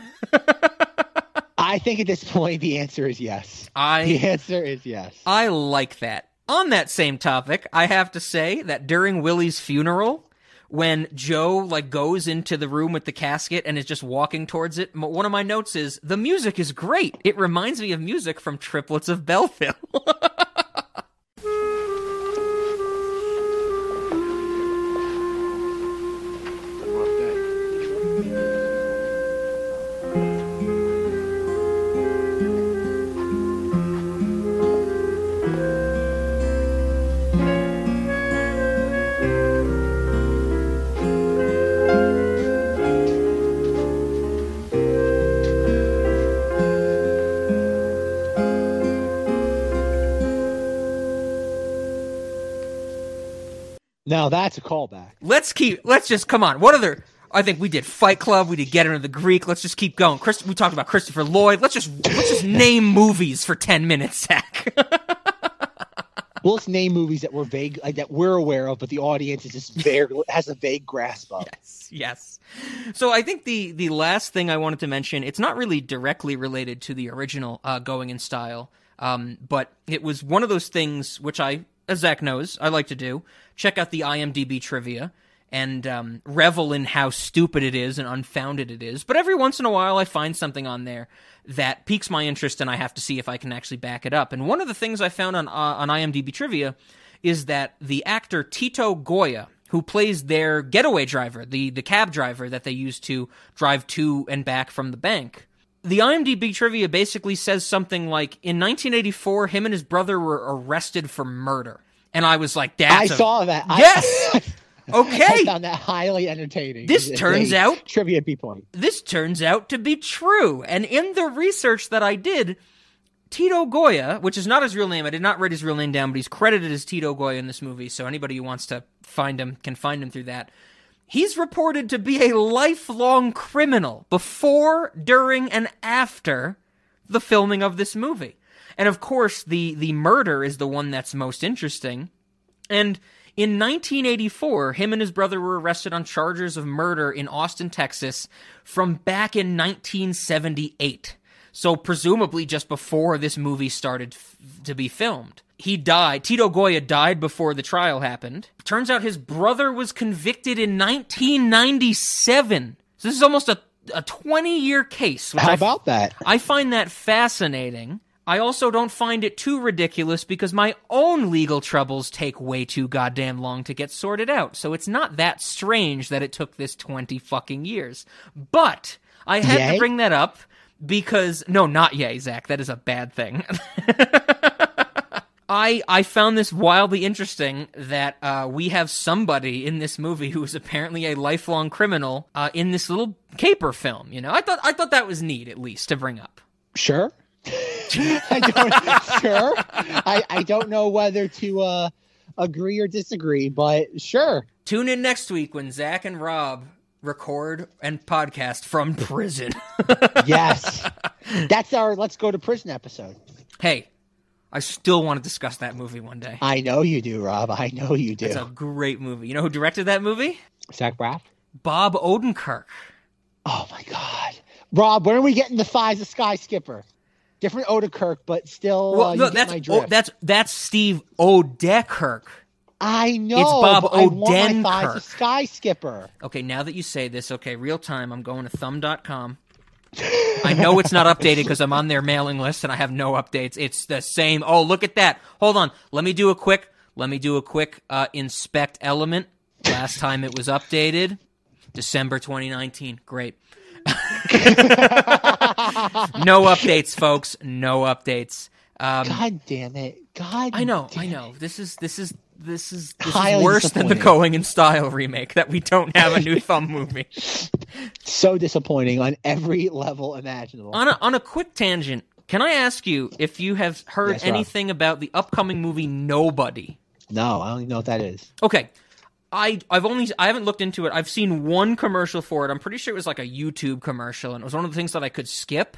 I think at this point the answer is yes. I The answer is yes. I like that. On that same topic, I have to say that during Willie's funeral, when Joe like goes into the room with the casket and is just walking towards it, one of my notes is the music is great. It reminds me of music from Triplets of Belleville. Now that's a callback. let's keep. Let's just come on. What other? I think we did Fight Club. We did Get Into the Greek. Let's just keep going. Chris, we talked about Christopher Lloyd. Let's just let's just name movies for ten minutes, Zach. Well, let's name movies that we're vague, like that we're aware of, but the audience is just vague, has a vague grasp of. Yes, yes. So I think the the last thing I wanted to mention, it's not really directly related to the original uh, Going in Style, um, but it was one of those things which I, as Zach knows, I like to do. Check out the IMDb trivia and um, revel in how stupid it is and unfounded it is. But every once in a while, I find something on there that piques my interest, and I have to see if I can actually back it up. And one of the things I found on uh, on IMDb trivia is that the actor Tito Goya, who plays their getaway driver, the the cab driver that they use to drive to and back from the bank. The IMDb trivia basically says something like in 1984 him and his brother were arrested for murder. And I was like, that's I a- saw that. I- Yes. okay. I found that highly entertaining. This It's turns out- trivia point. this turns out to be true. And in the research that I did, Tito Goya, which is not his real name, I did not write his real name down, but he's credited as Tito Goya in this movie. So anybody who wants to find him can find him through that. He's reported to be a lifelong criminal before, during, and after the filming of this movie. And of course, the the murder is the one that's most interesting. And in 1984, him and his brother were arrested on charges of murder in Austin, Texas, from back in 1978. So, presumably, just before this movie started f- to be filmed. He died. Tito Goya died before the trial happened. Turns out his brother was convicted in 1997. So, this is almost a, a 20 year case. How I- about that? I find that fascinating. I also don't find it too ridiculous because my own legal troubles take way too goddamn long to get sorted out. So it's not that strange that it took this 20 fucking years. But I had Yay? to bring that up because no, not yay, Zach. That is a bad thing. I I found this wildly interesting that uh, we have somebody in this movie who is apparently a lifelong criminal uh, in this little caper film. You know, I thought I thought that was neat at least to bring up. Sure. I don't, sure. I, I don't know whether to uh, agree or disagree, but sure. Tune in next week when Zach and Rob record and podcast from prison. yes, that's our let's go to prison episode. hey, I still want to discuss that movie one day. I know you do, Rob. I know you do. It's a great movie. You know who directed that movie? Zach Braff. Bob Odenkirk. Oh my God, Rob, when are we getting the thighs of Sky Skipper? Different Odenkirk, but still. Well, uh, you no, that's my oh, that's that's Steve Oedekerk. I know. It's Bob Odenkirk. I want my thighs of Sky Skipper. Okay, now that you say this, okay, real time, I'm going to thumb.com. I know it's not updated because I'm on their mailing list and I have no updates. It's the same. Oh, look at that. Hold on. Let me do a quick let me do a quick uh, inspect element. Last time it was updated, December 2019. Great. no updates, folks. No updates. Um, God damn it! God, I know, I know. This is this is this is this is worse than the. Going in Style remake that we don't have a new thumb movie. So disappointing on every level imaginable. On a on a quick tangent, can I ask you if you have heard Yes, Rob. anything about the upcoming movie Nobody? no, I don't even know what that is. Okay. I I've only I haven't looked into it. I've seen one commercial for it. I'm pretty sure it was like a YouTube commercial and it was one of the things that I could skip,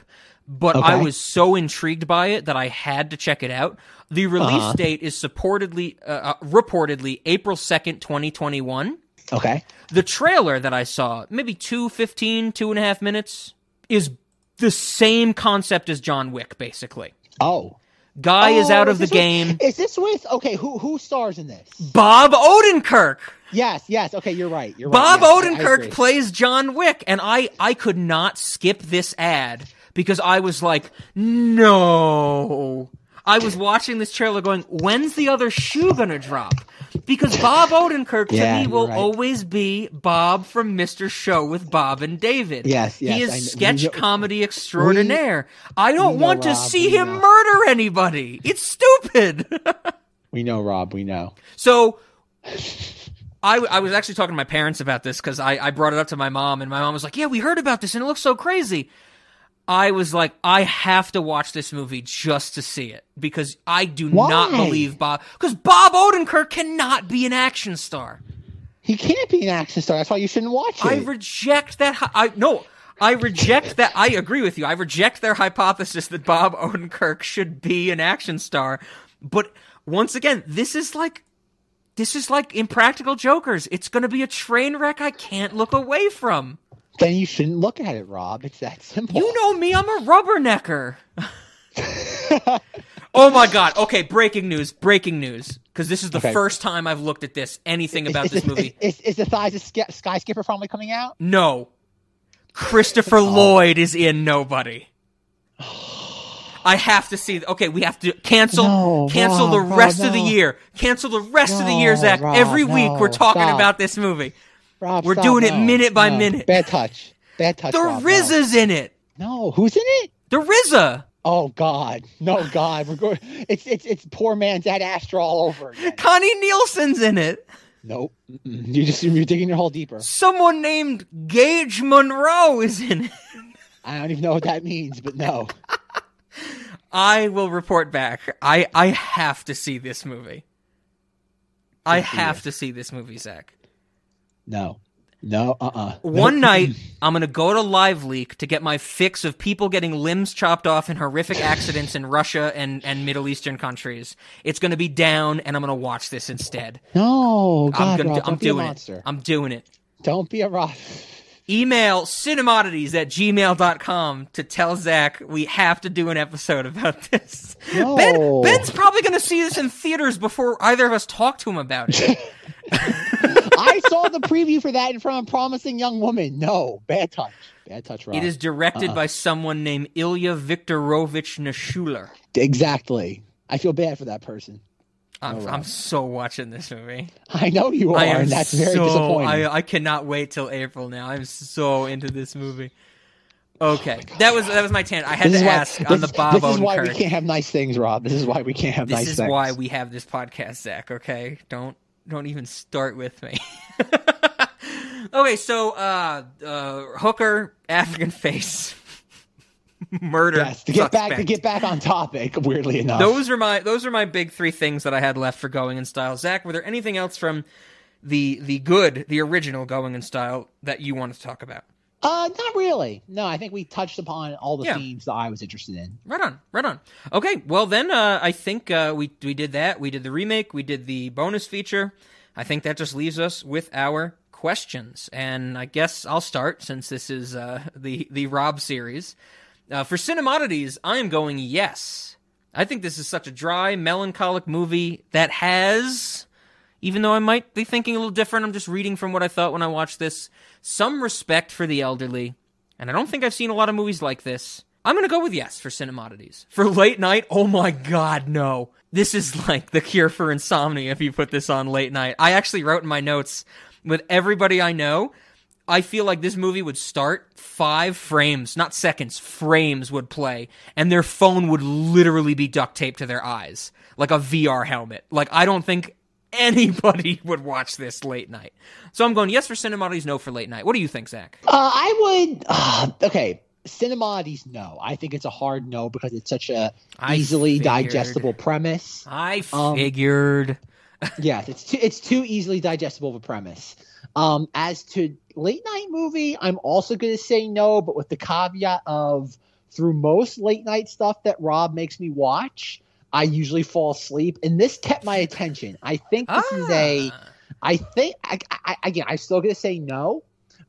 but I was so intrigued by it that I had to check it out. The release Uh-huh. date is supportedly uh, uh, reportedly April 2nd, 2021. Okay. The trailer that I saw, maybe two, 15, two and a half minutes, is the same concept as John Wick, basically. Oh. Guy is Oh, out of the with- game. is this with okay? Who who stars in this? Bob Odenkirk. Yes, yes. Okay, you're right. You're Bob right. yes, Odenkirk plays John Wick, and I I could not skip this ad because I was like, no. I was watching this trailer going, when's the other shoe gonna drop? Because Bob Odenkirk to me will right. always be Bob from Mr. Show with Bob and David. Yes, yes, He is kn- sketch know- comedy extraordinaire. I don't we want to see him know. murder anybody. It's stupid. We know, Rob. We know. So I, I was actually talking to my parents about this because I, I brought it up to my mom, and my mom was like, Yeah, we heard about this, and it looks so crazy. I was like, I have to watch this movie just to see it because I do not believe Bob. Because Bob Odenkirk cannot be an action star. He can't be an action star. That's why you shouldn't watch it. I reject that. I no. I reject that. I agree with you. I reject their hypothesis that Bob Odenkirk should be an action star. But once again, this is like this is like Impractical Jokers. It's going to be a train wreck I can't look away from. Then you shouldn't look at it, Rob. It's that simple. You know me. I'm a rubbernecker. oh my god. Okay, breaking news. Breaking news. Because this is the Okay. first time I've looked at this. Anything about is, this is- movie. Is, is the thighs of Sk- Sky Skipper finally coming out? No. Christopher Oh. Lloyd is in Nobody. I have to see. Okay, we have to cancel No, cancel Rob, the Rob, rest of the year. Cancel the rest of the year, Zach. Rob, Every week we're talking stop. about this movie. Rob, We're stop, doing it minute by no. minute. Bad touch. Bad touch. The Rob, no. In it. No, who's in it? The RZA. Oh God, no God, we're going. It's it's it's poor man's Ad Astra all over again. Connie Nielsen's in it. Nope, you just you're digging your hole deeper. Someone named Gage Munroe is in it. I don't even know what that means, but no. I will report back. I I have to see this movie. I have to see this movie, Zach. No. No, uh uh One night, I'm going to go to Live Leak to get my fix of people getting limbs chopped off in horrific accidents in Russia and, and Middle Eastern countries. It's going to be down, and I'm going to watch this instead. No, God, I'm, gonna, Rob, do- I'm don't be a doing it. I'm doing it. Don't be a rock. Email cinemodities at gmail.com to tell Zach we have to do an episode about this. No. Ben, Ben's probably going to see this in theaters before either of us talk to him about it. I saw the preview for that in front of a promising young woman. No, bad touch. Bad touch, Rob. It is directed Uh-uh. by someone named Ilya Viktorovich Naishuller. exactly. I feel bad for that person. I'm, Oh, I'm so watching this movie. I know you are, I am and that's very so, disappointing. I, I cannot wait till April now. I'm so into this movie. Okay, that was that was my tangent. I had Oh This to is why- ask on the this- Bob This is why we can't have nice things, Rob. This is why we can't have This nice is things. why we have this podcast, Zach. Okay, don't don't even start with me. okay, so uh, uh, hooker, African face, murder. Yes, to get back to get back on topic. Weirdly enough, Those are my those are my big three things that I had left for going in style. Zach, were there anything else from the the good, the original Going in Style that you wanted to talk about? Uh, not really. No, I think we touched upon all the Yeah. themes that I was interested in. Right on, right on. Okay, well then, uh, I think uh, we we did that. We did the remake. We did the bonus feature. I think that just leaves us with our questions, and I guess I'll start since this is uh, the the Rob series. Uh, for Cinemodities, I am going yes. I think this is such a dry, melancholic movie that has, even though I might be thinking a little different, I'm just reading from what I thought when I watched this, some respect for the elderly. And I don't think I've seen a lot of movies like this. I'm going to go with yes for Cinemodities. For late night, oh my god, no. This is like the cure for insomnia if you put this on late night. I actually wrote in my notes with everybody I know, I feel like this movie would start, five frames, not seconds, frames would play, and their phone would literally be duct taped to their eyes, like a VR helmet. Like, I don't think anybody would watch this late night. So I'm going yes for Cinemodities, no for late night. What do you think, Zach? Uh, I would. Uh, okay, Cinemodities, no. I think it's a hard no because it's such a I easily figured. digestible premise. I Um, figured. Yes, it's too, it's too easily digestible of a premise. Um, as to late night movie, I'm also going to say no, but with the caveat of through most late night stuff that Rob makes me watch, I usually fall asleep, and this kept my attention. I think this is a, I think I, I, again, I'm still going to say no,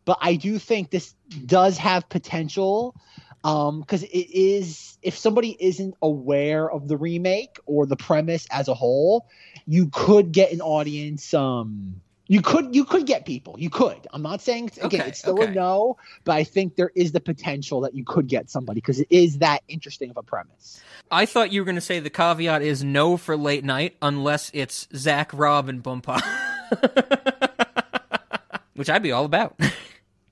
but I do think this does have potential because it is if somebody isn't aware of the remake or the premise as a whole you could get an audience um you could you could get people you could i'm not saying again Okay, it's still okay. a no but i think there is the potential that you could get somebody because it is that interesting of a premise I thought you were going to say the caveat is no for late night unless it's Zach, Rob, and Boompa. Which I'd be all about.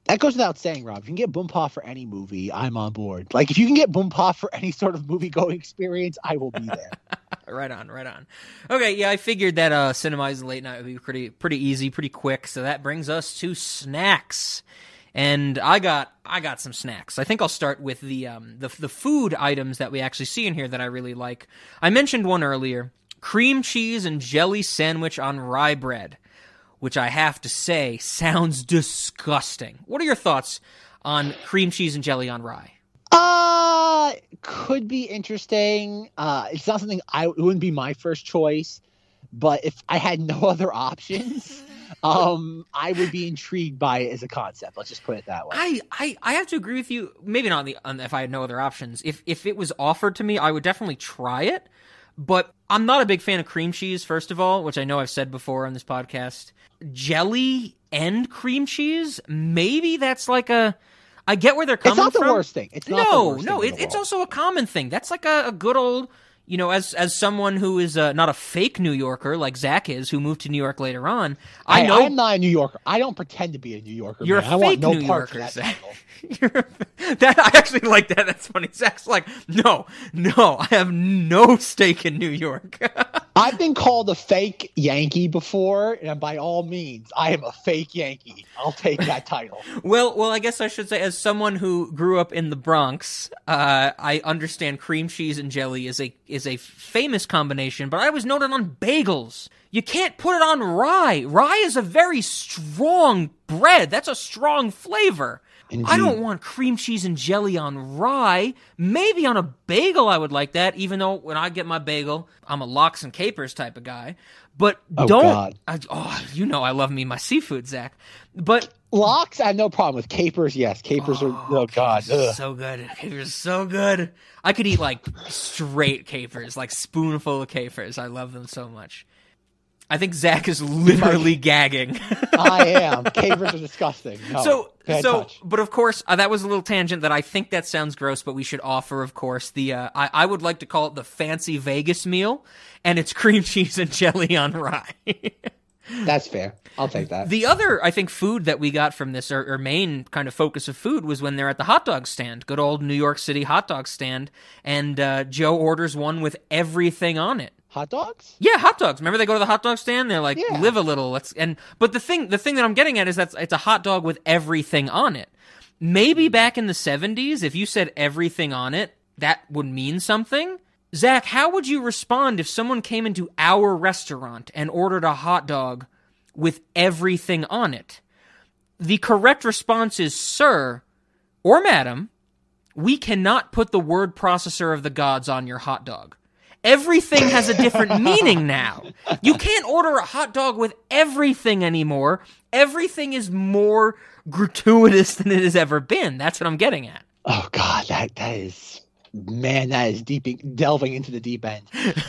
that goes without saying rob if you can get Boompa for any movie i'm on board like if you can get Boompa for any sort of movie going experience i will be there right on, right on. Okay, yeah, I figured that uh cinemizing late night would be pretty pretty easy, pretty quick. So that brings us to snacks. And I got I got some snacks. I think I'll start with the um the the food items that we actually see in here that I really like. I mentioned one earlier, cream cheese and jelly sandwich on rye bread, which I have to say sounds disgusting. What are your thoughts on cream cheese and jelly on rye? Uh, could be interesting. Uh, it's not something I it wouldn't be my first choice, but if I had no other options, um, I would be intrigued by it as a concept. Let's just put it that way. I, I, I have to agree with you. Maybe not on the on, if I had no other options. If if it was offered to me, I would definitely try it. But I'm not a big fan of cream cheese. First of all, which I know I've said before on this podcast, jelly and cream cheese. Maybe that's like a. I get where they're coming from. It's not the from. worst thing. It's not the no, worst no. It, it's also a common thing. That's like a, a good old. You know, as as someone who is uh, not a fake New Yorker like Zach is, who moved to New York later on, I Hey, know I'm not a New Yorker. I don't pretend to be a New Yorker. You're man. a I fake no New Yorker, that Zach. that I actually like that. That's funny. Zach's like, no, no, I have no stake in New York. I've been called a fake Yankee before, and by all means, I am a fake Yankee. I'll take that title. well, well, I guess I should say, as someone who grew up in the Bronx, uh, I understand cream cheese and jelly is a is a famous combination. But I was noted on bagels. You can't put it on rye. Rye is a very strong bread. That's a strong flavor. I don't want cream cheese and jelly on rye. Maybe on a bagel, I would like that. Even though when I get my bagel, I'm a lox and capers type of guy. But Oh, don't. God. I, oh, you know I love me my seafood, Zach. But Lox, I have no problem with capers. Yes, capers are. Oh, oh God, Ugh. so good. Capers are so good. I could eat like straight capers, like spoonful of capers. I love them so much. I think Zach is literally gagging. I am. Capers are disgusting. No, so so touch. but of course uh, that was a little tangent that i think that sounds gross but we should offer of course the uh, I, I would like to call it the fancy vegas meal and it's cream cheese and jelly on rye That's fair. I'll take that. the other i think food that we got from this or, or main kind of focus of food was when they're at the hot dog stand good old new york city hot dog stand and uh, joe orders one with everything on it Hot dogs? yeah, hot dogs. Remember they go to the hot dog stand? They're like, Yeah. live a little. Let's and but the thing the thing that I'm getting at is that it's a hot dog with everything on it. Maybe back in the 70s, if you said everything on it, that would mean something. Zach, how would you respond if someone came into our restaurant and ordered a hot dog with everything on it? The correct response is, sir or madam, we cannot put the word processor of the gods on your hot dog. Everything has a different meaning now. You can't order a hot dog with everything anymore. Everything is more gratuitous than it has ever been. That's what I'm getting at. Oh God, that that is man, that is deep delving into the deep end.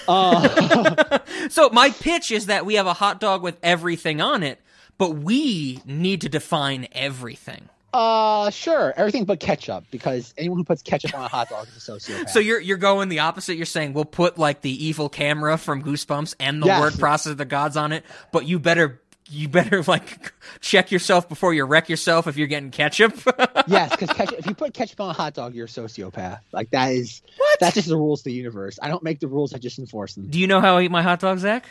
Uh, So my pitch is that we have a hot dog with everything on it, but we need to define everything. Uh, sure, everything but ketchup because anyone who puts ketchup on a hot dog is a sociopath. So you're you're going the opposite. You're saying we'll put like the evil camera from Goosebumps and the Yes. word process of the gods on it, but you better you better like check yourself before you wreck yourself if you're getting ketchup. yes, because if you put ketchup on a hot dog, you're a sociopath. Like that is what? that's just the rules of the universe. I don't make the rules; I just enforce them. Do you know how I eat my hot dog, Zach?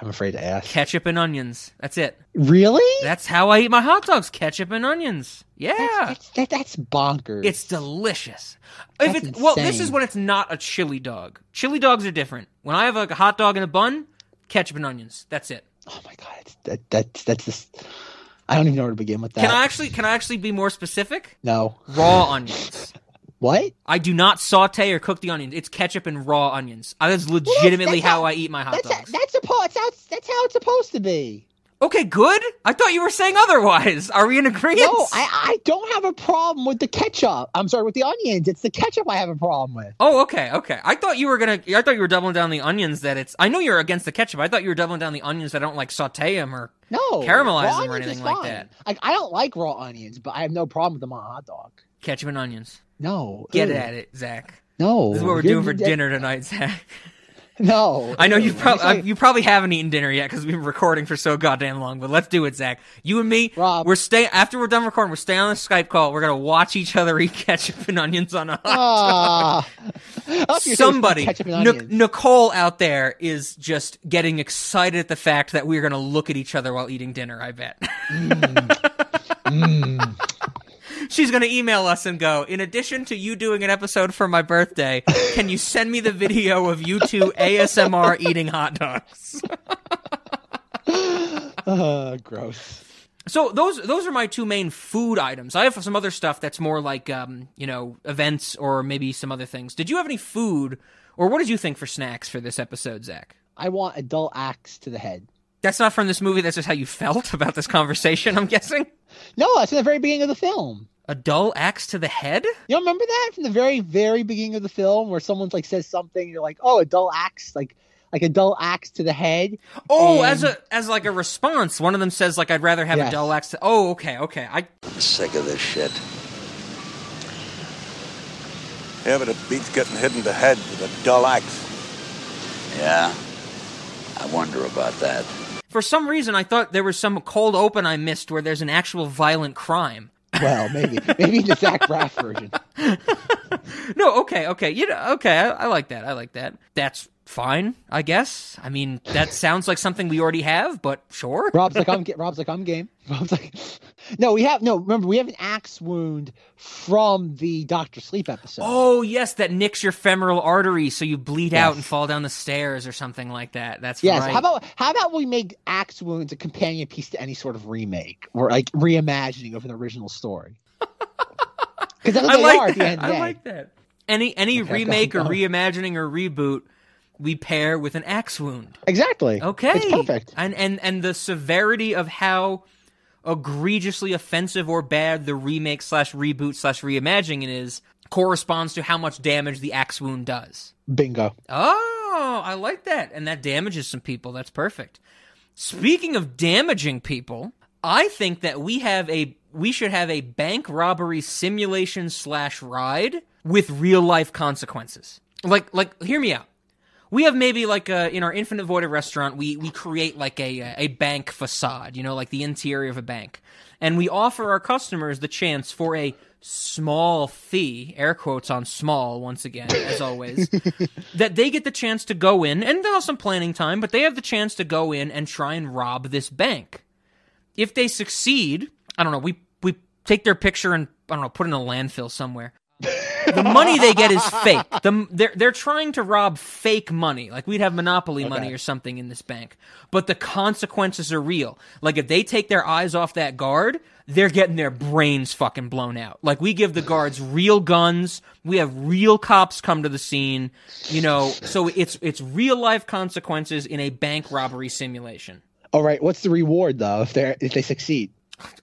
I'm afraid to ask. Ketchup and onions. That's it. Really? That's how I eat my hot dogs. Ketchup and onions. Yeah. That's, that, that's bonkers. It's delicious. If That's it's well, this is when it's not a chili dog. Chili dogs are different. When I have like a hot dog and a bun, ketchup and onions. That's it. Oh my God. That that's that's just. I don't even know where to begin with that. Can I actually can I actually be more specific? No. Raw onions. What? I do not saute or cook the onions. It's ketchup and raw onions. That's legitimately that's how how- I eat my hot That's dogs. that's supposed that's, that's how it's supposed to be. Okay, good. I thought you were saying otherwise. Are we in agreement? No, I, I don't have a problem with the ketchup. I'm sorry, with the onions. It's the ketchup I have a problem with. Oh, okay, okay. I thought you were gonna. I thought you were doubling down the onions. That it's. I know you're against the ketchup. I thought you were doubling down the onions. That I don't like saute them or No, caramelize them or anything like that. Like I don't like raw onions, but I have no problem with them on a hot dog. Ketchup and onions. No, Get at it, Zach. No, This is what we're doing for dinner tonight, Zach. No, I know you probably you probably haven't eaten dinner yet because we've been recording for so goddamn long. But let's do it, Zach. You and me, Rob. we're staying after we're done recording. We're staying on the Skype call. We're gonna watch each other eat ketchup and onions on a hot Ah. dog. I thought you were saying Somebody, Nic- Nicole out there is just getting excited at the fact that we're gonna look at each other while eating dinner. I bet. She's going to email us and go, in addition to you doing an episode for my birthday, can you send me the video of you two ASMR eating hot dogs? Uh, gross. So those those are my two main food items. I have some other stuff that's more like um, you know, events or maybe some other things. Did you have any food or what did you think for snacks for this episode, Zach? I want a dull axe to the head. That's not from this movie, that's just how you felt about this conversation, I'm guessing. No, that's in the very beginning of the film. A dull axe to the head? You don't remember that from the very, very beginning of the film where someone's like says something, you're like, oh, a dull axe, like like a dull axe to the head. Oh, And- as a as like a response, one of them says like I'd rather have a dull axe. To- oh, okay, okay. I I'm sick of this shit. Yeah, but it beats getting hit in the head with a dull axe. Yeah, I wonder about that. for some reason I thought there was some cold open I missed where there's an actual violent crime. Well, maybe maybe the Zach Braff version. No, okay, okay. You know, okay, I, I like that. I like that. That's fine, I guess. I mean, that sounds like something we already have, but sure. Rob's like I'm. Rob's like I'm game. Rob's like, no, we have no. Remember, we have an axe wound from the Doctor Sleep episode. Oh yes, that nicks your femoral artery, so you bleed out and fall down the stairs or something like that. That's Yes. right. How about how about we make axe wounds a companion piece to any sort of remake or like reimagining of an original story? Because that's what I they like are at the that. end of the I like that. Any any Okay, remake or reimagining or reboot, we pair with an axe wound. Exactly. Okay. It's perfect. And and and the severity of how egregiously offensive or bad the remake slash reboot slash reimagining is corresponds to how much damage the axe wound does. Bingo. Oh, I like that. And that damages some people. That's perfect. Speaking of damaging people, I think that we have a we should have a bank robbery simulation slash ride with real life consequences. Like like hear me out. We have maybe like a, in our Infinite Void of restaurant, we we create like a a bank facade, you know, like the interior of a bank, and we offer our customers the chance for a small fee, air quotes on small once again, as always, that they get the chance to go in, and they'll have some planning time, but they have the chance to go in and try and rob this bank. If they succeed, I don't know, we we take their picture and I don't know, put in a landfill somewhere. The money they get is fake. The, they're they're trying to rob fake money. Like we'd have monopoly money Okay. or something in this bank. But the consequences are real. Like if they take their eyes off that guard, they're getting their brains fucking blown out. Like we give the guards real guns. We have real cops come to the scene. You know, so it's it's real life consequences in a bank robbery simulation. All right, what's the reward though if they if they succeed?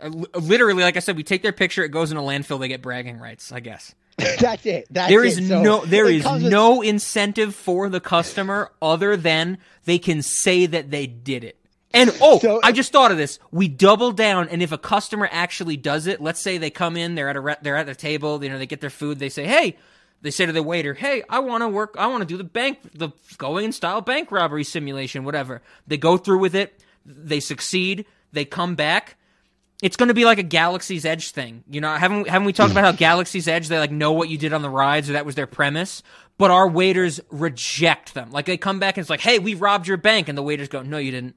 Uh, Literally, like I said, we take their picture. It goes in a landfill. They get bragging rights. I guess. That's it. That's there it. is So no there it is with- no incentive for the customer other than they can say that they did it. And oh, I just thought of this. We double down, and if a customer actually does it, let's say they come in, they're at a re- they're at their table, you know, they get their food, they say, "Hey," they say to the waiter, "Hey, I want to work, I want to do the bank, the going in style bank robbery simulation, whatever." They go through with it, they succeed, they come back it's going to be like a Galaxy's Edge thing. You know, haven't haven't we talked hmm. about how Galaxy's Edge they like know what you did on the rides or that was their premise, but our waiters reject them. Like they come back and it's like, "Hey, we robbed your bank." And the waiters go, "No, you didn't."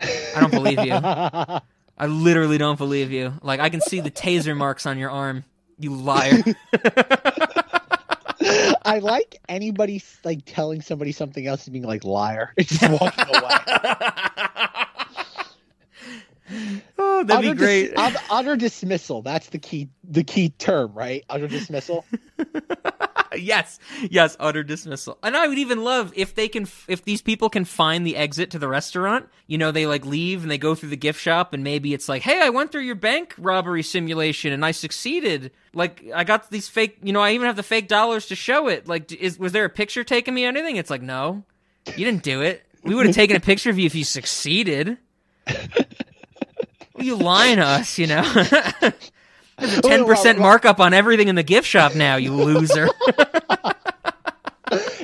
I don't believe you. I literally don't believe you. Like I can see the taser marks on your arm. You liar. I like anybody like telling somebody something else and being like liar. It's just walking away. oh, that'd be Utter dis- great. utter, utter dismissal. That's the key. The key term, right? Utter dismissal. yes, yes, utter dismissal. And I would even love if they can, if these people can find the exit to the restaurant. You know, they like leave and they go through the gift shop, and maybe it's like, hey, I went through your bank robbery simulation and I succeeded. Like, I got these fake, you know, I even have the fake dollars to show it. Like, is was there a picture taking me or anything? It's like, no, you didn't do it. We would have taken a picture of you if you succeeded. you lying to us, you know? There's a ten percent markup on everything in the gift shop now, you loser.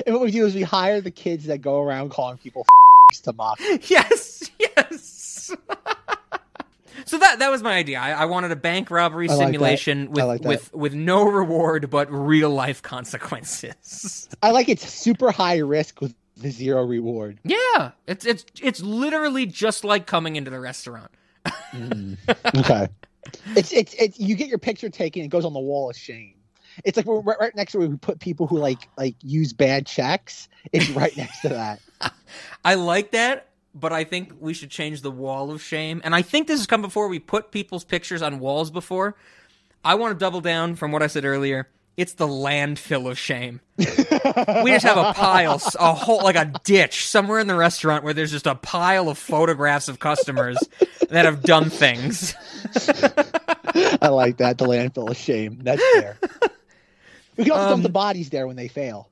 and what we do is we hire the kids that go around calling people to mock. yes, yes. so that that was my idea. I, I wanted a bank robbery like simulation with like with with no reward but real life consequences. I like it's super high risk with the zero reward. Yeah, it's it's it's literally just like coming into the restaurant. Mm. Okay. it's it's it's you get your picture taken. It goes on the wall of shame. It's like we're right, right next to where we put people who like like use bad checks. It's right next to that. I like that, but I think we should change the wall of shame. And I think this has come before. We put people's pictures on walls before. I want to double down from what I said earlier. It's the landfill of shame. we just have a pile, a whole like a ditch somewhere in the restaurant where there's just a pile of photographs of customers that have done things. I like that. The landfill of shame. That's fair. We can also dump um, the bodies there when they fail.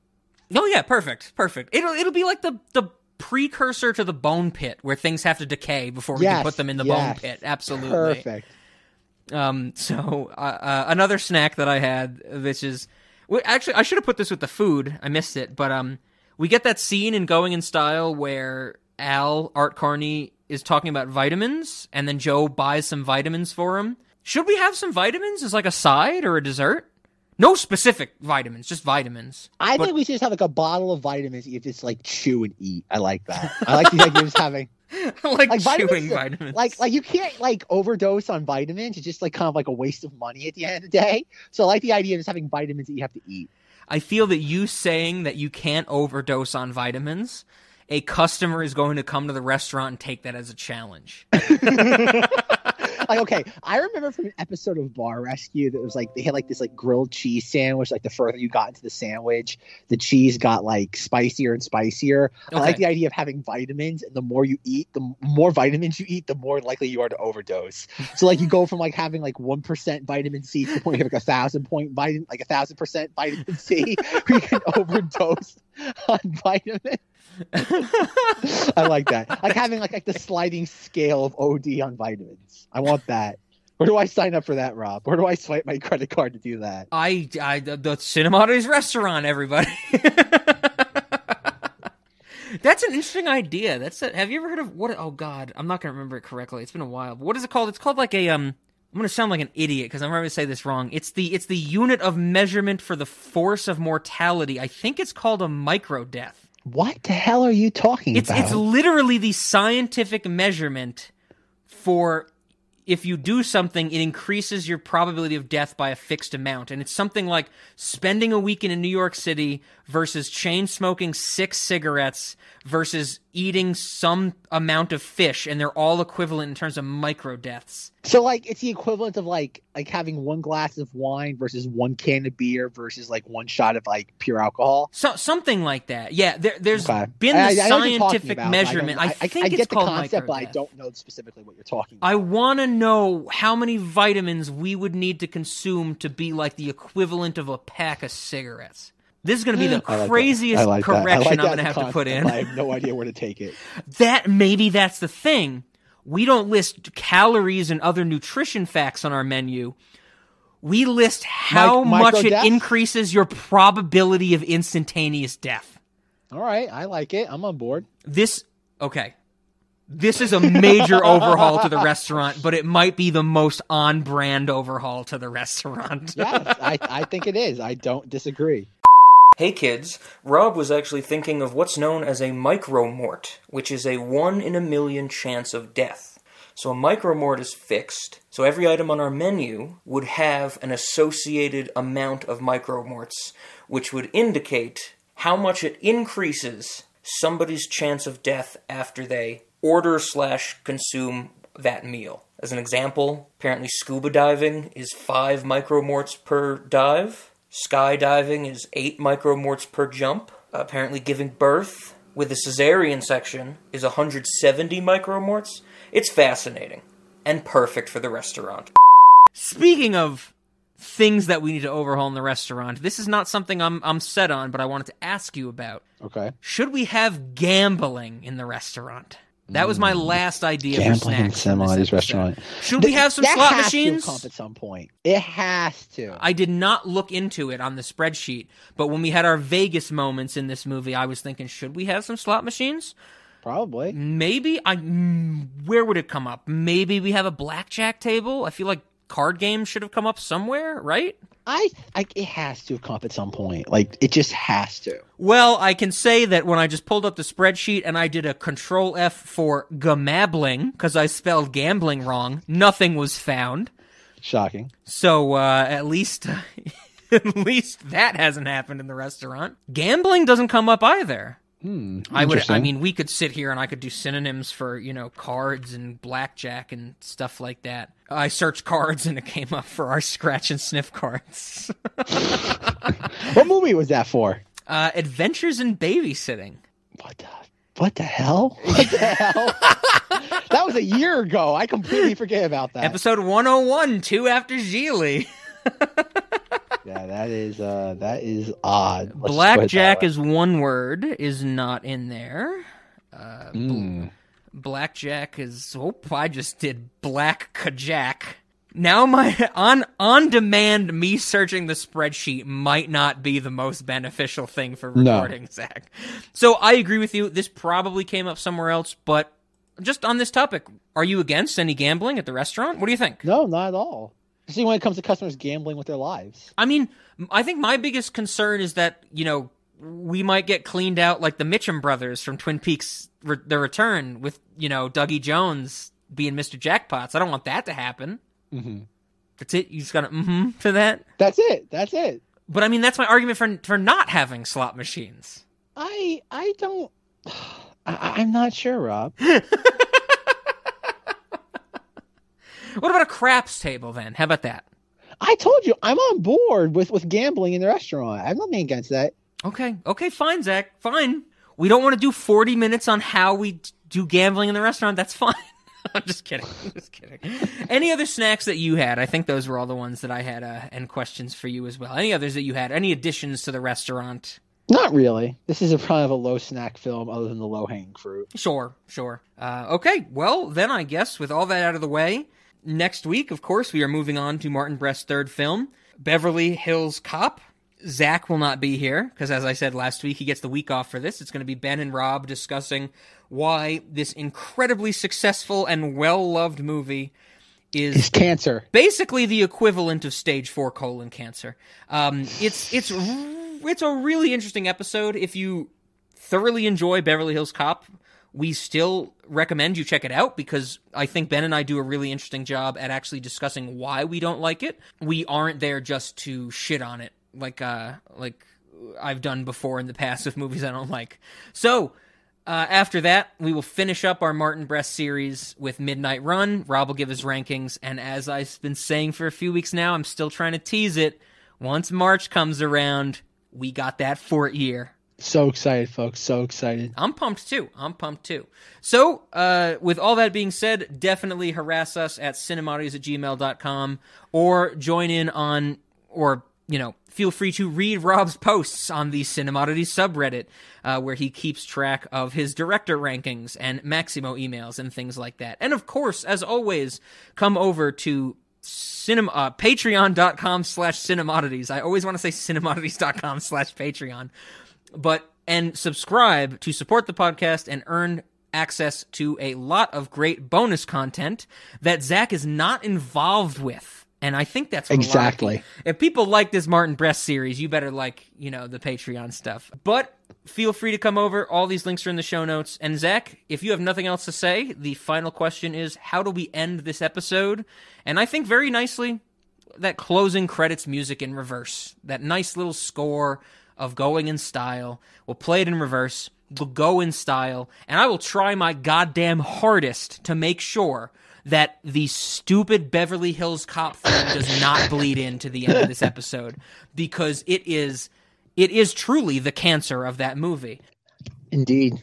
Oh yeah, perfect, perfect. It'll it'll be like the the precursor to the bone pit where things have to decay before we can put them in the yes. bone pit. Absolutely. Perfect. Um, so uh, uh, another snack that I had, which is well, actually I should have put this with the food. I missed it, but um, we get that scene in Going in Style where Al Art Carney is talking about vitamins, and then Joe buys some vitamins for him. Should we have some vitamins as like a side or a dessert? No specific vitamins, just vitamins. I But- think we should just have like a bottle of vitamins. You just like chew and eat. I like that. I like the idea of just having I like, chewing vitamins. Like like you can't like overdose on vitamins. It's just like kind of like a waste of money at the end of the day. So I like the idea of just having vitamins that you have to eat. I feel that you saying that you can't overdose on vitamins, a customer is going to come to the restaurant and take that as a challenge. like okay, I remember from an episode of Bar Rescue that was like they had like this like grilled cheese sandwich. Like the further you got into the sandwich, the cheese got like spicier and spicier. I like the idea of having vitamins, and the more you eat, the more vitamins you eat, the more likely you are to overdose. So like you go from like having like one percent vitamin C to the point you have like a thousand point vitamin, like a thousand percent vitamin C, where you can overdose on vitamins. I like that. Like having like, like the sliding scale of OD on vitamins. I want that. Where do I sign up for that, Rob? Where do I swipe my credit card to do that? I, I the, the Cinemodities restaurant, everybody. That's an interesting idea. That's a, have you ever heard of what? Oh God, I'm not gonna remember it correctly. It's been a while. What is it called? It's called like a um. I'm gonna sound like an idiot because I'm going to say this wrong. It's the it's the unit of measurement for the force of mortality. I think it's called a micro death. What the hell are you talking It's about? it's literally the scientific measurement for if you do something, it increases your probability of death by a fixed amount. And it's something like spending a weekend in New York City versus chain smoking six cigarettes versus eating some amount of fish. And they're all equivalent in terms of micro deaths. So like it's the equivalent of like like having one glass of wine versus one can of beer versus like one shot of like pure alcohol. So, something like that. Yeah, there, there's Okay. been the I know what you're talking scientific I measurement. I, I, think I it's get the called concept, but I don't know specifically what you're talking about. I want to know how many vitamins we would need to consume to be like the equivalent of a pack of cigarettes. This is going to be the like craziest like correction like I'm going to have to put in. I have no idea where to take it. That maybe that's the thing. We don't list calories and other nutrition facts on our menu. We list how Mic- much it death? increases your probability of instantaneous death. All right, I like it. I'm on board. This okay. This is a major overhaul to the restaurant, but it might be the most on-brand overhaul to the restaurant. Yes, I, I think it is. I don't disagree. Hey kids, Rob was actually thinking of what's known as a micromort, which is a one in a million chance of death. So a micromort is fixed, so every item on our menu would have an associated amount of micromorts, which would indicate how much it increases somebody's chance of death after they order slash consume that meal. As an example, apparently scuba diving is five micromorts per dive. Skydiving is 8 micromorts per jump. Apparently, giving birth with a cesarean section is 170 micromorts. It's fascinating and perfect for the restaurant. Speaking of things that we need to overhaul in the restaurant, this is not something I'm, I'm set on, but I wanted to ask you about. Okay. Should we have gambling in the restaurant? That was my last idea for Gambling from this restaurant. Should we have some that slot has machines? At some point. It has to. I did not look into it on the spreadsheet, but when we had our Vegas moments in this movie, I was thinking, should we have some slot machines? Probably. Maybe. I. mm, Where would it come up? Maybe we have a blackjack table. I feel like card games should have come up somewhere, right? I, I it has to have come up at some point. Like it just has to. Well, I can say that when I just pulled up the spreadsheet and I did a control F for gamabling because I spelled gambling wrong, nothing was found. Shocking. So uh, at least, at least that hasn't happened in the restaurant. Gambling doesn't come up either. Hmm. I would. I mean, we could sit here and I could do synonyms for you know cards and blackjack and stuff like that. I searched cards and it came up for our scratch and sniff cards. What movie was that for? uh, Adventures in babysitting. What the What the hell? What the hell? that was a year ago. I completely forget about that. Episode 101, two after Gigli. Yeah, that is uh that is odd. Let's just put it Blackjack is one word, is not in there. Uh, Hmm. Blackjack is. Oh, I just did Black Kajak. Now my on on demand me searching the spreadsheet might not be the most beneficial thing for No. recording, Zach. So I agree with you. This probably came up somewhere else, but just on this topic, are you against any gambling at the restaurant? What do you think? No, not at all. See, when it comes to customers gambling with their lives. I mean, I think my biggest concern is that you know we might get cleaned out like the Mitchum brothers from Twin Peaks: Re- The Return, with you know Dougie Jones being Mr. Jackpots. I don't want that to happen. Mm-hmm. That's it. You just got to mm-hmm to that. That's it. That's it. But I mean, that's my argument for for not having slot machines. I I don't. I, I'm not sure, Rob. What about a craps table then? How about that? I told you I'm on board with with gambling in the restaurant. I have nothing against that. Okay, okay, fine, Zach, fine. We don't want to do forty minutes on how we do gambling in the restaurant. That's fine. I'm just kidding. I'm just kidding. Any other snacks that you had? I think those were all the ones that I had, uh, and questions for you as well. Any others that you had? Any additions to the restaurant? Not really. This is a kind of a low snack film, other than the low hanging fruit. Sure, sure. Uh, okay, well, then I guess with all that out of the way, next week, of course, we are moving on to Martin Brest's third film, Beverly Hills Cop. Zach will not be here because, as I said last week, he gets the week off for this. It's going to be Ben and Rob discussing why this incredibly successful and well loved movie is It's cancer. basically the equivalent of stage four colon cancer. Um, it's it's it's a really interesting episode. If you thoroughly enjoy Beverly Hills Cop, we still recommend you check it out because I think Ben and I do a really interesting job at actually discussing why we don't like it. We aren't there just to shit on it like uh like I've done before in the past with movies I don't like. So, uh, after that, we will finish up our Martin Brest series with Midnight Run. Rob will give his rankings, and as I've been saying for a few weeks now, I'm still trying to tease it. Once March comes around, we got that fort year. So excited, folks. So excited. I'm pumped too. I'm pumped too. So, uh, with all that being said, definitely harass us at cinemodities at gmail.com or join in on, or, you know, feel free to read Rob's posts on the Cinemodities subreddit, uh, where he keeps track of his director rankings and Maximo emails and things like that. And of course, as always, come over to cinema, uh, patreon.com slash cinemodities. I always want to say cinemodities.com slash patreon but and subscribe to support the podcast and earn access to a lot of great bonus content that Zach is not involved with. And I think that's what a lot of Exactly. If people like this Martin Brest series, you better like, you know, the Patreon stuff. But feel free to come over. All these links are in the show notes. And Zach, if you have nothing else to say, the final question is how do we end this episode? And I think very nicely that closing credits music in reverse. That nice little score of going in style. We'll play it in reverse. We'll go in style. And I will try my goddamn hardest to make sure that the stupid Beverly Hills Cop film does not bleed into the end of this episode because it is it is truly the cancer of that movie. Indeed.